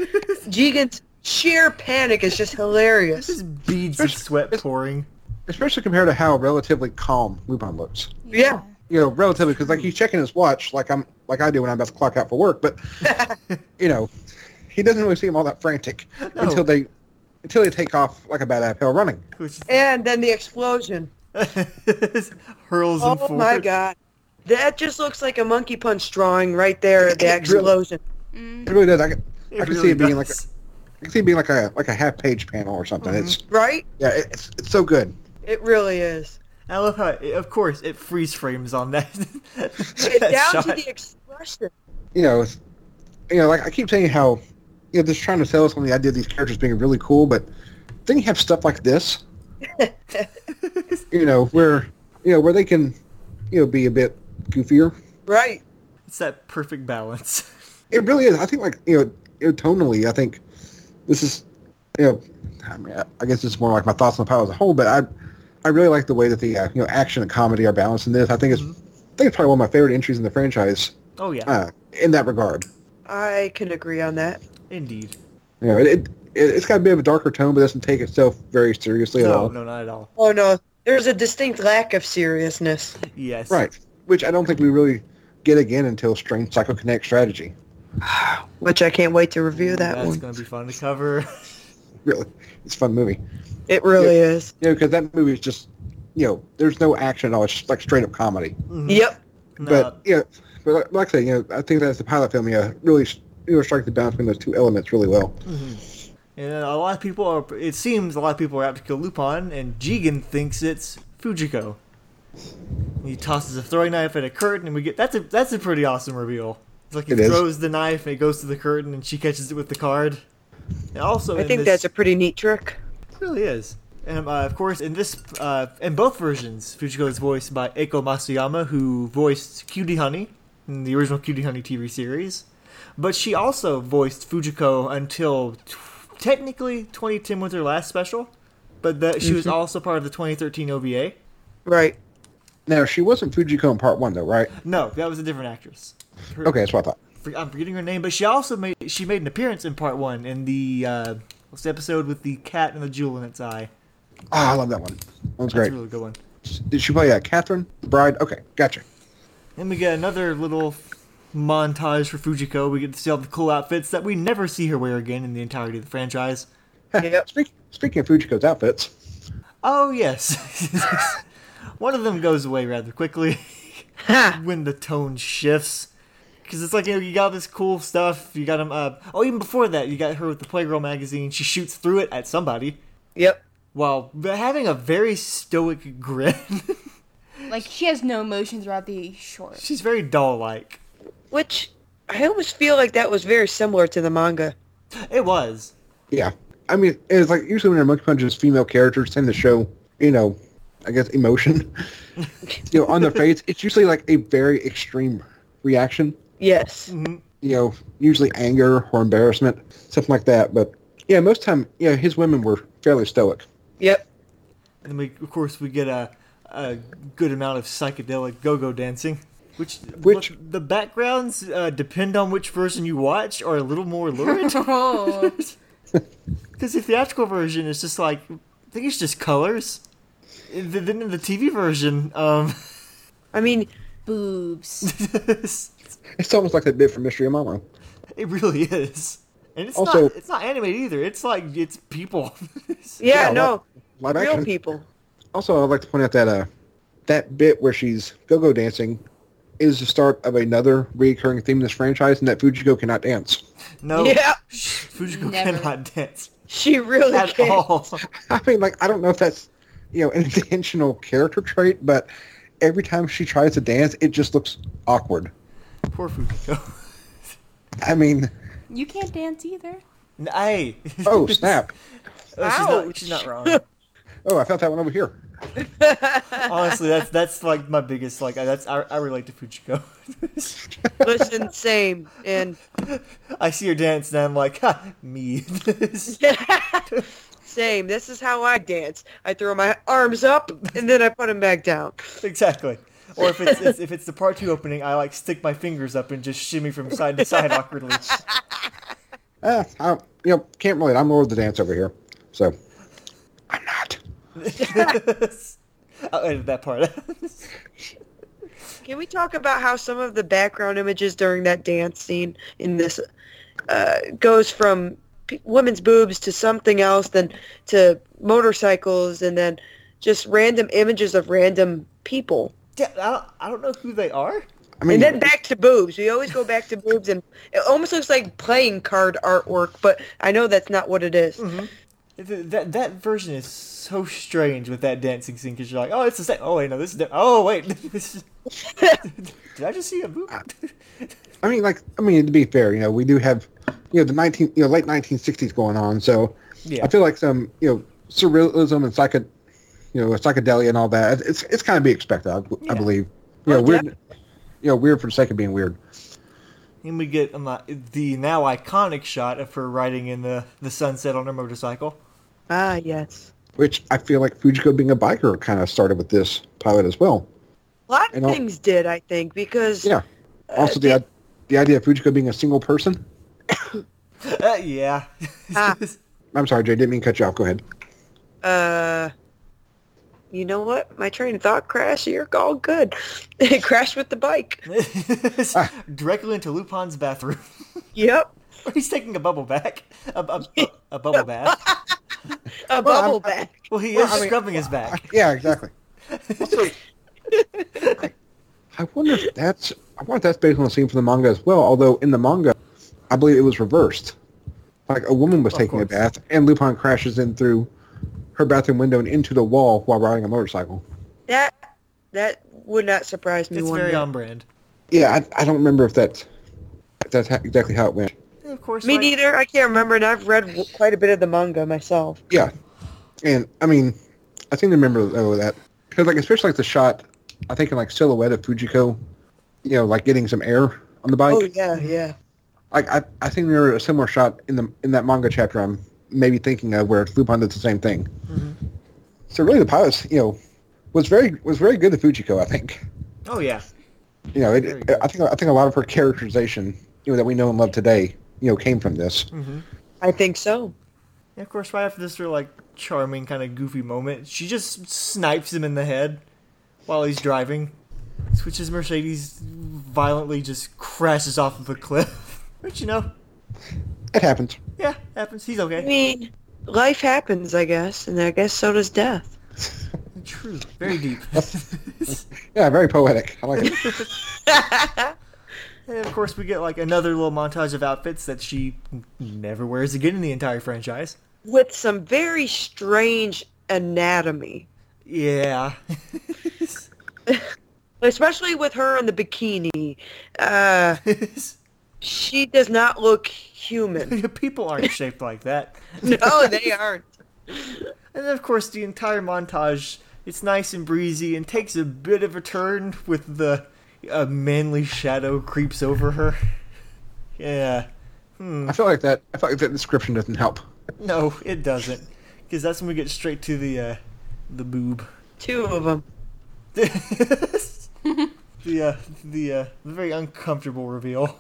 Speaker 3: Jigen's sheer panic is just hilarious.
Speaker 2: Just beads of sweat pouring.
Speaker 1: Especially compared to how relatively calm Lupin looks.
Speaker 3: Yeah.
Speaker 1: You know, relatively because like he's checking his watch like I'm like I do when I'm about to clock out for work, but you know, he doesn't really seem all that frantic
Speaker 2: No.
Speaker 1: until they until they take off like a bad apple running.
Speaker 3: And then the explosion.
Speaker 2: hurls
Speaker 3: Oh
Speaker 2: forward.
Speaker 3: my god. That just looks like a monkey punch drawing right there, the explosion. Mm.
Speaker 1: It really does. I can,
Speaker 2: It
Speaker 1: I can see
Speaker 2: really
Speaker 1: it being like a, can see it being like a like a half page panel or something. Mm-hmm. It's
Speaker 3: Right?
Speaker 1: yeah, it's it's so good.
Speaker 3: It really is.
Speaker 2: I love how, it, of course, it freeze frames on that.
Speaker 3: It,
Speaker 2: that
Speaker 3: down
Speaker 2: shot.
Speaker 3: to the expression.
Speaker 1: You know, you know, like I keep saying how you know just trying to sell us on the idea of these characters being really cool, but then you have stuff like this, you know, where you know where they can you know be a bit goofier.
Speaker 3: Right.
Speaker 2: It's that perfect balance.
Speaker 1: It really is. I think like you know, you know tonally, I think this is you know, I mean, I- I guess it's more like my thoughts on the pilot as a whole, but I I really like the way that the uh, you know action and comedy are balanced in this. I think it's I think it's probably one of my favorite entries in the franchise.
Speaker 2: Oh yeah.
Speaker 1: Uh, in that regard.
Speaker 3: I can agree on that.
Speaker 2: Indeed.
Speaker 1: You know, it, it it's got a bit of a darker tone, but doesn't take itself very seriously at all.
Speaker 2: no, not at all.
Speaker 3: Oh no, there's a distinct lack of seriousness.
Speaker 2: Yes.
Speaker 1: Right. Which I don't think we really get again until Strange Psycho Connect Strategy.
Speaker 3: Which I can't wait to review that
Speaker 2: That's
Speaker 3: one.
Speaker 2: gonna be fun to cover.
Speaker 1: Really, it's a fun movie.
Speaker 3: It really is.
Speaker 1: You know, because that movie is just, you know, there's no action at all. It's just like straight up comedy. Mm-hmm.
Speaker 3: Yep.
Speaker 2: No,
Speaker 1: But yeah, but like, like I say, you know, I think that's the pilot film. Yeah, really, you know, strike the balance between those two elements really well. Mm-hmm.
Speaker 2: and a lot of people are. It seems a lot of people are out to kill Lupin, and Jigen thinks it's Fujiko. He tosses a throwing knife at a curtain, and we get that's a that's a pretty awesome reveal. It's like he
Speaker 1: It is.
Speaker 2: throws the knife and it goes to the curtain, and she catches it with the card. And also,
Speaker 3: I think
Speaker 2: this,
Speaker 3: that's a pretty neat trick.
Speaker 2: Really is. And uh, of course, in this, uh, in both versions, Fujiko is voiced by Eiko Masuyama, who voiced Cutie Honey in the original Cutie Honey TV series. But she also voiced Fujiko until t- technically 2010 was her last special. But that she was also part of the 2013 OVA.
Speaker 3: Right.
Speaker 1: Now, she wasn't Fujiko in part one, though, right?
Speaker 2: No, that was a different actress. Her-
Speaker 1: Okay, that's what I thought.
Speaker 2: I'm forgetting her name, but she also made she made an appearance in part one in the uh, the episode with the cat and the jewel in its eye.
Speaker 1: Oh, I love that one. That was
Speaker 2: That's
Speaker 1: great.
Speaker 2: a really good one.
Speaker 1: Did she play uh, Catherine, the bride? Okay, gotcha.
Speaker 2: Then we get another little montage for Fujiko. We get to see all the cool outfits that we never see her wear again in the entirety of the franchise.
Speaker 3: Yep.
Speaker 1: Speak, speaking of Fujiko's outfits,
Speaker 2: Oh yes, one of them goes away rather quickly when the tone shifts. Because it's like you know you got this cool stuff. You got him. Uh, oh, even before that, you got her with the Playgirl magazine. She shoots through it at somebody
Speaker 3: Yep.
Speaker 2: while having a very stoic grin.
Speaker 4: Like she has no emotion throughout the short.
Speaker 2: She's very doll-like.
Speaker 3: Which I almost feel like that was very similar to the manga.
Speaker 2: It was.
Speaker 1: yeah. I mean, it's like usually when they're Monkey Punch's female characters tend to show, you know, I guess emotion, you know, on their face. It's usually like a very extreme reaction.
Speaker 3: Yes.
Speaker 1: You know, usually anger or embarrassment, something like that. But yeah, most time, yeah, his women were fairly stoic.
Speaker 3: Yep.
Speaker 2: And then we, of course, we get a, a good amount of psychedelic go-go dancing, which,
Speaker 1: Which-
Speaker 2: look, the backgrounds uh, depend on which version you watch, are a little more lurid. Because the theatrical version is just like, I think it's just colors. Then in the TV version, um,
Speaker 3: I mean,
Speaker 4: boobs.
Speaker 1: It's almost like that bit from Mystery of Mamo.
Speaker 2: it really is. And it's
Speaker 1: Also-
Speaker 2: not it's not animated either. It's like it's people.
Speaker 3: yeah,
Speaker 1: Yeah,
Speaker 3: no,
Speaker 1: Live
Speaker 3: real
Speaker 1: action.
Speaker 3: people.
Speaker 1: Also, I'd like to point out that uh, that bit where she's go-go dancing is the start of another recurring theme in this franchise, and that Fujiko cannot dance.
Speaker 2: no,
Speaker 3: Yeah.
Speaker 2: Fujiko
Speaker 4: Never.
Speaker 2: cannot dance
Speaker 3: She really
Speaker 2: at
Speaker 3: can't.
Speaker 2: all.
Speaker 1: I mean, like, I don't know if that's, you know, an intentional character trait, but every time she tries to dance, it just looks awkward.
Speaker 2: Poor Fujiko.
Speaker 1: I mean,
Speaker 4: You can't dance either.
Speaker 2: Hey.
Speaker 1: oh, snap.
Speaker 2: Oh, she's, not, she's not wrong.
Speaker 1: Oh, I felt that one over here.
Speaker 2: Honestly, that's that's like my biggest like that's I, I relate to Fujiko.
Speaker 3: Listen, same. And
Speaker 2: I see her dance and I'm like, ha, me.
Speaker 3: same. This is how I dance. I throw my arms up and then I put them back down.
Speaker 2: exactly. Or if it's, it's if it's the part two opening, I like stick my fingers up and just shimmy from side to side awkwardly.
Speaker 1: Uh, I, you know, can't relate. I'm Lord of the Dance over here. So, I'm not.
Speaker 2: I'll edit that part.
Speaker 3: Can we talk about how some of the background images during that dance scene in this uh, goes from p- women's boobs to something else, then to motorcycles, and then just random images of random people,
Speaker 2: yeah, I don't, I don't know who they are.
Speaker 1: I mean,
Speaker 3: and then back to boobs. We always go back to boobs, and it almost looks like playing card artwork, but I know that's not what it is. Mm-hmm.
Speaker 2: Th- That that version is so strange with that dancing scene because you're like, oh, it's the same. Oh wait, no, this is. di- Oh wait, is... did I just see a boob?
Speaker 1: I mean, like, I mean, to be fair, you know, we do have, you know, the 19, you know, late 1960s going on. So,
Speaker 2: Yeah.
Speaker 1: I feel like some, you know, surrealism and psycho, you know, psychedelia and all that. It's it's kind of be expected, I,
Speaker 2: Yeah.
Speaker 1: I believe. You know,
Speaker 3: Oh,
Speaker 1: weird, you know, weird for the sake of being weird.
Speaker 2: And we get um, uh, the now iconic shot of her riding in the, the sunset on her motorcycle.
Speaker 3: Ah, yes.
Speaker 1: Which I feel like Fujiko being a biker kind of started with this pilot as well.
Speaker 3: A lot of
Speaker 1: And al-
Speaker 3: things did, I think, because
Speaker 1: Yeah. Also, the
Speaker 3: Uh,
Speaker 1: the idea of Fujiko being a single person.
Speaker 2: Uh, yeah.
Speaker 3: Ah.
Speaker 1: I'm sorry, Jay. Didn't mean to cut you off. Go ahead.
Speaker 3: Uh, you know what? My train of thought crashed. You're all good. It crashed with the bike.
Speaker 2: Directly into Lupin's bathroom.
Speaker 3: Yep.
Speaker 2: He's taking a bubble back. A, a, a bubble bath.
Speaker 3: A
Speaker 1: Well,
Speaker 3: bubble
Speaker 1: I'm-
Speaker 3: back.
Speaker 2: Well, he
Speaker 1: Well,
Speaker 2: is
Speaker 1: I mean-
Speaker 2: scrubbing his back.
Speaker 1: Yeah, exactly. Also, I, I wonder if that's I wonder if that's based on the scene from the manga as well. Although in the manga, I believe it was reversed. Like a woman was
Speaker 2: Of
Speaker 1: taking a bath, and Lupin crashes in through her bathroom window and into the wall while riding a motorcycle.
Speaker 3: That that would not surprise me
Speaker 2: It's
Speaker 3: one
Speaker 2: very
Speaker 3: bit.
Speaker 2: on brand.
Speaker 1: Yeah, I, I don't remember if that's if that's ha- exactly how it went.
Speaker 2: Of course,
Speaker 3: Me
Speaker 2: like-
Speaker 3: neither. I can't remember, and I've read quite a bit of the manga myself.
Speaker 1: Yeah, and I mean, I seem to remember though that because like especially like the shot, I think in like silhouette of Fujiko, you know, like getting some air on the bike.
Speaker 3: Oh yeah, yeah.
Speaker 1: Like I, I think there was a similar shot in the in that manga chapter. I'm maybe thinking of where Lupin did the same thing. Mm-hmm. So really, the pilot, you know, was very was very good to Fujiko. I think.
Speaker 2: Oh yeah.
Speaker 1: You know,
Speaker 2: Very
Speaker 1: it. I think I think a lot of her characterization, you know, that we know and love today, you know, came from this. Mm-hmm.
Speaker 3: I think so.
Speaker 2: And of course, right after this sort of like charming kind of goofy moment, she just snipes him in the head while he's driving. Switches Mercedes violently just crashes off of a cliff. Which you know,
Speaker 1: It happens.
Speaker 2: Yeah, happens. He's okay.
Speaker 3: I mean, life happens, I guess, and I guess so does death.
Speaker 2: True. Very deep.
Speaker 1: Yeah, very poetic. I like it.
Speaker 2: and of course, we get like another little montage of outfits that she never wears again in the entire franchise.
Speaker 3: With some very strange anatomy,
Speaker 2: Yeah.
Speaker 3: especially with her in the bikini. Uh, she does not look human.
Speaker 2: People aren't shaped like that.
Speaker 3: No, they aren't.
Speaker 2: And then, of course, the entire montage, it's nice and breezy and takes a bit of a turn with the a manly shadow creeps over her. Yeah.
Speaker 1: I feel like that. I feel like that description doesn't help.
Speaker 2: No, it doesn't. Because that's when we get straight to the, uh, the boob.
Speaker 3: Two of them.
Speaker 2: the, uh, the, uh, the very uncomfortable reveal.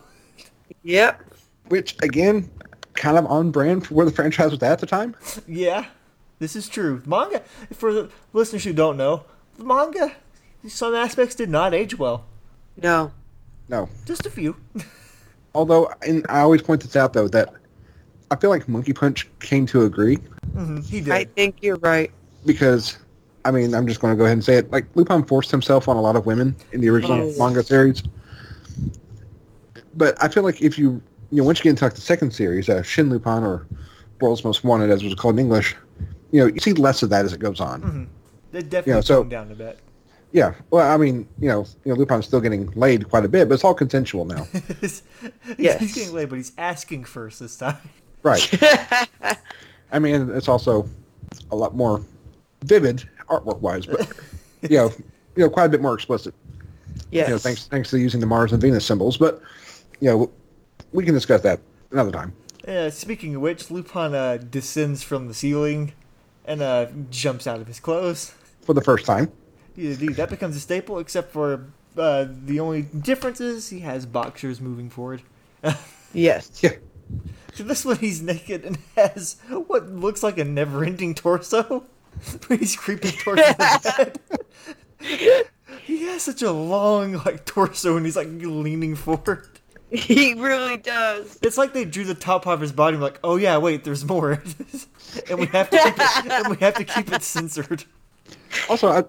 Speaker 3: Yep.
Speaker 1: Which again, kind of on brand for where the franchise was at, at the time.
Speaker 2: Yeah, this is true. Manga, for the listeners who don't know, the manga, some aspects did not age well.
Speaker 3: No.
Speaker 1: No.
Speaker 2: Just a few.
Speaker 1: Although, and I always point this out though that I feel like Monkey Punch came to agree
Speaker 2: Mhm, he did.
Speaker 3: I think you're right.
Speaker 1: because, I mean, I'm just going to go ahead and say it. Like Lupin forced himself on a lot of women in the original
Speaker 3: Oh, yes.
Speaker 1: manga series. But I feel like if you, you know, once you get into like the second series, uh, Shin Lupin or World's Most Wanted, as it was called in English, you know, you see less of that as it goes on.
Speaker 2: They definitely
Speaker 1: Yeah, so-
Speaker 2: toned down a bit.
Speaker 1: Yeah. Well, I mean, you know, you know, Lupin's still getting laid quite a bit, but it's all consensual now.
Speaker 2: he's,
Speaker 3: Yes.
Speaker 2: he's getting laid, but he's asking first this time.
Speaker 1: right. I mean, it's also a lot more vivid artwork wise, but you know, you know, quite a bit more explicit.
Speaker 3: Yes.
Speaker 1: You know, thanks thanks to using the Mars and Venus symbols. But you know, we can discuss that another time.
Speaker 2: Uh, speaking of which, Lupin uh, descends from the ceiling and uh, jumps out of his clothes.
Speaker 1: For the first time.
Speaker 2: Yeah, dude, that becomes a staple, except for uh, the only difference is he has boxers moving forward.
Speaker 3: Yes.
Speaker 1: Yeah.
Speaker 2: So this one he's naked and has what looks like a never-ending torso. he's creeping towards the bed. he has such a long like torso and he's like leaning forward.
Speaker 3: He really does.
Speaker 2: It's like they drew the top part of his body and like, oh yeah, wait, there's more, and we have to keep it, and we have to keep it censored.
Speaker 1: Also, I,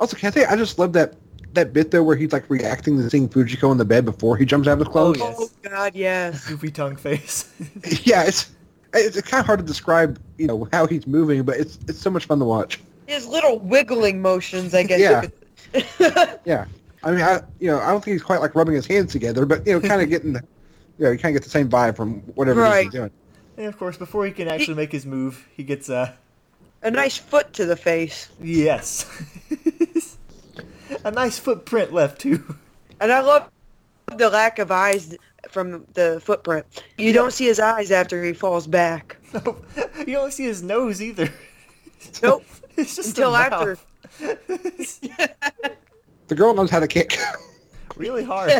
Speaker 1: also can I say I just love that that bit though where he's like reacting to seeing Fujiko in the bed before he jumps out of the clothes.
Speaker 2: Oh, yes.
Speaker 3: Oh God, yes.
Speaker 2: Goofy tongue face.
Speaker 1: Yeah, it's it's kind of hard to describe, you know, how he's moving, but it's it's so much fun to watch.
Speaker 3: His little wiggling motions, I guess.
Speaker 1: Yeah.
Speaker 3: You could...
Speaker 1: Yeah, I mean, I you know, I don't think he's quite like rubbing his hands together, but you know, kind of getting, the, you know, you kind of get the same vibe from whatever
Speaker 3: Right.
Speaker 1: he's doing.
Speaker 2: and of course, before he can actually make his move, he gets uh,
Speaker 3: a nice foot to the face.
Speaker 2: yes, a nice footprint left too.
Speaker 3: And I love the lack of eyes from the footprint. You don't see his eyes after he falls back. Nope.
Speaker 2: you don't see his nose either.
Speaker 3: Nope.
Speaker 2: It's just
Speaker 3: Until
Speaker 2: a
Speaker 3: after.
Speaker 2: Mouth.
Speaker 1: The girl knows how to kick.
Speaker 2: really hard.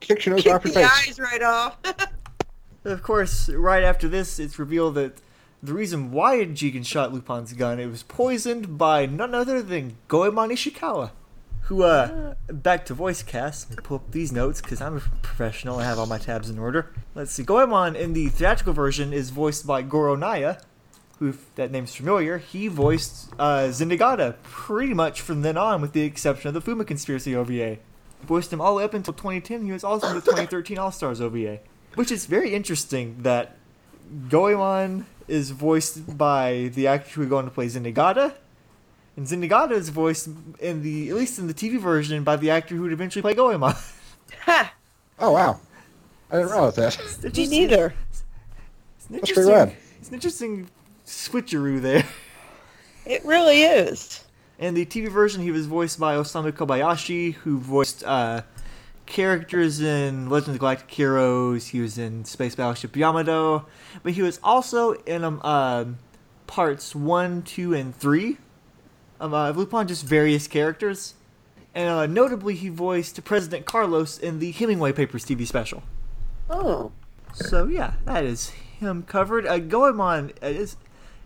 Speaker 1: kicks your nose
Speaker 3: Kick
Speaker 1: off
Speaker 3: the
Speaker 1: face.
Speaker 3: eyes right off.
Speaker 2: Of course, right after this, it's revealed that the reason why Jigen shot Lupin's gun, it was poisoned by none other than Goemon Ishikawa. Who, uh, back to voice cast. Let me pull up these notes because I'm a professional. I have all my tabs in order. Let's see. Goemon in the theatrical version is voiced by Goro Naya, who, if that name's familiar, he voiced uh, Zenigata pretty much from then on, with the exception of the Fuma Conspiracy OVA. Voiced him all the way up until 2010. He was also in the 2013 All Stars OVA. Which is very interesting that Goemon is voiced by the actor who's going to play Zenigata, and Zenigata is voiced in the at least in the TV version by the actor who would eventually play Goemon.
Speaker 3: ha!
Speaker 1: Oh wow, I didn't realize that.
Speaker 3: Me neither.
Speaker 2: It's an
Speaker 1: That's
Speaker 2: interesting,
Speaker 1: pretty rad.
Speaker 2: it's an interesting switcheroo there.
Speaker 3: It really is.
Speaker 2: In the TV version, he was voiced by Osamu Kobayashi, who voiced uh, characters in Legend of Galactic Heroes. He was in Space Battleship Yamato, but he was also in um, uh, parts one, two, and three of uh, Lupin, just various characters. And uh, notably, he voiced President Carlos in the Hemingway Papers TV special.
Speaker 3: Oh.
Speaker 2: So yeah, that is him covered. Uh, Goemon is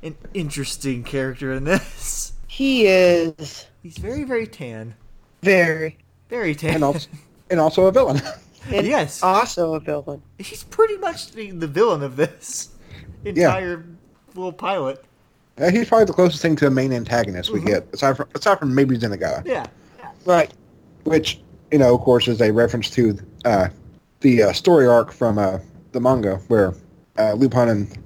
Speaker 2: an interesting character in this.
Speaker 3: He is
Speaker 2: He's very, very tan.
Speaker 3: very.
Speaker 2: Very tan.
Speaker 1: And also, and also a villain.
Speaker 3: And
Speaker 2: Yes.
Speaker 3: Also a villain.
Speaker 2: He's pretty much the, the villain of this entire little pilot.
Speaker 1: Uh, he's probably the closest thing to a main antagonist we
Speaker 2: Mhm.
Speaker 1: get, aside from aside from maybe Zenigata,
Speaker 2: Yeah.
Speaker 3: Right.
Speaker 1: which you know, of course, is a reference to uh, the uh, story arc from uh, the manga where uh, Lupin and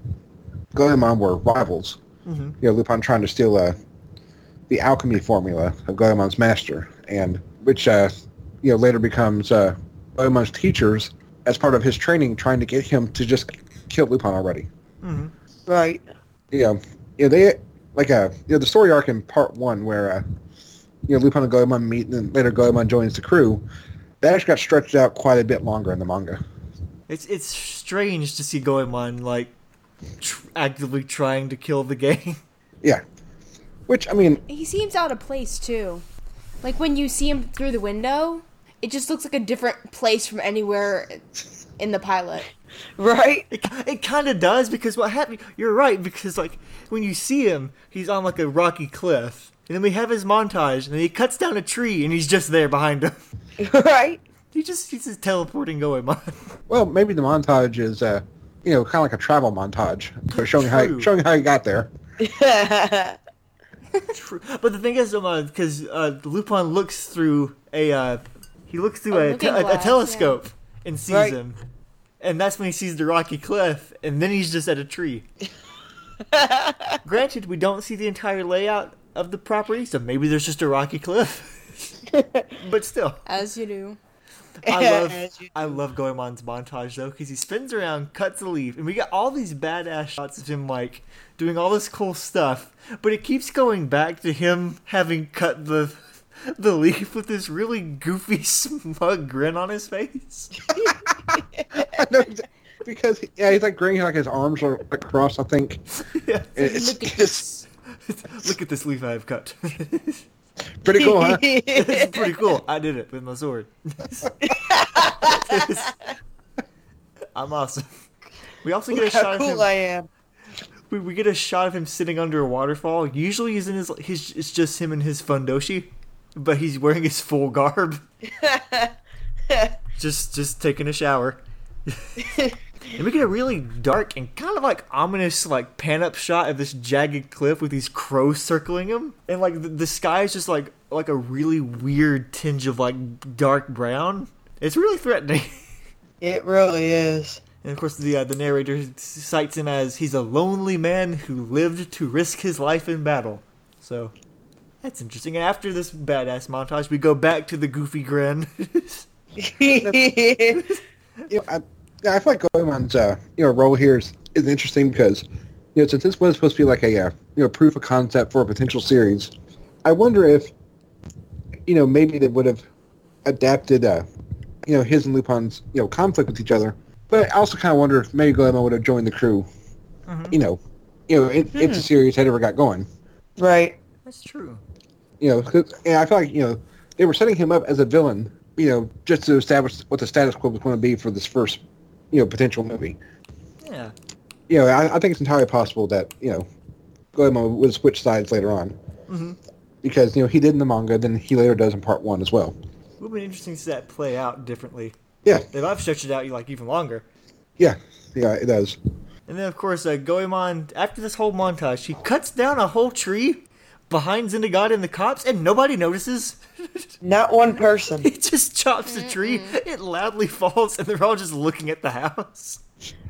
Speaker 1: Goemon were rivals.
Speaker 2: hmm
Speaker 1: You know, Lupin trying to steal uh, the alchemy formula of Goemon's master, and which uh, you know later becomes uh, Goemon's teachers as part of his training, trying to get him to just kill Lupin already.
Speaker 2: hmm
Speaker 3: Right.
Speaker 1: you know, you know, they like uh, you know, the story arc in part one where uh, you know Lupin and Goemon meet, and then later Goemon joins the crew. That actually got stretched out quite a bit longer in the manga.
Speaker 2: It's it's strange to see Goemon like tr- actively trying to kill the game.
Speaker 1: Yeah, which I mean,
Speaker 4: He seems out of place too. Like when you see him through the window, it just looks like a different place from anywhere in the pilot.
Speaker 3: Right.
Speaker 2: It, it kind of does because what happened? You're right because like when you see him, he's on like a rocky cliff, and then we have his montage, and then he cuts down a tree, and he's just there behind him.
Speaker 3: right.
Speaker 2: He just he's just teleporting Goemon.
Speaker 1: well, maybe the montage is uh, you know, kind of like a travel montage, so showing how
Speaker 2: True.
Speaker 1: showing how he got there.
Speaker 2: True. But the thing is, because uh, Lupin looks through a uh, he looks through
Speaker 4: A
Speaker 2: a,
Speaker 4: looking
Speaker 2: te- a- a
Speaker 4: glass,
Speaker 2: telescope and sees
Speaker 3: Right.
Speaker 2: him, and that's when he sees the rocky cliff, and then he's just at a tree. Granted, we don't see the entire layout of the property, so maybe there's just a rocky cliff. but still,
Speaker 4: As you do.
Speaker 2: I love
Speaker 3: As you
Speaker 2: I love Goemon's montage though because he spins around, cuts a leaf, and we get all these badass shots of him like doing all this cool stuff. But it keeps going back to him having cut the the leaf with this really goofy, smug grin on his face.
Speaker 1: I know, because yeah, he's like grinning like his arms are across. I think
Speaker 2: Yeah.
Speaker 4: Look at
Speaker 1: it's
Speaker 2: Look at this leaf I've cut.
Speaker 1: Pretty cool, huh?
Speaker 2: it's pretty cool. I did it with my sword. I'm awesome. We also get a
Speaker 3: Look
Speaker 2: shot
Speaker 3: how
Speaker 2: of him.
Speaker 3: cool I am.
Speaker 2: we, we get a shot of him sitting under a waterfall. Usually he's in his he's it's just him and his fundoshi, but he's wearing his full garb. just just taking a shower. And we get a really dark and kind of like ominous like pan up shot of this jagged cliff with these crows circling him, and like the, the sky is just like like a really weird tinge of like dark brown. It's really threatening.
Speaker 3: It really is.
Speaker 2: And of course, the uh, the narrator cites him as he's a lonely man who lived to risk his life in battle. So that's interesting. And after this badass montage, we go back to the goofy grin.
Speaker 1: I, yeah, I feel like Goemon's uh, you know role here is, is interesting because you know since this was supposed to be like a uh, you know proof of concept for a potential series, I wonder if you know maybe they would have adapted uh, you know his and Lupin's you know conflict with each other. But I also kind of wonder if maybe Goemon would have joined the crew.
Speaker 2: Mhm.
Speaker 1: You know, you know, it, if the series had ever got going.
Speaker 3: right.
Speaker 2: that's true.
Speaker 1: You know, 'cause- and I feel like you know they were setting him up as a villain you know, just to establish what the status quo was going to be for this first, you know, potential movie.
Speaker 2: Yeah.
Speaker 1: You know, I, I think it's entirely possible that you know, Goemon would switch sides later on,
Speaker 2: Mm-hmm.
Speaker 1: because you know he did in the manga, then he later does in part one as well.
Speaker 2: It would be interesting to see that play out differently.
Speaker 1: Yeah,
Speaker 2: If I've stretched it out like even longer.
Speaker 1: yeah, yeah, it does.
Speaker 2: And then of course uh, Goemon, after this whole montage, he cuts down a whole tree behind Zenigata and the cops, and nobody notices.
Speaker 3: Not one person.
Speaker 2: he just chops a tree. It loudly falls, and they're all just looking at the house.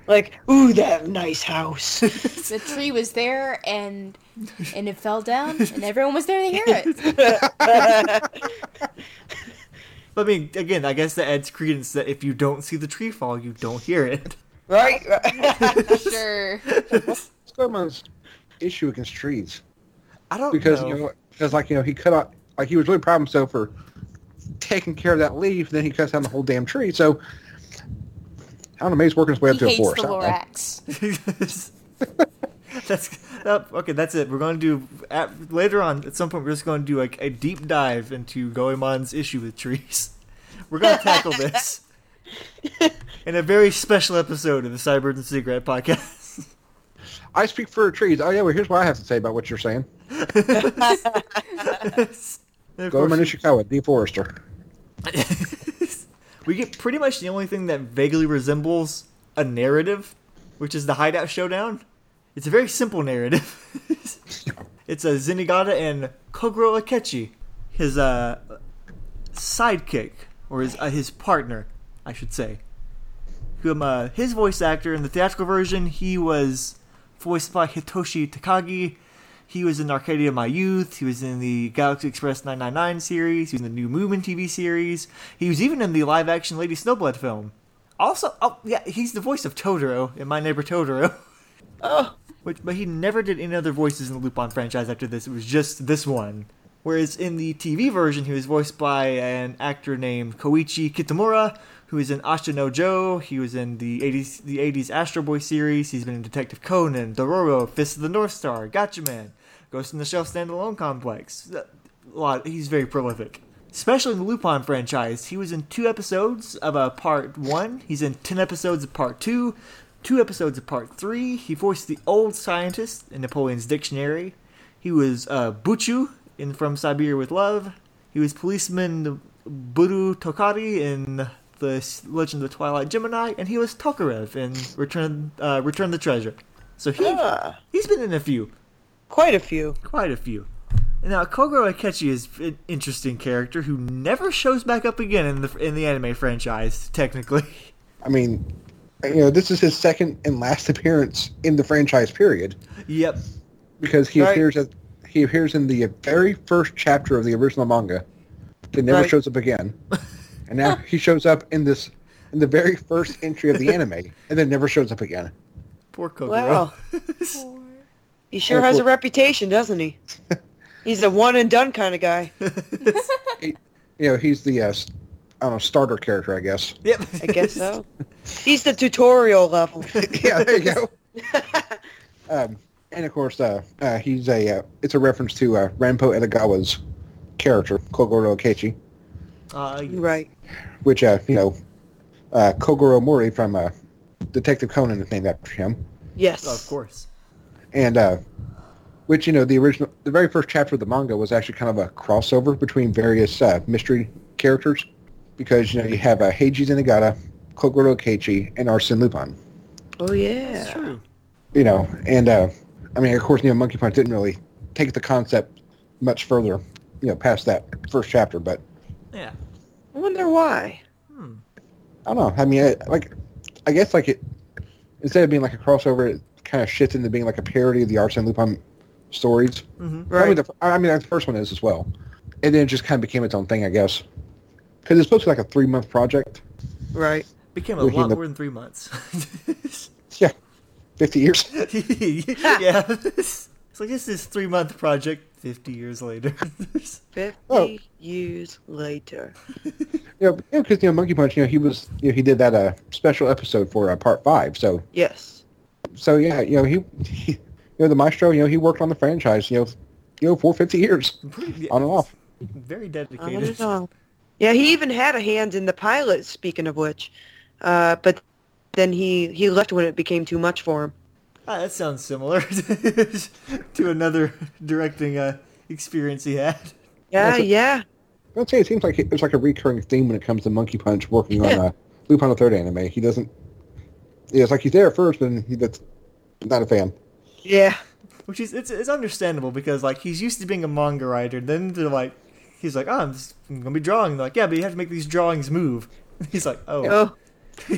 Speaker 3: Like, ooh, that nice house.
Speaker 4: The tree was there and and it fell down and everyone was there to hear it.
Speaker 2: But I mean, again, I guess that adds credence that if you don't see the tree fall, you don't hear it.
Speaker 3: right?
Speaker 4: Sure.
Speaker 1: What's Goemon's issue against trees?
Speaker 2: I don't
Speaker 1: Because
Speaker 2: know.
Speaker 1: you know, because like you know, he cut out like he was really proud of himself for taking care of that leaf. Then he cuts down the whole damn tree. So I don't know. Maybe he's working his way up
Speaker 4: He
Speaker 1: to a
Speaker 4: hates
Speaker 1: forest.
Speaker 4: the
Speaker 1: I
Speaker 2: that's that, okay. That's it. We're going to do at, later on at some point. We're just going to do like a deep dive into Goemon's issue with trees. We're going to tackle this in a very special episode of the Cybirds and Cigarette podcast.
Speaker 1: I speak for trees. Oh yeah, well here's what I have to say about what you're saying.
Speaker 2: And of
Speaker 1: Goemon
Speaker 2: course,
Speaker 1: Ishikawa, deforester.
Speaker 2: we get pretty much the only thing that vaguely resembles a narrative, which is the Hideout Showdown. It's a very simple narrative. it's a Zenigata and Kogoro Akechi, his uh, sidekick or his uh, his partner, I should say. Whom uh, his voice actor in the theatrical version, he was voiced by Hitoshi Takagi. He was in Arcadia My Youth. He was in the Galaxy Express 999 series. He was in the new Moomin TV series. He was even in the live action Lady Snowblood film. Also, oh yeah, he's the voice of Totoro in My Neighbor Totoro.
Speaker 3: oh,
Speaker 2: Which, but he never did any other voices in the Lupin franchise after this. It was just this one. Whereas in the TV version, he was voiced by an actor named Koichi Kitamura, who is in Ashita no Joe. He was in the 80s, the 80s Astro Boy series. He's been in Detective Conan, Dororo, Fist of the North Star, Gatchaman, Ghost in the Shell Standalone Complex. A lot. He's very prolific. Especially in the Lupin franchise, he was in two episodes of a part one. He's in ten episodes of part two, two episodes of part three. He voiced the old scientist in Napoleon's Dictionary. He was uh, Buchu in From Siberia with Love. He was policeman Buru Tokari in the Legend of the Twilight Gemini, and he was Tokarev in Return uh, Return the Treasure. So he
Speaker 3: ah,
Speaker 2: he's been in a few,
Speaker 3: quite a few.
Speaker 2: quite a few. Now Kogoro Akechi is an interesting character who never shows back up again in the in the anime franchise. Technically,
Speaker 1: I mean, you know, this is his second and last appearance in the franchise period
Speaker 2: yep.
Speaker 1: because he
Speaker 3: Right.
Speaker 1: appears at he appears in the very first chapter of the original manga. Then never
Speaker 3: Right.
Speaker 1: shows up again, and now he shows up in this in the very first entry of the anime, and then never shows up again.
Speaker 2: Poor Kogoro.
Speaker 3: Wow. He sure
Speaker 1: Oh,
Speaker 3: has a reputation, doesn't he? He's a one and done kind of guy.
Speaker 1: You know, he's the uh, s- I don't know starter character, I guess.
Speaker 2: yep.
Speaker 3: I guess so. He's the tutorial level.
Speaker 1: yeah, there you go. um, and of course, uh, uh, he's a uh, it's a reference to uh, Ranpo Edogawa's character Kogoro Akechi,
Speaker 2: Uh, yes.
Speaker 3: Right.
Speaker 1: which uh, you know, uh, Kogoro Mori from uh, Detective Conan is named after him,
Speaker 3: Yes.
Speaker 2: Of course.
Speaker 1: and uh, which you know the original the very first chapter of the manga was actually kind of a crossover between various uh, mystery characters because you know you have uh, Heiji Zenigata, Kogoro Akechi, and Arsene Lupin.
Speaker 3: Oh yeah.
Speaker 2: It's true.
Speaker 1: you know, and uh, I mean, of course, you know, Monkey Punch didn't really take the concept much further, you know, past that first chapter. But
Speaker 2: Yeah.
Speaker 3: I wonder why.
Speaker 1: I don't know. I mean, I, like, I guess like it instead of being like a crossover, it kind of shifts into being like a parody of the Arsene Lupin stories.
Speaker 2: hmm
Speaker 1: I mean,
Speaker 3: Right.
Speaker 1: the, I mean, the first one is as well, and then it just kind of became its own thing, I guess, because it's supposed to be like a three month project.
Speaker 3: Right.
Speaker 2: Became a
Speaker 1: Looking
Speaker 2: lot
Speaker 1: at-
Speaker 2: more than three months.
Speaker 1: Yeah, fifty years.
Speaker 2: yeah. It's like this is three month project. Fifty years later.
Speaker 3: Fifty
Speaker 1: Oh.
Speaker 3: years later.
Speaker 1: you know, because you know, Monkey Punch, you know, he was, you know, he did that uh special episode for uh, part five, so.
Speaker 3: Yes.
Speaker 1: so yeah, you know he, he, you know the maestro, you know he worked on the franchise, you know, you know for fifty years
Speaker 2: Pretty-
Speaker 1: on and off.
Speaker 2: Very dedicated.
Speaker 3: Yeah, he even had a hand in the pilot. Speaking of which, uh, but then he he left when it became too much for him.
Speaker 2: Ah, that sounds similar to another directing uh, experience he had.
Speaker 3: Yeah,
Speaker 1: a-
Speaker 3: yeah.
Speaker 1: I'd say it seems like it's like a recurring theme when it comes to Monkey Punch working on
Speaker 3: a
Speaker 1: uh, Lupin the Third anime. He doesn't. Yeah, it's like he's there first, and he that's not a fan.
Speaker 3: Yeah.
Speaker 2: Which is it's, it's understandable because like he's used to being a manga writer. Then they're like, he's like, oh, I'm, just, I'm gonna be drawing. They're like, yeah, but you have to make these drawings move. He's like, oh,
Speaker 3: Oh,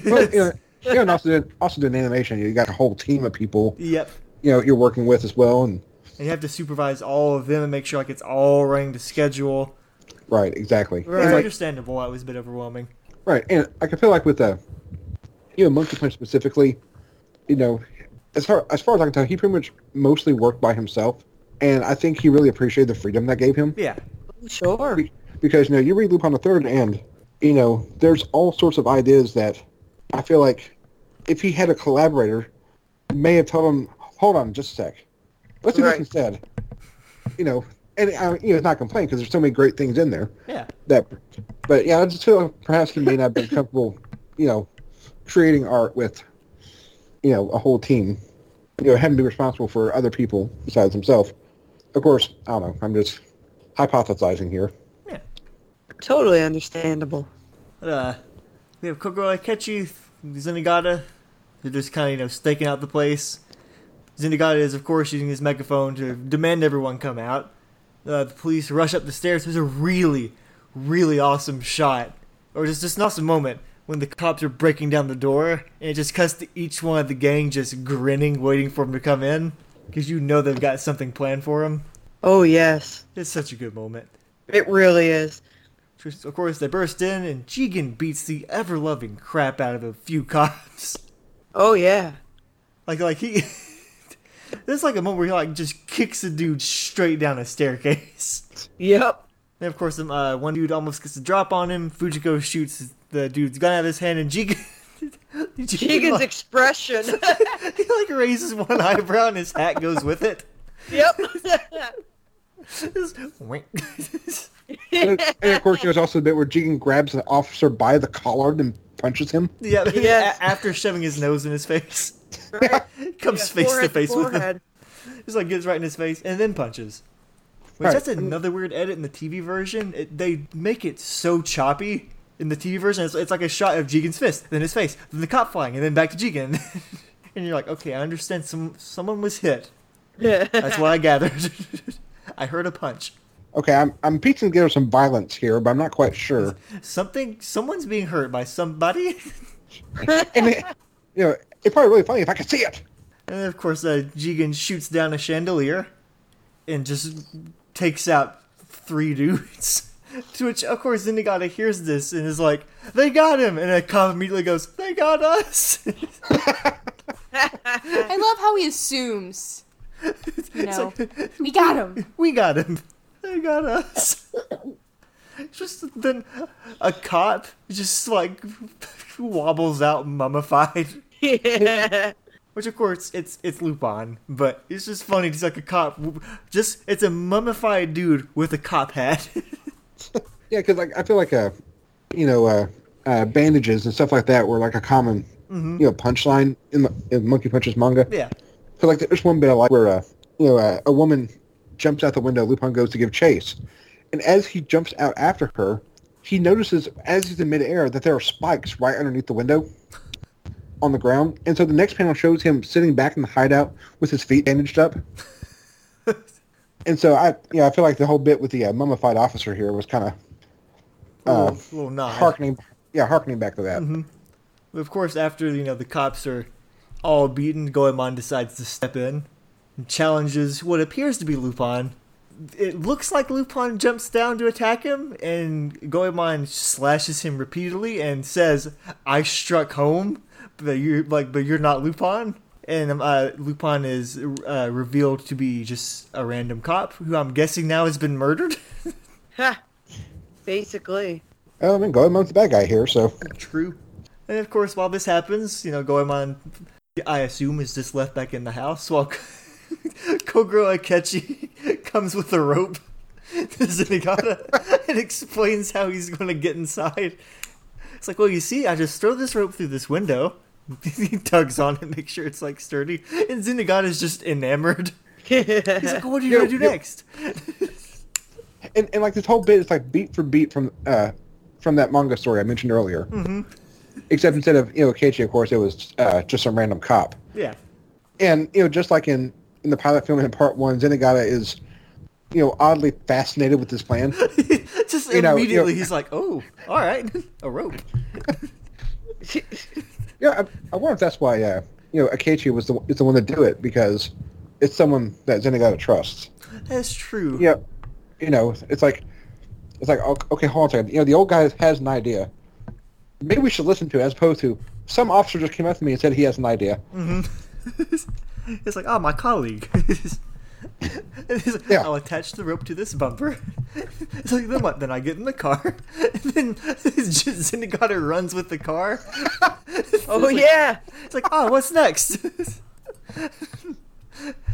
Speaker 1: Well, you know, yeah, and also doing, also doing animation, you got a whole team of people
Speaker 2: yep.
Speaker 1: you know you're working with as well, and
Speaker 2: And you have to supervise all of them and make sure like it's all running to schedule.
Speaker 1: right, exactly.
Speaker 2: It's understandable. why It was a bit overwhelming.
Speaker 1: Right, and I can feel like with the, you know, Monkey Punch specifically, you know, as far as far as I can tell, he pretty much mostly worked by himself, and I think he really appreciated the freedom that gave him
Speaker 2: Yeah.
Speaker 3: sure.
Speaker 1: because you know you read Lupin the Third, and you know there's all sorts of ideas that I feel like if he had a collaborator, may have told him, hold on, just a sec, let's do
Speaker 3: Right.
Speaker 1: this instead, you know, and uh, you know, it's not complaining because there's so many great things in there.
Speaker 2: Yeah.
Speaker 1: that but yeah i just feel perhaps he may not have been comfortable you know creating art with you know a whole team you know having to be responsible for other people besides himself of course i don't know i'm just hypothesizing here Yeah.
Speaker 3: Totally understandable.
Speaker 2: Uh, we have Kogoro Akechi, Zenigata. They're just kind of, you know, staking out the place. Zenigata is, of course, using his megaphone to demand everyone come out. Uh, the police rush up the stairs. There's a really, really awesome shot, or just, just an awesome moment when the cops are breaking down the door, and it just cuts to each one of the gang just grinning, waiting for him to come in, because you know they've got something planned for him.
Speaker 3: Oh yes,
Speaker 2: It's such a good moment.
Speaker 3: it really is.
Speaker 2: Of course, they burst in, and Jigen beats the ever-loving crap out of a few cops.
Speaker 3: Oh yeah.
Speaker 2: Like, like he. There's like a moment where he like just kicks a dude straight down a staircase.
Speaker 3: Yep.
Speaker 2: And of course, um, uh, one dude almost gets a drop on him. Fujiko shoots the dude's gun out of his hand, and Jigen.
Speaker 3: Jigen's
Speaker 2: like,
Speaker 3: expression.
Speaker 2: he like raises one eyebrow, and his hat goes with it.
Speaker 3: yep.
Speaker 2: Just
Speaker 1: and, and of course there's also the bit where Jigen grabs the officer by the collar and punches him
Speaker 2: yeah,
Speaker 3: Yes.
Speaker 2: after shoving his nose in his face,
Speaker 3: right.
Speaker 2: comes face to
Speaker 3: Forehead,
Speaker 2: face with him.
Speaker 3: forehead.
Speaker 2: Just like gets right in his face and then punches. Which
Speaker 1: Right.
Speaker 2: that's another weird edit in the TV version. It, they make it so choppy in the TV version. It's, it's like a shot of Jigen's fist, then his face, then the cop flying, and then back to Jigen. and you're like, okay, I understand. Some someone was hit. Yeah, That's what I gathered. I heard a punch.
Speaker 1: Okay i'm i'm piecing together some violence here but i'm not quite sure
Speaker 2: Something. Someone's being hurt by somebody.
Speaker 1: and it, you know it'd probably be really funny if i could see it
Speaker 2: And then, of course, uh, Jigen shoots down a chandelier and just takes out three dudes. to which, of course, Zenigata hears this and is like, they got him! And a cop immediately goes, they got us!
Speaker 4: I love how he assumes. You know,
Speaker 2: like,
Speaker 4: we got him.
Speaker 2: we got him. They got us. just then a cop just like wobbles out mummified.
Speaker 3: yeah.
Speaker 2: Which of course it's it's Lupin, but it's just funny. He's like a cop. Just it's a mummified dude with a cop hat.
Speaker 1: Yeah, because like I feel like uh, you know, uh, uh, bandages and stuff like that were like a common, you know, punchline in the in Monkey Punch's manga.
Speaker 2: yeah,
Speaker 1: So like there's one bit I like where uh, you know, uh, a woman jumps out the window. Lupin goes to give chase, and as he jumps out after her, he notices as he's in midair that there are spikes right underneath the window on the ground. And so the next panel shows him sitting back in the hideout with his feet bandaged up. and so I, you know, I feel like the whole bit with the uh, mummified officer here was kind of
Speaker 2: a
Speaker 1: uh,
Speaker 2: little, little nod.
Speaker 1: harkening, yeah, harkening back to that.
Speaker 2: Of course, after you know the cops are all beaten, Goemon decides to step in challenges what appears to be Lupin. It looks like Lupin jumps down to attack him, and Goemon slashes him repeatedly and says, "I struck home, but you're like, but you're not Lupin." And um, uh, Lupin is uh, revealed to be just a random cop who I'm guessing now has been murdered.
Speaker 3: Ha. Basically.
Speaker 1: Well, I mean, Goemon's the bad guy here, so
Speaker 2: True. And of course, while this happens, you know, Goemon, I assume, is just left back in the house while Kogoro Akechi comes with a rope Zenigata and explains how he's going to get inside. It's like, well, you see, I just throw this rope through this window. he tugs on it, make sure it's like sturdy, and Zenigata's just enamored. He's like, what are you
Speaker 1: Yo,
Speaker 2: gonna do
Speaker 1: yo.
Speaker 2: next?
Speaker 1: and, and like this whole bit is like beat for beat from uh from that manga story I mentioned earlier. Mm-hmm. Except instead of you know Akechi, of course, it was uh, just some random cop.
Speaker 2: Yeah,
Speaker 1: And you know, just like in in the pilot film in part one, Zenigata is you know oddly fascinated with this plan.
Speaker 2: just
Speaker 1: You know, you
Speaker 2: immediately
Speaker 1: know-
Speaker 2: he's like, oh, all right, a rope.
Speaker 1: yeah, I, I wonder if that's why uh, you know Akechi was the is the one to do it because it's someone that Zenigata trusts.
Speaker 2: That's true.
Speaker 1: Yeah, you know, it's like it's like okay, okay, hold on a second. You know, the old guy has an idea. Maybe we should listen to it as opposed to some officer just came up to me and said he has an idea.
Speaker 2: It's like, oh, my colleague. And like,
Speaker 1: Yeah.
Speaker 2: I'll attach the rope to this bumper. It's like, then what? Then I get in the car, and then Zenigata runs with the car.
Speaker 3: oh yeah.
Speaker 2: It's like, oh, what's next? and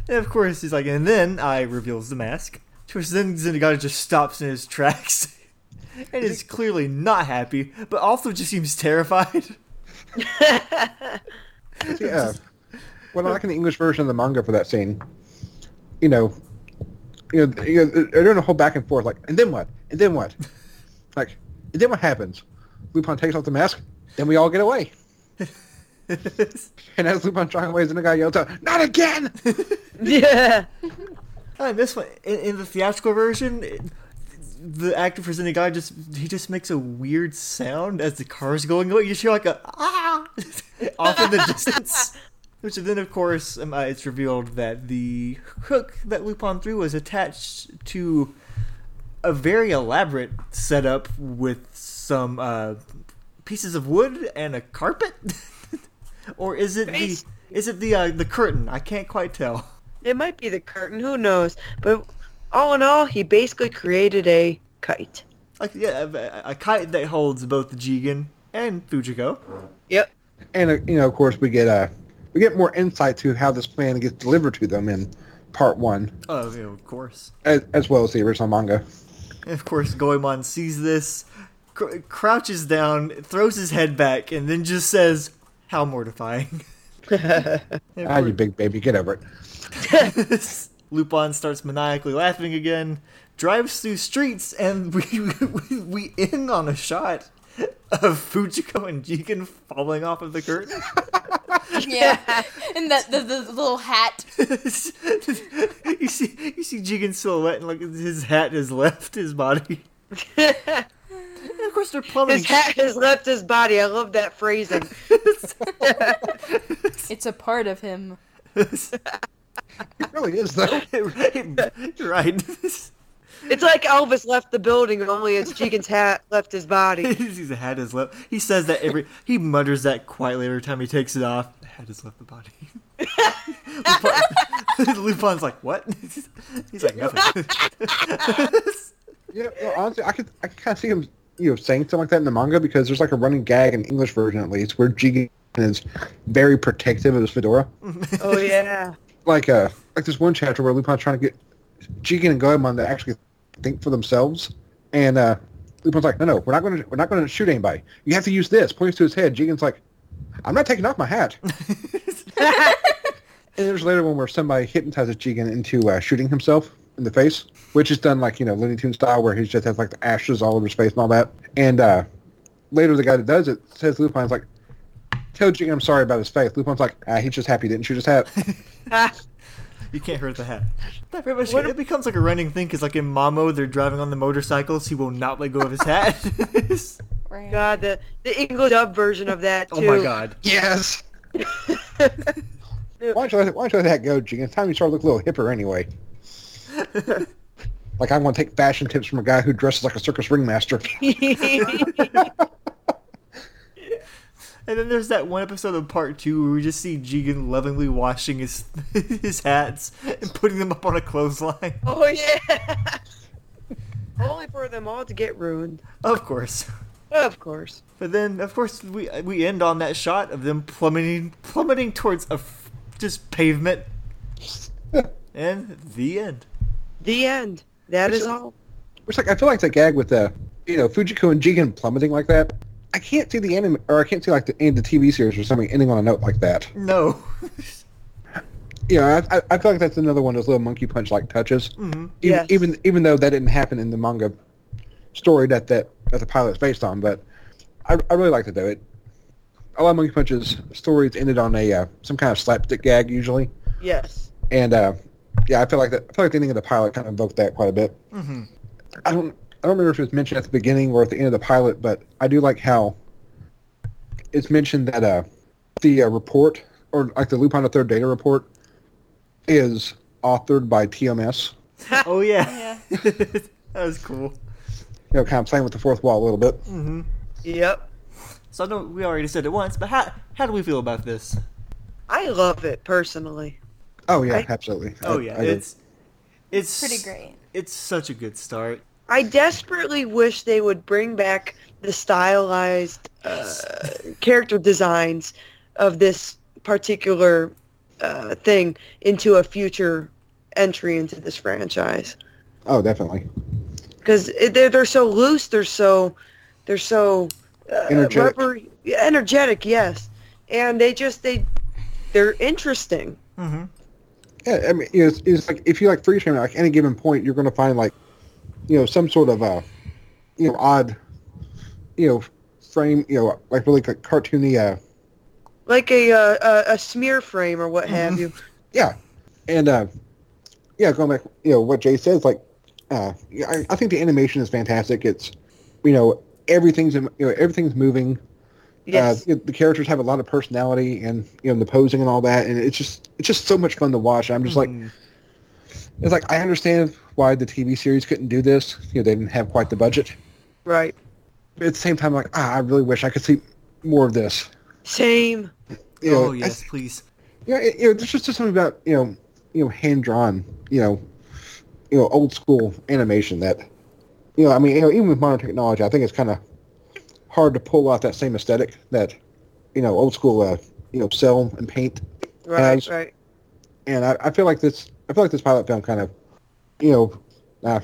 Speaker 2: of course, he's like, and then I reveals the mask. To which then Zenigata just stops in his tracks. And is clearly not happy, but also just seems terrified.
Speaker 1: Yeah. Well, I like in the English version of the manga for that scene, you know, you know, you know, they're doing a whole back and forth, like, and then what? And then what? like, and then what happens? Lupin takes off the mask, then we all get away. And as Lupin trying away, then the guy yells out, "Not again!"
Speaker 3: Yeah.
Speaker 2: And this one, in, in the theatrical version, it- the actor for Zenigata just he just makes a weird sound as the car's going away. You just hear like a ah off in the distance. Which then, of course, um, uh, it's revealed that the hook that Lupin threw was attached to a very elaborate setup with some uh, pieces of wood and a carpet. or is it the is it the uh, the curtain? I can't quite tell.
Speaker 3: It might be the curtain. Who knows? But all in all, he basically created a kite.
Speaker 2: Like yeah, a, a kite that holds both the Jigen and Fujiko.
Speaker 3: Yep.
Speaker 1: And uh, you know, of course, we get uh, we get more insight to how this plan gets delivered to them in part one,
Speaker 2: Oh, yeah, of course.
Speaker 1: as, as well as the original manga.
Speaker 2: And of course, Goemon sees this, cr- crouches down, throws his head back, and then just says, "How mortifying."
Speaker 1: Ah, you big baby, get over it.
Speaker 2: Lupin starts maniacally laughing again, drives through streets, and we we, we end on a shot of Fujiko and Jigen falling off of the curtain.
Speaker 4: Yeah, and that the, the little hat.
Speaker 2: you see, you see Jigen's silhouette, and like his hat has left his body. and of course, they're plummeting.
Speaker 3: His hat has left his body. I love that phrasing.
Speaker 4: It's a part of him.
Speaker 1: It really is though.
Speaker 2: right.
Speaker 3: It's like Elvis left the building, only it's Jigen's hat left his body.
Speaker 2: His hat has left. He says that every. He mutters that quietly every time he takes it off. The hat has left the body. Lupin, Lupin's like, what? He's like, nothing.
Speaker 1: Yeah, well, honestly, I could I could kind of see him, you know, saying something like that in the manga because there's like a running gag in the English version at least where Jigen is very protective of his fedora.
Speaker 3: Oh yeah.
Speaker 1: Like uh, like this one chapter where Lupin's trying to get Jigen and Goemon to actually think for themselves, and uh, Lupin's like, no, no, we're not going to we're not going to shoot anybody. You have to use this. Points to his head. Jigen's like, I'm not taking off my hat. And there's later one where somebody hypnotizes Jigen into uh, shooting himself in the face, which is done like, you know, Looney Tunes style where he just has like the ashes all over his face and all that. And uh, later the guy that does it says Lupin's like, tell Jigen I'm sorry about his face. Lupin's like, ah, he's just happy he didn't shoot his hat.
Speaker 2: You can't hurt the hat. That pretty much it becomes like a running thing because, like in Mamo, they're driving on the motorcycles. He will not let go of his hat.
Speaker 4: Right.
Speaker 3: God, the the English dub version of that too.
Speaker 2: oh my god!
Speaker 1: yes! why don't you let why don't you let that go, Jigen? It's time you start to look a little hipper anyway. like I want to take fashion tips from a guy who dresses like a circus ringmaster.
Speaker 2: And then there's that one episode of part two where we just see Jigen lovingly washing his his hats and putting them up on a clothesline.
Speaker 3: oh yeah. Only for them all to get ruined.
Speaker 2: Of course.
Speaker 3: Of course.
Speaker 2: But then, of course, we we end on that shot of them plummeting plummeting towards a f- just pavement, and the end.
Speaker 3: The end. That is all.
Speaker 1: Which like I feel like the gag with the you know Fujiko and Jigen plummeting like that. I can't see the anime or I can't see like the end of the TV series or something ending on a note like that.
Speaker 2: No.
Speaker 1: Know, I, I- feel like that's another one of those little Monkey Punch like touches.
Speaker 2: hmm
Speaker 1: Even,
Speaker 3: Yes.
Speaker 1: even even though that didn't happen in the manga story that that, that the pilot's based on, but I, I really like to do it. A lot of monkey punches stories ended on a uh, some kind of slapstick gag usually,
Speaker 3: Yes.
Speaker 1: and uh, yeah, I feel like that. I feel like the ending of the pilot kind of invoked that quite a bit.
Speaker 2: hmm
Speaker 1: I don't I don't remember if it was mentioned at the beginning or at the end of the pilot, but I do like how it's mentioned that uh, the uh, report or like the Lupin the Third data report is authored by TMS.
Speaker 2: Oh yeah. that was cool.
Speaker 1: You know, kind of playing with the fourth wall a little bit.
Speaker 2: hmm
Speaker 3: Yep.
Speaker 2: So I know we already said it once, but how how do we feel about this?
Speaker 3: I love it personally.
Speaker 1: Oh yeah,
Speaker 3: I-
Speaker 1: absolutely.
Speaker 2: Oh
Speaker 1: I-
Speaker 2: yeah,
Speaker 1: I do.
Speaker 2: it's it's
Speaker 4: Pretty great.
Speaker 2: It's such a good start.
Speaker 3: I desperately wish they would bring back the stylized uh, character designs of this particular uh, thing into a future entry into this franchise
Speaker 1: oh definitely.
Speaker 3: because they're they're so loose. They're so they're so uh,
Speaker 1: Energetic.
Speaker 3: rubbery- energetic, yes, and they just they they're interesting.
Speaker 2: hmm
Speaker 1: Yeah, I mean, it's, it's like if you like freeze frame, like any given point, you're going to find like, you know, some sort of uh, you know, odd, you know, frame, you know, like really like cartoony, uh,
Speaker 3: Like a uh, a, a smear frame or what have you.
Speaker 1: yeah, and uh, yeah, going back, you know, what Jay says, like, uh, yeah, I, I think the animation is fantastic. It's, you know, everything's in- you know everything's moving.
Speaker 3: Yes.
Speaker 1: Uh, you know, the characters have a lot of personality and you know the posing and all that, and it's just it's just so much fun to watch. I'm just like,
Speaker 2: Mhm.
Speaker 1: it's like I understand why the TV series couldn't do this. You know, they didn't have quite the budget.
Speaker 3: Right.
Speaker 1: But at the same time, like, ah, I really wish I could see more of this.
Speaker 3: Same.
Speaker 1: You know,
Speaker 2: oh yes, please.
Speaker 1: you know, you know, there's just something about you know, you know, hand drawn, you know, you know, old school animation that, you know, I mean, you know, even with modern technology, I think it's kind of hard to pull off that same aesthetic that, you know, old school, uh, you know, cell and paint.
Speaker 3: Right.
Speaker 1: Has-
Speaker 3: Right.
Speaker 1: And I, I feel like this, I feel like this pilot film kind of, you know, uh,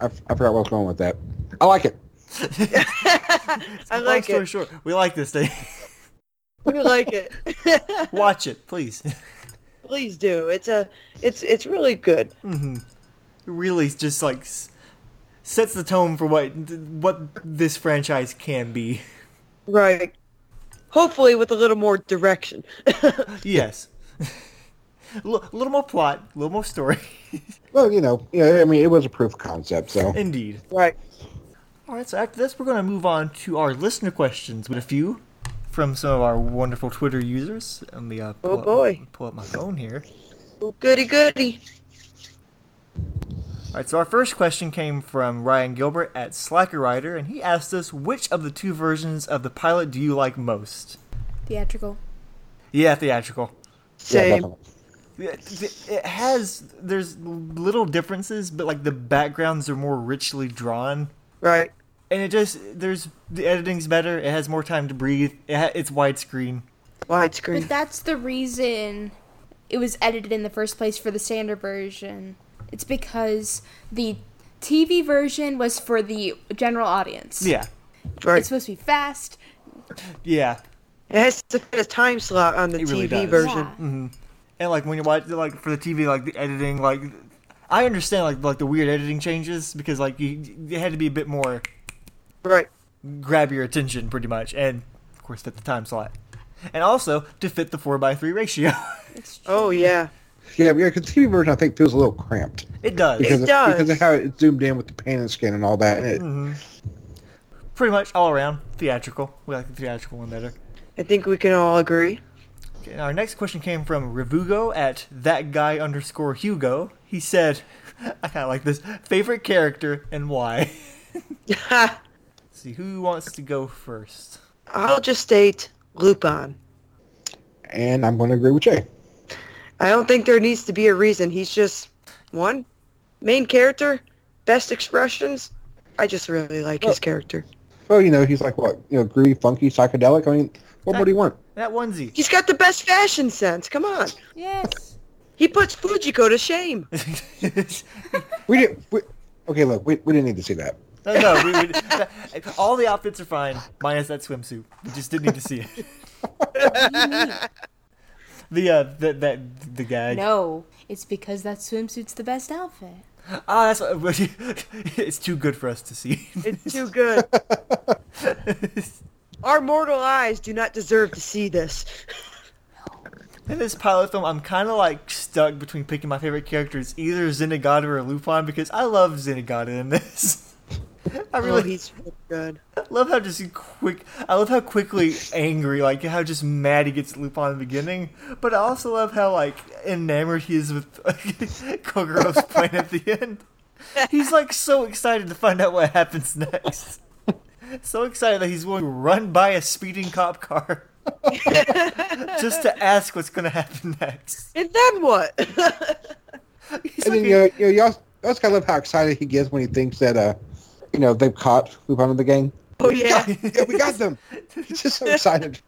Speaker 1: I, I forgot where I was going with that. I like it.
Speaker 3: I like
Speaker 2: story
Speaker 3: it.
Speaker 2: short, we like this thing.
Speaker 3: We like it.
Speaker 2: Watch it, please.
Speaker 3: Please do. It's a. It's it's really good.
Speaker 2: hmm Really, just like s- sets the tone for what what this franchise can be.
Speaker 3: Right. Hopefully with a little more direction.
Speaker 2: Yes. A little more plot, a little more story.
Speaker 1: Well, you know, yeah, I mean, it was a proof of concept, so.
Speaker 2: Indeed.
Speaker 3: right.
Speaker 2: All right, so after this, we're going to move on to our listener questions with a few from some of our wonderful Twitter users. Let me uh, pull
Speaker 3: Oh,
Speaker 2: up-
Speaker 3: boy.
Speaker 2: pull up my phone here.
Speaker 3: Oh, goody goody.
Speaker 2: All right, so our first question came from Ryan Gilbert at Slacker Rider, and he asked us, which of the two versions of the pilot do you like most?
Speaker 4: Theatrical.
Speaker 2: Yeah, theatrical.
Speaker 3: Same.
Speaker 2: Yeah, th- It has, there's little differences, but like the backgrounds are more richly drawn.
Speaker 3: right.
Speaker 2: And it just, there's, the editing's better, it has more time to breathe, it ha- it's widescreen.
Speaker 3: Widescreen.
Speaker 4: But that's the reason it was edited in the first place for the standard version. It's because the TV version was for the general audience.
Speaker 2: Yeah.
Speaker 3: right.
Speaker 4: It's supposed to be fast.
Speaker 2: Yeah.
Speaker 3: It has to fit a time slot on the
Speaker 2: It really
Speaker 3: TV
Speaker 2: does.
Speaker 3: version.
Speaker 4: Yeah. Mm-hmm.
Speaker 2: And like when you watch like for the TV, like the editing, like I understand like like the weird editing changes because like you it had to be a bit more
Speaker 3: Right.
Speaker 2: grab your attention pretty much, and of course fit the time slot, and also to fit the four by three ratio.
Speaker 3: Oh yeah.
Speaker 1: Yeah, yeah, because the TV version I think feels a little cramped
Speaker 2: it does
Speaker 1: because of,
Speaker 3: does.
Speaker 1: because of how it's zoomed in with the pan and scan and all that. And it,
Speaker 2: Mm-hmm. pretty much all around theatrical. We like the theatrical one better.
Speaker 3: I think we can all agree.
Speaker 2: Okay, our next question came from Revugo at that guy underscore Hugo. He said, I kind of like this favorite character and why. see who wants to go first.
Speaker 3: I'll just state Lupin.
Speaker 1: and I'm going to agree with Jay.
Speaker 3: I don't think there needs to be a reason. He's just one main character, best expressions. I just really like his character.
Speaker 1: Well, you know, he's like what, you know, groovy, funky, psychedelic. I mean, what more do you want?
Speaker 2: That onesie.
Speaker 3: He's got the best fashion sense. Come on.
Speaker 4: Yes.
Speaker 3: He puts Fujiko to shame.
Speaker 1: We didn't. We, Okay, look, we, we didn't need to see that.
Speaker 2: No, no, we, we, that- all the outfits are fine, minus that swimsuit. We just didn't need to see it. the uh, the that the gag.
Speaker 4: No, it's because that swimsuit's the best outfit.
Speaker 2: Ah, that's what, it's too good for us to see.
Speaker 3: It's too good. Our mortal eyes do not deserve to see this.
Speaker 2: In this pilot film, I'm kind of like stuck between picking my favorite characters, either Zenigata or Lupin, because I love Zenigata in this. I
Speaker 3: Oh,
Speaker 2: really
Speaker 3: he's really good.
Speaker 2: love how just quick. I love how quickly angry, like how just mad he gets at Lupin in the beginning. But I also love how like enamored he is with Kogorov's plan at the end. He's like so excited to find out what happens next. So excited that he's willing to run by a speeding cop car just to ask what's going to happen next.
Speaker 3: And then what?
Speaker 2: He's
Speaker 1: And
Speaker 2: like
Speaker 1: then, you know, you, know, you also, you also kind of love how excited he gets when he thinks that, uh, you know, they've caught Lupin in the gang.
Speaker 3: oh yeah.
Speaker 1: Yeah, we got them. He's just so excited.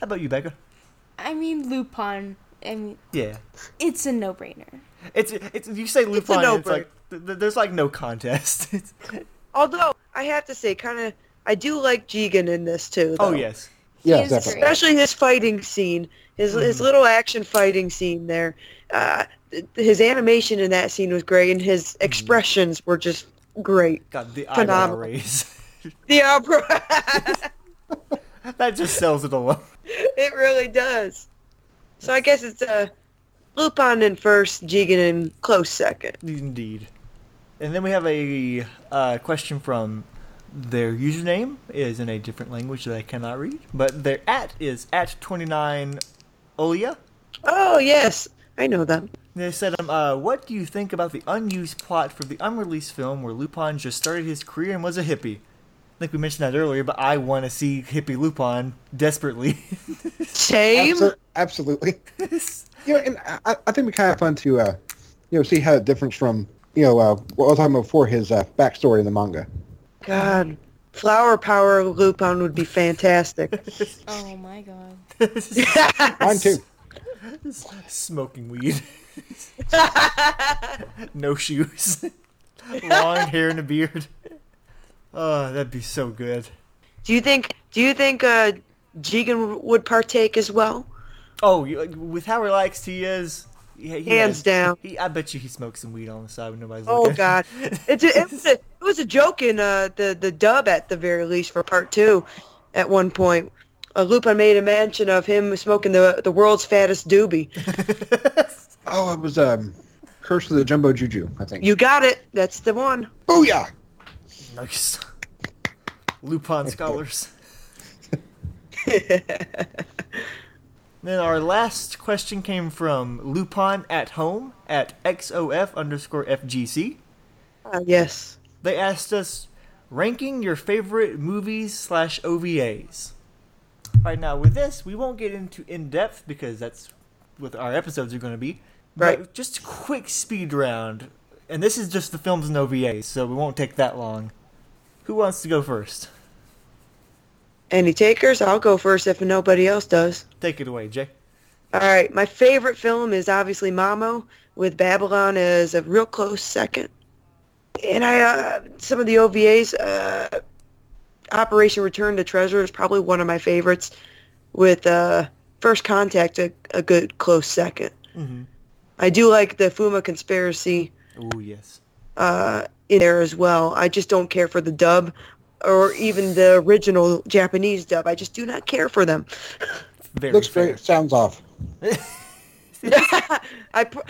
Speaker 2: How about you, Becca?
Speaker 4: I mean, Lupin. I mean,
Speaker 2: Yeah,
Speaker 4: it's a no-brainer.
Speaker 2: it's it's. You say Lupin, it's,
Speaker 3: no-brainer.
Speaker 2: like th- th- there's like no contest.
Speaker 3: Although I have to say, kind of, I do like Jigen in this too.
Speaker 2: oh yes,
Speaker 1: Yeah,
Speaker 4: is
Speaker 1: definitely.
Speaker 3: especially his fighting scene, his his
Speaker 2: Mm-hmm.
Speaker 3: little action fighting scene there. Uh, his animation in that scene was great, and his
Speaker 2: Mm-hmm. expressions
Speaker 3: expressions were just great.
Speaker 2: got the eyebrow
Speaker 3: Phenomenal.
Speaker 2: raise.
Speaker 3: The opera,
Speaker 2: that just sells it alone.
Speaker 3: it really does. So I guess it's a uh, Lupin in first, Jigen in close second.
Speaker 2: Indeed. And then we have a uh, question from their username is in a different language that I cannot read, but their at is at twenty nine Olia.
Speaker 3: Oh yes, I know them.
Speaker 2: They said, um, uh, "What do you think about the unused plot for the unreleased film where Lupin just started his career and was a hippie?" I think we mentioned that earlier, but I want to see hippie Lupin desperately.
Speaker 3: Same.
Speaker 1: Abso- absolutely. You know, and I, I think we kind of fun to, uh, you know, see how it differs from, you know, uh, what I was talking about before his uh, backstory in the manga.
Speaker 3: God, flower power Lupin would be fantastic.
Speaker 4: Oh my god.
Speaker 1: Mine too.
Speaker 2: Smoking weed, no shoes, long hair and a beard. Oh, that'd be so good.
Speaker 3: do you think? Do you think uh, Jigen would partake as well?
Speaker 2: Oh, with how relaxed he is, yeah, he
Speaker 3: Hands
Speaker 2: has-
Speaker 3: down.
Speaker 2: He, I bet you he smokes some weed on the side when nobody's
Speaker 3: Oh
Speaker 2: looking.
Speaker 3: God, it's a, it, was a, it was a joke in uh, the the dub at the very least for part two. At one point, uh, Lupin made a mention of him smoking the the world's fattest doobie.
Speaker 1: Oh, it was um, Curse of the Jumbo Juju, I think.
Speaker 3: You got it. That's the one.
Speaker 1: Booyah!
Speaker 2: Nice. Lupin scholars. Then our last question came from Lupin at home at XOF underscore FGC.
Speaker 3: Uh, yes.
Speaker 2: They asked us ranking your favorite movies slash OVAs. Right now, with this, we won't get into in depth because that's what our episodes are going to be. But
Speaker 3: Right.
Speaker 2: just a quick speed round, and this is just the films and OVAs, so we won't take that long. Who wants to go first?
Speaker 3: Any takers? I'll go first if nobody else does.
Speaker 2: Take it away, Jay.
Speaker 3: All right. My favorite film is obviously Mamo, with Babylon as a real close second. And I, uh, some of the OVAs, uh, Operation Return to Treasure is probably one of my favorites, with uh, First Contact a, a good close second.
Speaker 2: Mm-hmm.
Speaker 3: I do like the Fuma Conspiracy
Speaker 2: Oh yes.
Speaker 3: uh, in there as well. I just don't care for the dub or even the original Japanese dub. I just do not care for them.
Speaker 2: Very
Speaker 1: Looks
Speaker 2: fair.
Speaker 1: great. Sounds off.
Speaker 3: I pr-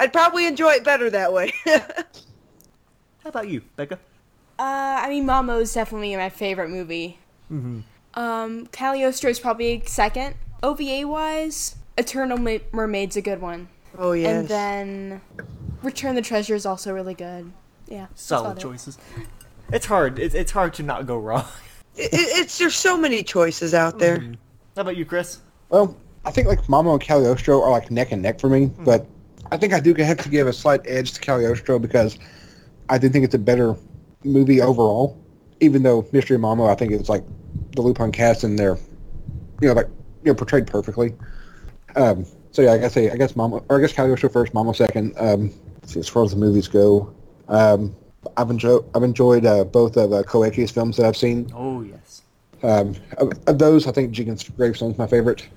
Speaker 3: I'd probably enjoy it better that way.
Speaker 2: How about you, Becca?
Speaker 4: Uh, I mean, Mamo is definitely my favorite movie.
Speaker 2: Mm-hmm.
Speaker 4: Um, Cagliostro is probably second. OVA wise, Eternal Ma- Mermaid's a good one.
Speaker 3: oh yes.
Speaker 4: And then Return the Treasure is also really good. Yeah. that's
Speaker 2: Solid
Speaker 4: about it.
Speaker 2: choices. It's hard. It's, it's hard to not go wrong.
Speaker 3: It, it's there's so many choices out there.
Speaker 2: How about you, Chris?
Speaker 1: Well, I think like Mamo and Cagliostro are like neck and neck for me, but I think I do have to give a slight edge to Cagliostro because I do think it's a better movie overall. Even though Mystery Mamo, I think it's like the Lupin cast and they're, you know, like you know portrayed perfectly. Um, so yeah, I guess I, I guess Mamo or I guess Cagliostro first, Mamo second. Um, see, as far as the movies go, um, I've enjoyed I've enjoyed uh, both of uh, Koike's films that I've seen.
Speaker 2: Oh yes.
Speaker 1: Um, of, of those, I think Jigen's Gravestone's my favorite,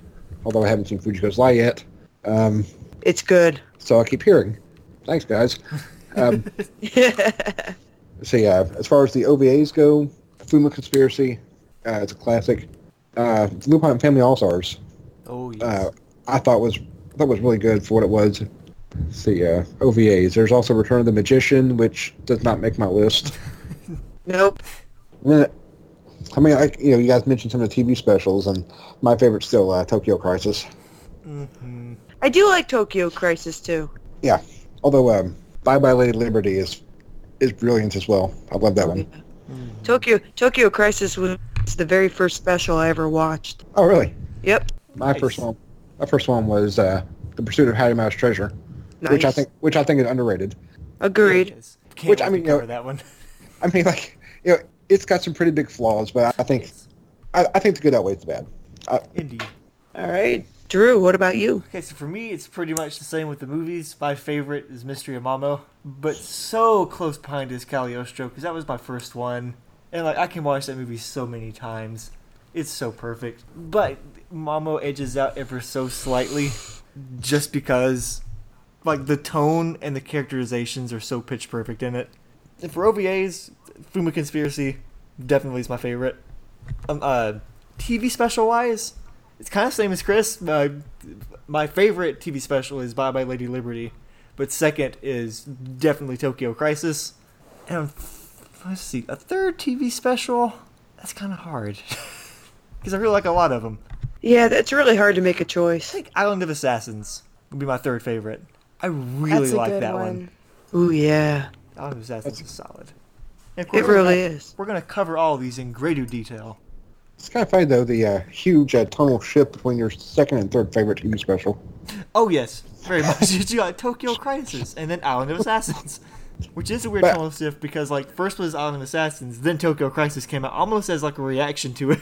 Speaker 1: although I haven't seen Fujiko's Lie yet. Um,
Speaker 3: It's good.
Speaker 1: so I keep hearing. Thanks, guys. Um, see, uh, as far as the OVAs go, Fuma Conspiracy, uh, it's a classic. Uh, Lupin Family All Stars,
Speaker 2: Oh yes.
Speaker 1: uh, I thought was I thought was really good for what it was. Let's see, uh, OVAs. There's also Return of the Magician, which does not make my list.
Speaker 3: Nope.
Speaker 1: I mean, I you know, you guys mentioned some of the TV specials, and my favorite's still uh, Tokyo Crisis.
Speaker 3: I do like Tokyo Crisis too.
Speaker 1: Yeah, although um, Bye Bye Lady Liberty is is brilliant as well. I love that one.
Speaker 3: Tokyo Tokyo Crisis was the very first special I ever watched.
Speaker 1: Oh, really?
Speaker 3: Yep.
Speaker 1: My
Speaker 2: Nice.
Speaker 1: first one, my first one was uh, The Pursuit of Harimao's Treasure, which I think which I think is underrated.
Speaker 3: Agreed.
Speaker 2: Yes. Can't
Speaker 1: Which, I mean, you know-
Speaker 2: that one.
Speaker 1: I mean, like, you know, it's got some pretty big flaws, but I think I, I think the good outweighs the bad. Uh,
Speaker 2: Indeed.
Speaker 3: All right. Drew, what about you?
Speaker 2: Okay, so for me, it's pretty much the same with the movies. My favorite is Mystery of Mamo, but so close behind is Cagliostro because that was my first one, and like I can watch that movie so many times. It's so perfect, but Mamo edges out ever so slightly, just because, like the tone and the characterizations are so pitch perfect in it. And for OVAs, Fuma Conspiracy definitely is my favorite. Um, uh, TV special wise, it's kind of same as Chris. Uh, my favorite TV special is Bye Bye Lady Liberty, but second is definitely Tokyo Crisis. And let's see, a third TV special. That's kind of hard because I really like a lot of them.
Speaker 3: Yeah, that's really hard to make a choice.
Speaker 2: think Island of Assassins would be my third favorite. I really
Speaker 4: That's
Speaker 2: like that
Speaker 4: one.
Speaker 2: one.
Speaker 3: Ooh, yeah.
Speaker 2: Island of Assassins is solid.
Speaker 3: It
Speaker 2: course, we're
Speaker 3: really
Speaker 2: gonna-
Speaker 3: is.
Speaker 2: We're gonna cover all of these in greater detail.
Speaker 1: It's kind of funny though the uh, huge uh, tonal shift between your second and third favorite TV special.
Speaker 2: Oh yes, very much. you got Tokyo Crisis and then Island of Assassins, which is a weird
Speaker 1: But-
Speaker 2: tonal shift because like first was Island of Assassins, then Tokyo Crisis came out almost as like a reaction to it.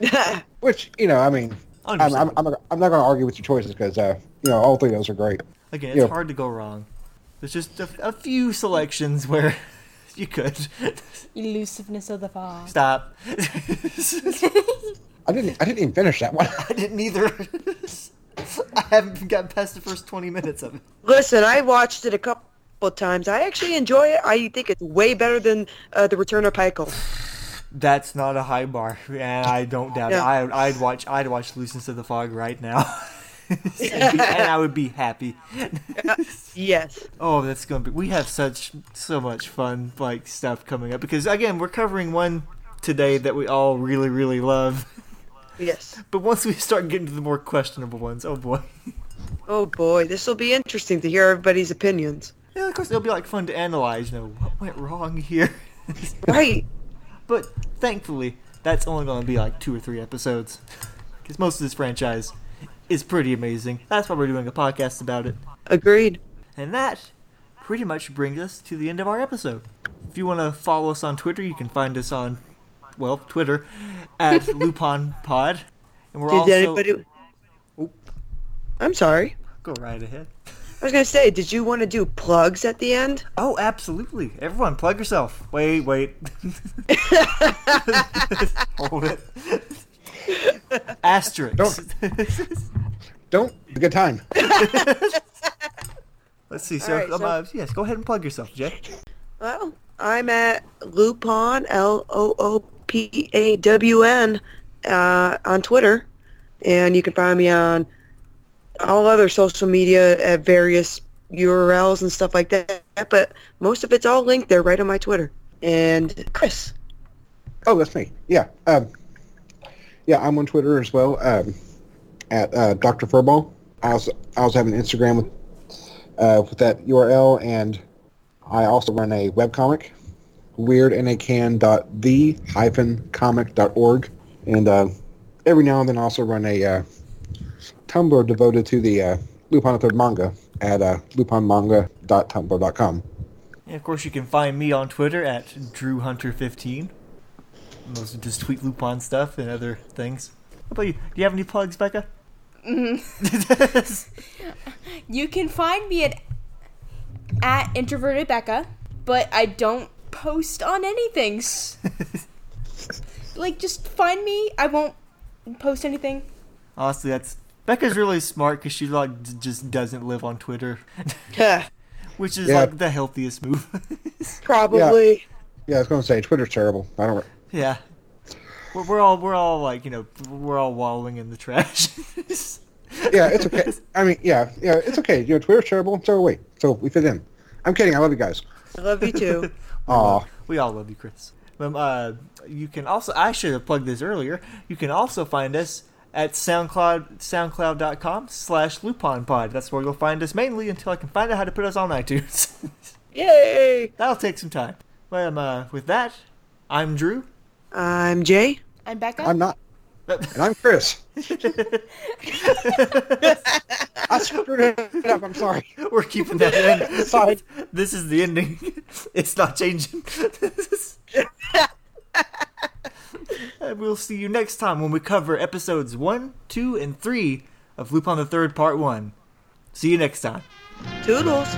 Speaker 1: Which you know, I mean, I'm I'm, I'm, I'm not going to argue with your choices because uh, you know all three of those are great.
Speaker 2: Again, it's
Speaker 1: Yeah.
Speaker 2: hard to go wrong. There's just a, a few selections where you could
Speaker 4: Elusiveness of the fog.
Speaker 2: stop.
Speaker 1: I didn't I didn't even finish that one.
Speaker 2: I didn't either. I haven't gotten past the first 20 minutes of it.
Speaker 3: Listen, I watched it a couple times. I actually enjoy it. I think it's way better than uh, The Return of Pycal.
Speaker 2: That's not a high bar, and I don't doubt
Speaker 3: Yeah.
Speaker 2: it. I, I'd watch. I'd watch Luceness of the Fog right now, and, I would be happy.
Speaker 3: Yes.
Speaker 2: Oh, that's gonna be. We have such so much fun like stuff coming up because again, we're covering one today that we all really really love.
Speaker 3: Yes.
Speaker 2: But once we start getting to the more questionable ones, oh boy.
Speaker 3: Oh boy, this will be interesting to hear everybody's opinions.
Speaker 2: Yeah, of course it'll be like fun to analyze. You know what went wrong here.
Speaker 3: Right.
Speaker 2: but thankfully, that's only going to be like two or three episodes because most of this franchise is pretty amazing. That's why we're doing a podcast about it.
Speaker 3: Agreed.
Speaker 2: And that pretty much brings us to the end of our episode. If you want to follow us on Twitter, you can find us on, well, Twitter at Lupin Pod. And we're
Speaker 3: Did
Speaker 2: also.
Speaker 3: anybody?
Speaker 2: Oop.
Speaker 3: I'm sorry.
Speaker 2: Go right ahead.
Speaker 3: I was gonna say, did you want to do plugs at the end?
Speaker 2: Oh, absolutely. Everyone, plug yourself. Wait, wait. Hold it. Asterisk.
Speaker 1: Don't don't. good time.
Speaker 2: Let's see. So,
Speaker 3: All right,
Speaker 2: um,
Speaker 3: so-
Speaker 2: uh, yes, go ahead and plug yourself, Jay.
Speaker 3: Well, I'm at Lupon L O O P A W N uh, on Twitter, and you can find me on all other social media at various URLs and stuff like that. But most of it's all linked there, right on my Twitter. And Chris,
Speaker 1: Oh, that's me. Yeah. Um, yeah, I'm on Twitter as well um, at uh, Dr. Furball. I also, I also have an Instagram with, uh, with that URL, and I also run a webcomic, weirdnacan.the-comic.org. And uh, every now and then I also run a uh, Tumblr devoted to the uh, Lupin the Third manga at uh, lupinmanga.tumblr.com.
Speaker 2: And of course, you can find me on Twitter at DrewHunter15. Mostly just tweet Lupin stuff and other things. How about you? Do you have any plugs, Becca? Mm.
Speaker 4: You can find me at at introverted Becca. but I don't post on anything. Like, just find me. I won't post anything.
Speaker 2: Honestly, that's Becca's really smart because she like d- just doesn't live on Twitter, which is
Speaker 1: Yeah.
Speaker 2: like the healthiest move.
Speaker 3: Probably.
Speaker 1: Yeah, I was going to say Twitter's terrible. I don't.
Speaker 2: Yeah, we're, we're all we're all like you know we're all wallowing in the trash.
Speaker 1: Yeah, it's okay. I mean, yeah, yeah, it's okay. You know, Twitter's terrible. So are we. So we fit in. I'm kidding. I love you guys.
Speaker 3: I love you too.
Speaker 1: Aw.
Speaker 2: We all love you, Chris. Um, uh, you can also I should have plugged this earlier. You can also find us at SoundCloud SoundCloud.com slash LuponPod. That's where you'll find us mainly until I can find out how to put us on iTunes.
Speaker 3: Yay!
Speaker 2: That'll take some time. But um, uh, with that, I'm Drew.
Speaker 3: I'm Jay.
Speaker 4: I'm Becca.
Speaker 1: I'm not. And I'm Chris. I screwed it up. I'm sorry.
Speaker 2: We're keeping that in.
Speaker 1: Sorry.
Speaker 2: This is the ending. It's not changing. and we'll see you next time when we cover episodes 1, 2, and 3 of Lupin the Third Part 1. See you next time.
Speaker 3: Toodles.